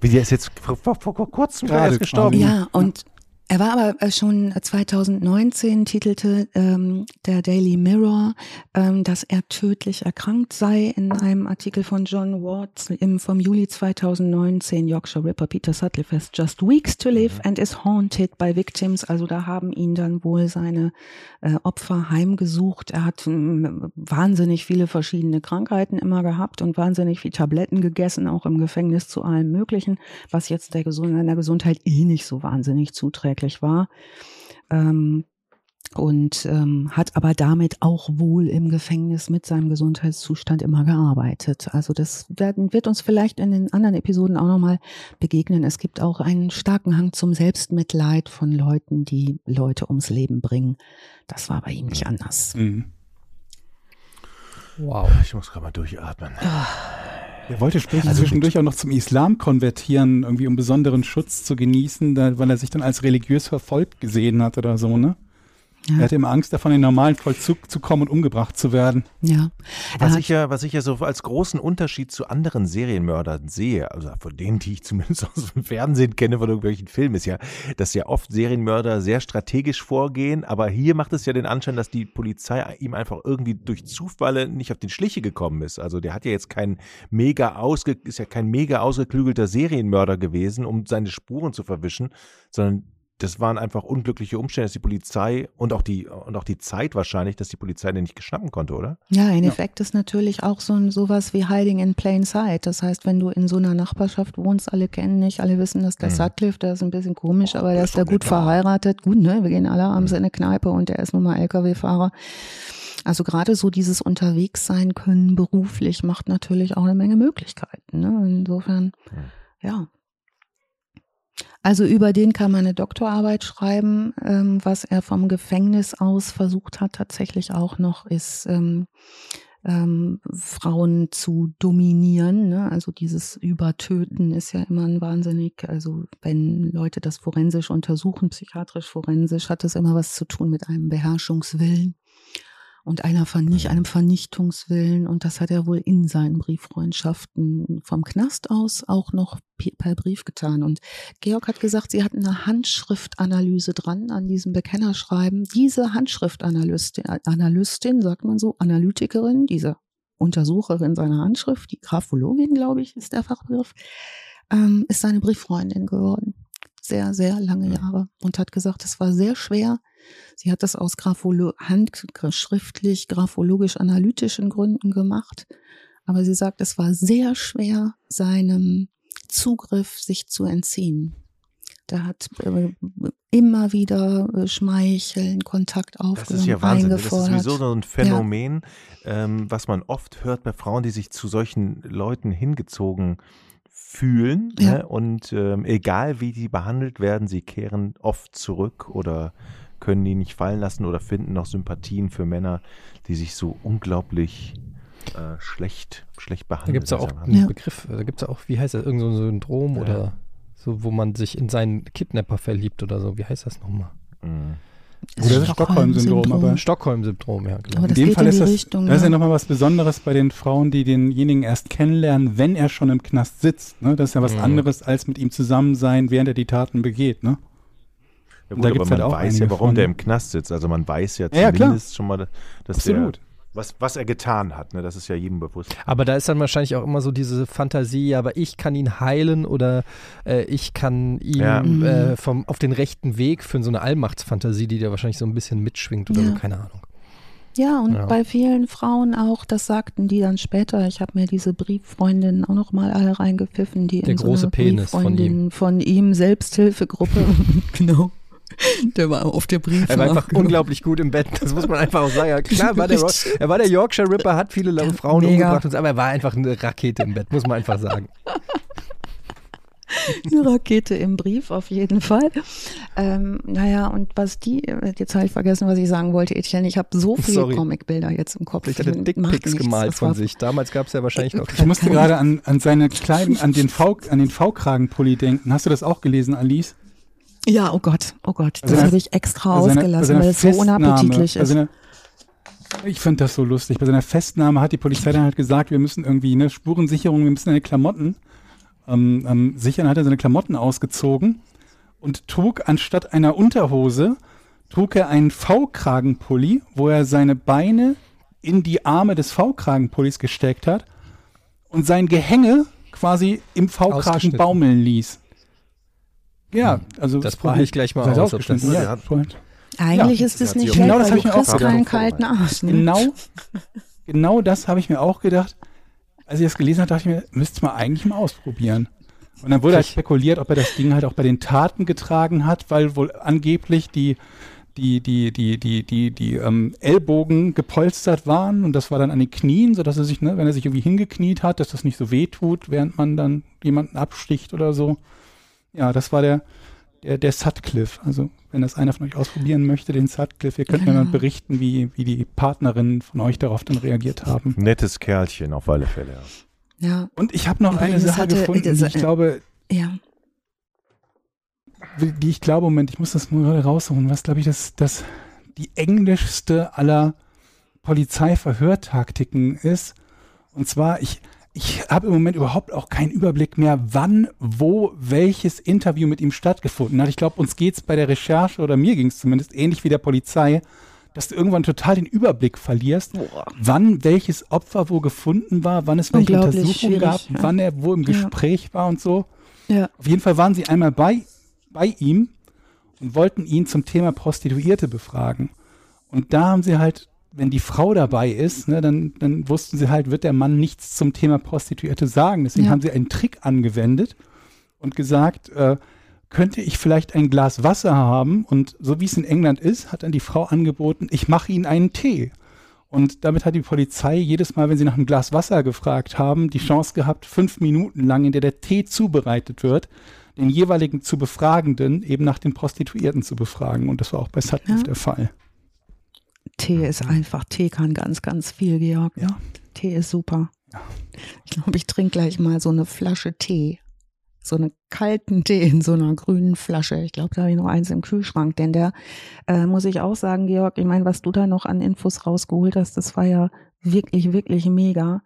Wie der ist jetzt vor, vor, vor kurzem gerade gestorben. Ja, und er war aber äh, schon 2019 titelte ähm, der Daily Mirror, ähm, dass er tödlich erkrankt sei in einem Artikel von John Watts im, vom Juli 2019. Yorkshire Ripper Peter Sutcliffe has just weeks to live and is haunted by victims. Also da haben ihn dann wohl seine äh, Opfer heimgesucht. Er hat ähm, wahnsinnig viele verschiedene Krankheiten immer gehabt und wahnsinnig viel Tabletten gegessen, auch im Gefängnis zu allem Möglichen, was jetzt der Gesund seiner Gesundheit eh nicht so wahnsinnig zuträgt schrecklich war. Ähm, und ähm, hat aber damit auch wohl im Gefängnis mit seinem Gesundheitszustand immer gearbeitet. Also das werden, wird uns vielleicht in den anderen Episoden auch nochmal begegnen. Es gibt auch einen starken Hang zum Selbstmitleid von Leuten, die Leute ums Leben bringen. Das war bei ihm nicht anders. Mhm. Wow. Ich muss gerade mal durchatmen. Ah. Er wollte später also zwischendurch auch noch zum Islam konvertieren, irgendwie um besonderen Schutz zu genießen, da, weil er sich dann als religiös verfolgt gesehen hat oder so, ne? Ja. Er hatte immer Angst davon, in den normalen Vollzug zu kommen und umgebracht zu werden. Ja. Was ich ja, was ich ja so als großen Unterschied zu anderen Serienmördern sehe, also von denen, die ich zumindest aus dem Fernsehen kenne, von irgendwelchen Filmen, ist ja, dass ja oft Serienmörder sehr strategisch vorgehen, aber hier macht es ja den Anschein, dass die Polizei ihm einfach irgendwie durch Zufall nicht auf den Schliche gekommen ist. Also der hat ja jetzt kein mega ausge, ist ja kein mega ausgeklügelter Serienmörder gewesen, um seine Spuren zu verwischen, sondern das waren einfach unglückliche Umstände, dass die Polizei und auch die und auch die Zeit wahrscheinlich, dass die Polizei den nicht geschnappen konnte, oder? Ja, in Effekt ist natürlich auch so ein sowas wie Hiding in Plain Sight. Das heißt, wenn du in so einer Nachbarschaft wohnst, alle kennen nicht, alle wissen, dass der Mhm. Sutcliffe, der ist ein bisschen komisch, Oh, aber der ist da gut verheiratet. Gut, ne? Wir gehen alle abends Mhm. in eine Kneipe und der ist nun mal LKW-Fahrer. Also gerade so dieses unterwegs sein können beruflich macht natürlich auch eine Menge Möglichkeiten. Ne? Insofern, Mhm. ja. Also über den kann man eine Doktorarbeit schreiben. Ähm, was er vom Gefängnis aus versucht hat, tatsächlich auch noch, ist ähm, ähm, Frauen zu dominieren. Ne? Also dieses Übertöten ist ja immer ein wahnsinnig, also wenn Leute das forensisch untersuchen, psychiatrisch forensisch, hat es immer was zu tun mit einem Beherrschungswillen und einer Vernicht, einem Vernichtungswillen. Und das hat er wohl in seinen Brieffreundschaften vom Knast aus auch noch pe- per Brief getan. Und Georg hat gesagt, sie hatten eine Handschriftanalyse dran an diesem Bekennerschreiben. Diese Handschriftanalystin, Analystin, sagt man so, Analytikerin, diese Untersucherin seiner Handschrift, die Graphologin, glaube ich, ist der Fachbegriff, ähm, ist seine Brieffreundin geworden. Sehr, sehr lange Jahre. Und hat gesagt, es war sehr schwer. Sie hat das aus Grapholo handschriftlich, graphologisch-analytischen Gründen gemacht. Aber sie sagt, es war sehr schwer, seinem Zugriff sich zu entziehen. Der hat äh, immer wieder äh, Schmeicheln, Kontakt aufgenommen, Das ist ja Wahnsinn. Das ist sowieso so ein Phänomen, ähm, was man oft hört bei Frauen, die sich zu solchen Leuten hingezogen fühlen. Ja. Ne? Und ähm, egal wie die behandelt werden, sie kehren oft zurück oder können die nicht fallen lassen oder finden noch Sympathien für Männer, die sich so unglaublich äh, schlecht, schlecht Da behandeln. gibt es ja auch einen Ja. Begriff, da gibt es ja auch, wie heißt das, irgend so ein Syndrom Ja. oder so, wo man sich in seinen Kidnapper verliebt oder so. Wie heißt das nochmal? Mhm. Oder das Stockholm-Syndrom, aber- Stockholm-Syndrom, ja, genau. Aber In das dem geht Fall in ist die das, Richtung, das ist ja ja. nochmal was Besonderes bei den Frauen, die denjenigen erst kennenlernen, wenn er schon im Knast sitzt. Ne? Das ist ja was Mhm. anderes, als mit ihm zusammen sein, während er die Taten begeht. Ne? Ja, gut, da aber gibt's man halt auch weiß ja, warum von. der im Knast sitzt. Also man weiß ja Ja, ja, zumindest schon mal, dass Absolut. Was, was er getan hat. Ne? Das ist ja jedem bewusst. Aber da ist dann wahrscheinlich auch immer so diese Fantasie, ja, aber ich kann ihn heilen oder äh, ich kann ihn Ja. Mhm. äh, vom, auf den rechten Weg führen, so eine Allmachtsfantasie, die da wahrscheinlich so ein bisschen mitschwingt oder Ja. so, keine Ahnung. Ja, und Ja. bei vielen Frauen auch, das sagten die dann später, ich habe mir diese Brieffreundinnen auch noch mal alle reingepfiffen, die Der in so große einer Penis von Brieffreundin von ihm, Selbsthilfegruppe, genau. Der war auf der Brief. Er war einfach unglaublich gut im Bett, das muss man einfach auch sagen. Ja, Klar, war der, er war der Yorkshire Ripper, hat viele Ja, Frauen mega. umgebracht, und so, aber er war einfach eine Rakete im Bett, muss man einfach sagen. Eine Rakete im Brief, auf jeden Fall. Ähm, naja, und was die, jetzt habe ich vergessen, was ich sagen wollte, Etienne. Ich habe so viele. Comicbilder jetzt im Kopf. Vielleicht hat er Macht Dickpics nichts. gemalt Das von sich. Damals gab es ja wahrscheinlich noch. Ich musste gerade an, an seine kleinen, an den V, an den V-Kragenpulli denken. Hast du das auch gelesen, Alice? Ja, oh Gott, oh Gott, das Also habe ich extra bei ausgelassen, weil es so unappetitlich ist. seiner- ich finde das so lustig. Bei seiner Festnahme hat die Polizei dann halt gesagt, wir müssen irgendwie eine Spurensicherung, wir müssen seine Klamotten ähm, ähm, sichern. Hat er seine Klamotten ausgezogen und trug anstatt einer Unterhose, trug er einen V-Kragenpulli, wo er seine Beine in die Arme des V-Kragenpullis gesteckt hat und sein Gehänge quasi im V-Kragen baumeln ließ. Ja, also Das probiere ich gleich mal aus, ob das- ja, Freund. Eigentlich Ja, ist das es nicht Genau das weil hab du ich mir auch kriegst gedacht. keinen kalten Arsch. Ne? Genau, genau das habe ich mir auch gedacht. Als ich das gelesen habe, dachte ich mir, müsste man eigentlich mal ausprobieren. Und dann wurde halt spekuliert, ob er das Ding halt auch bei den Taten getragen hat, weil wohl angeblich die, die, die, die, die, die, die ähm, Ellbogen gepolstert waren und das war dann an den Knien, sodass er sich, ne, wenn er sich irgendwie hingekniet hat, dass das nicht so weh tut, während man dann jemanden absticht oder so. Ja, das war der, der, der Sutcliffe. Also, wenn das einer von euch ausprobieren möchte, den Sutcliffe, ihr könnt mir Ja. mal berichten, wie, wie die Partnerinnen von euch darauf dann reagiert haben. Nettes Kerlchen auf alle Fälle. Ja. Ja, Und ich habe noch eine Übrigens Sache hatte- gefunden, die das- ich glaube, ja. die ich glaube, Moment, ich muss das mal gerade raussuchen, was glaube ich das, das die englischste aller Polizeiverhörtaktiken ist. Und zwar, ich, ich habe im Moment überhaupt auch keinen Überblick mehr, wann, wo, welches Interview mit ihm stattgefunden hat. Ich glaube, uns geht's bei der Recherche, oder mir ging es zumindest ähnlich wie der Polizei, dass du irgendwann total den Überblick verlierst, wann welches Opfer wo gefunden war, wann es welche Unglaublich Untersuchung schwierig, gab, ja. wann er wo im Ja. Gespräch war und so. Ja. Auf jeden Fall waren sie einmal bei, bei ihm und wollten ihn zum Thema Prostituierte befragen. Und da haben sie halt, wenn die Frau dabei ist, ne, dann, dann wussten sie halt, wird der Mann nichts zum Thema Prostituierte sagen. Deswegen Ja. haben sie einen Trick angewendet und gesagt, äh, könnte ich vielleicht ein Glas Wasser haben? Und so wie es in England ist, hat dann die Frau angeboten, ich mache Ihnen einen Tee. Und damit hat die Polizei jedes Mal, wenn sie nach einem Glas Wasser gefragt haben, die Chance gehabt, fünf Minuten lang, in der der Tee zubereitet wird, den jeweiligen zu Befragenden eben nach den Prostituierten zu befragen. Und das war auch bei Sutcliffe Ja. der Fall. Tee ist einfach, Tee kann ganz, ganz viel, Georg. Ja. Tee ist super. Ich glaube, ich trinke gleich mal so eine Flasche Tee. So einen kalten Tee in so einer grünen Flasche. Ich glaube, da habe ich noch eins im Kühlschrank. Denn der, äh, muss ich auch sagen, Georg, ich meine, was du da noch an Infos rausgeholt hast, das war ja wirklich, wirklich mega.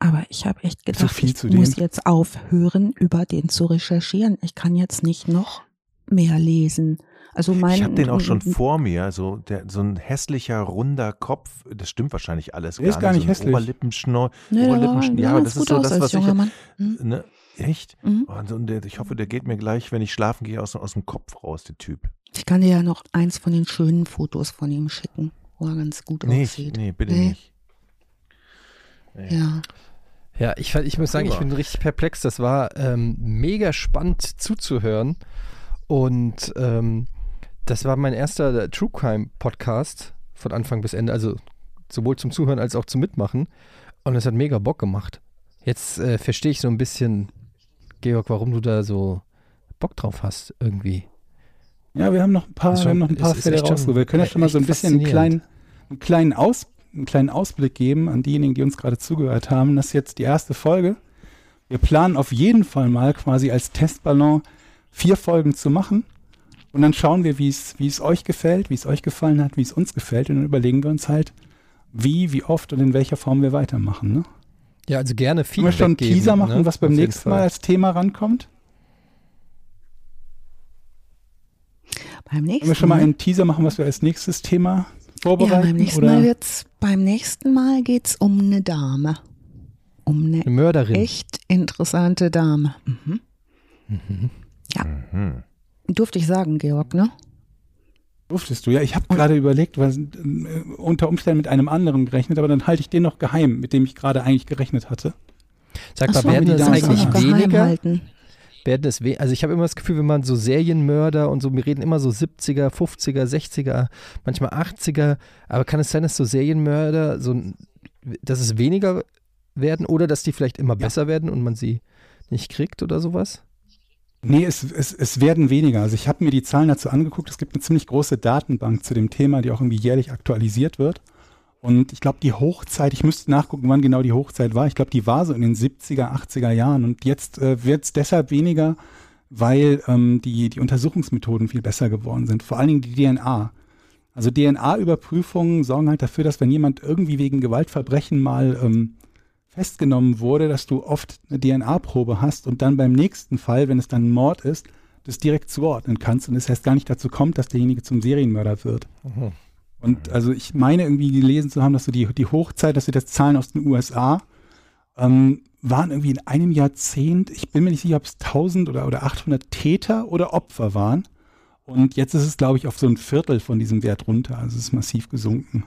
Aber ich habe echt gedacht, viel ich zu dem. muss jetzt aufhören, über den zu recherchieren. Ich kann jetzt nicht noch mehr lesen. Also mein, Ich habe den auch schon vor mir, so, der, so ein hässlicher, runder Kopf, das stimmt wahrscheinlich alles Der ist gar nicht so ein hässlich. Oberlippenschnur, Nee, Oberlippenschnur, ja, ganz das ist so das, was ich. Hm? ne, echt? Mhm. Und, und der- ich hoffe, der geht mir gleich, wenn ich schlafen gehe, aus, aus dem Kopf raus, der Typ. Ich kann dir ja noch eins von den schönen Fotos von ihm schicken, wo er ganz gut Nee, aussieht. nee, bitte Nee. nicht. Ja. Ja, ich, ich muss sagen, ich bin richtig perplex. Das war ähm, mega spannend zuzuhören. Und ähm, das war mein erster True Crime Podcast von Anfang bis Ende. Also sowohl zum Zuhören als auch zum Mitmachen. Und es hat mega Bock gemacht. Jetzt äh, verstehe ich so ein bisschen, Georg, warum du da so Bock drauf hast, irgendwie. Ja, wir haben noch ein paar, Ist wir schon- haben noch ein paar Fälle schon rausgeholt. Wir können ja schon mal so ein bisschen einen kleinen, einen kleinen, Aus, einen kleinen Ausblick geben an diejenigen, die uns gerade zugehört haben. Das ist jetzt die erste Folge. Wir planen auf jeden Fall mal quasi als Testballon vier Folgen zu machen. Und dann schauen wir, wie es, wie es euch gefällt, wie es euch gefallen hat, wie es uns gefällt. Und dann überlegen wir uns halt, wie, wie oft und in welcher Form wir weitermachen. Ne? Ja, also gerne Können wir schon einen geben, Teaser machen, ne? was beim Auf nächsten Mal als Thema rankommt? Beim nächsten Können wir schon mal einen Teaser machen, was wir als nächstes Thema ja, vorbereiten? beim nächsten oder? Mal wird's, beim nächsten Mal geht's um eine Dame. Um eine Eine Mörderin. echt interessante Dame. Mhm. Mhm. Durfte ich sagen, Georg, ne? Durftest du, ja. Ich habe gerade überlegt, was, äh, unter Umständen mit einem anderen gerechnet, aber dann halte ich den noch geheim, mit dem ich gerade eigentlich gerechnet hatte. Sag mal, so, werden die das eigentlich weniger? halten. werden es we also ich habe immer das Gefühl, wenn man so Serienmörder und so, wir reden immer so 70er, 50er, 60er, manchmal 80er, aber kann es sein, dass so Serienmörder so, dass es weniger werden oder dass die vielleicht immer Ja. besser werden und man sie nicht kriegt oder sowas? Nee, es, es, es werden weniger. Also ich habe mir die Zahlen dazu angeguckt. Es gibt eine ziemlich große Datenbank zu dem Thema, die auch irgendwie jährlich aktualisiert wird. Und ich glaube, die Hochzeit, ich müsste nachgucken, wann genau die Hochzeit war. Ich glaube, die war so in den 70er, 80er Jahren. Und jetzt äh, wird es deshalb weniger, weil ähm, die, die Untersuchungsmethoden viel besser geworden sind. Vor allen Dingen die DNA. Also DNA-Überprüfungen sorgen halt dafür, dass wenn jemand irgendwie wegen Gewaltverbrechen mal ähm, festgenommen wurde, dass du oft eine DNA-Probe hast und dann beim nächsten Fall, wenn es dann ein Mord ist, das direkt zuordnen kannst und es erst gar nicht dazu kommt, dass derjenige zum Serienmörder wird. Mhm. Und also ich meine irgendwie gelesen zu haben, dass so die, die Hochzeit, dass wir das Zahlen aus den USA, ähm, waren irgendwie in einem Jahrzehnt, ich bin mir nicht sicher, ob es 1000 oder, oder 800 Täter oder Opfer waren. Und jetzt ist es, glaube ich, auf so ein Viertel von diesem Wert runter. Also es ist massiv gesunken.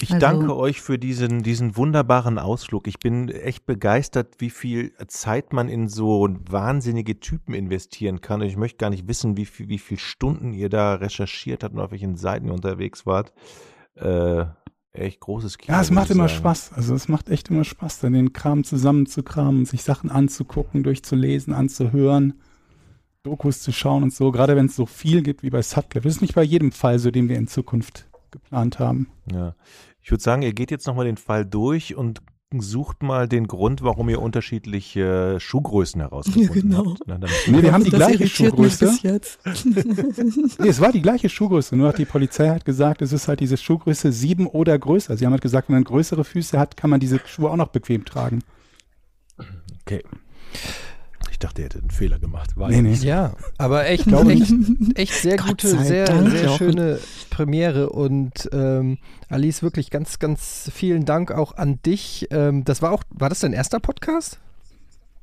Ich Also- danke euch für diesen, diesen wunderbaren Ausflug. Ich bin echt begeistert, wie viel Zeit man in so wahnsinnige Typen investieren kann. Und ich möchte gar nicht wissen, wie viel, wie viel Stunden ihr da recherchiert habt und auf welchen Seiten ihr unterwegs wart. Äh, echt großes Kino. Ja, es macht immer sagen. Spaß. Also es macht echt immer Spaß, dann den Kram zusammenzukramen, sich Sachen anzugucken, durchzulesen, anzuhören, Dokus zu schauen und so. Gerade wenn es so viel gibt wie bei Sutcliffe. Das ist nicht bei jedem Fall so, den wir in Zukunft geplant haben. Ja. Ich würde sagen, ihr geht jetzt nochmal den Fall durch und sucht mal den Grund, warum ihr unterschiedliche Schuhgrößen herausgefunden Ja, genau. habt. Na, dann, Nee, wir haben die Das gleiche Schuhgröße. bis jetzt. Nee, es war die gleiche Schuhgröße, nur hat die Polizei hat gesagt, es ist halt diese Schuhgröße 7 oder größer. Sie haben halt gesagt, wenn man größere Füße hat, kann man diese Schuhe auch noch bequem tragen. okay. Ich dachte, ihr hättet einen Fehler gemacht. War Nee, ja nee. Ja, aber echt, glaube echt, echt sehr Gott gute, sehr, Dank, sehr schöne Premiere und ähm, Alice, wirklich ganz, ganz vielen Dank auch an dich. Ähm, das war auch, war das dein erster Podcast?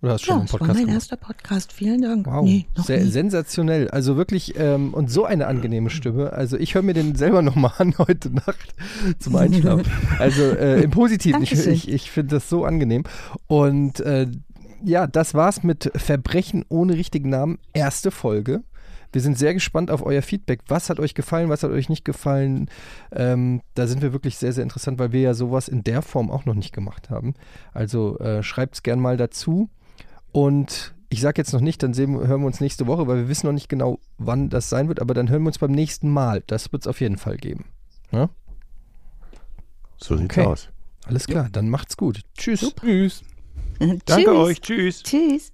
Oder hast du schon Ja, einen das war Podcast mein gemacht? erster Podcast. Vielen Dank. Wow, Nee, noch sehr, nie. sensationell. Also wirklich, ähm, und so eine angenehme Stimme. Also ich höre mir den selber nochmal an heute Nacht zum Einschlafen. Also äh, im Positiven. Ich, Dankeschön. ich, ich finde das so angenehm. Und äh, ja, das war's mit Verbrechen ohne richtigen Namen. Erste Folge. Wir sind sehr gespannt auf euer Feedback. Was hat euch gefallen, was hat euch nicht gefallen? Ähm, da sind wir wirklich sehr, sehr interessant, weil wir ja sowas in der Form auch noch nicht gemacht haben. Also äh, schreibt es gern mal dazu. Und ich sage jetzt noch nicht, dann sehen, hören wir uns nächste Woche, weil wir wissen noch nicht genau, wann das sein wird, aber dann hören wir uns beim nächsten Mal. Das wird es auf jeden Fall geben. Ja? So sieht's Okay. aus. Alles klar, dann macht's gut. Tschüss. Tschüss. Danke Tschüss. euch. Tschüss. Tschüss.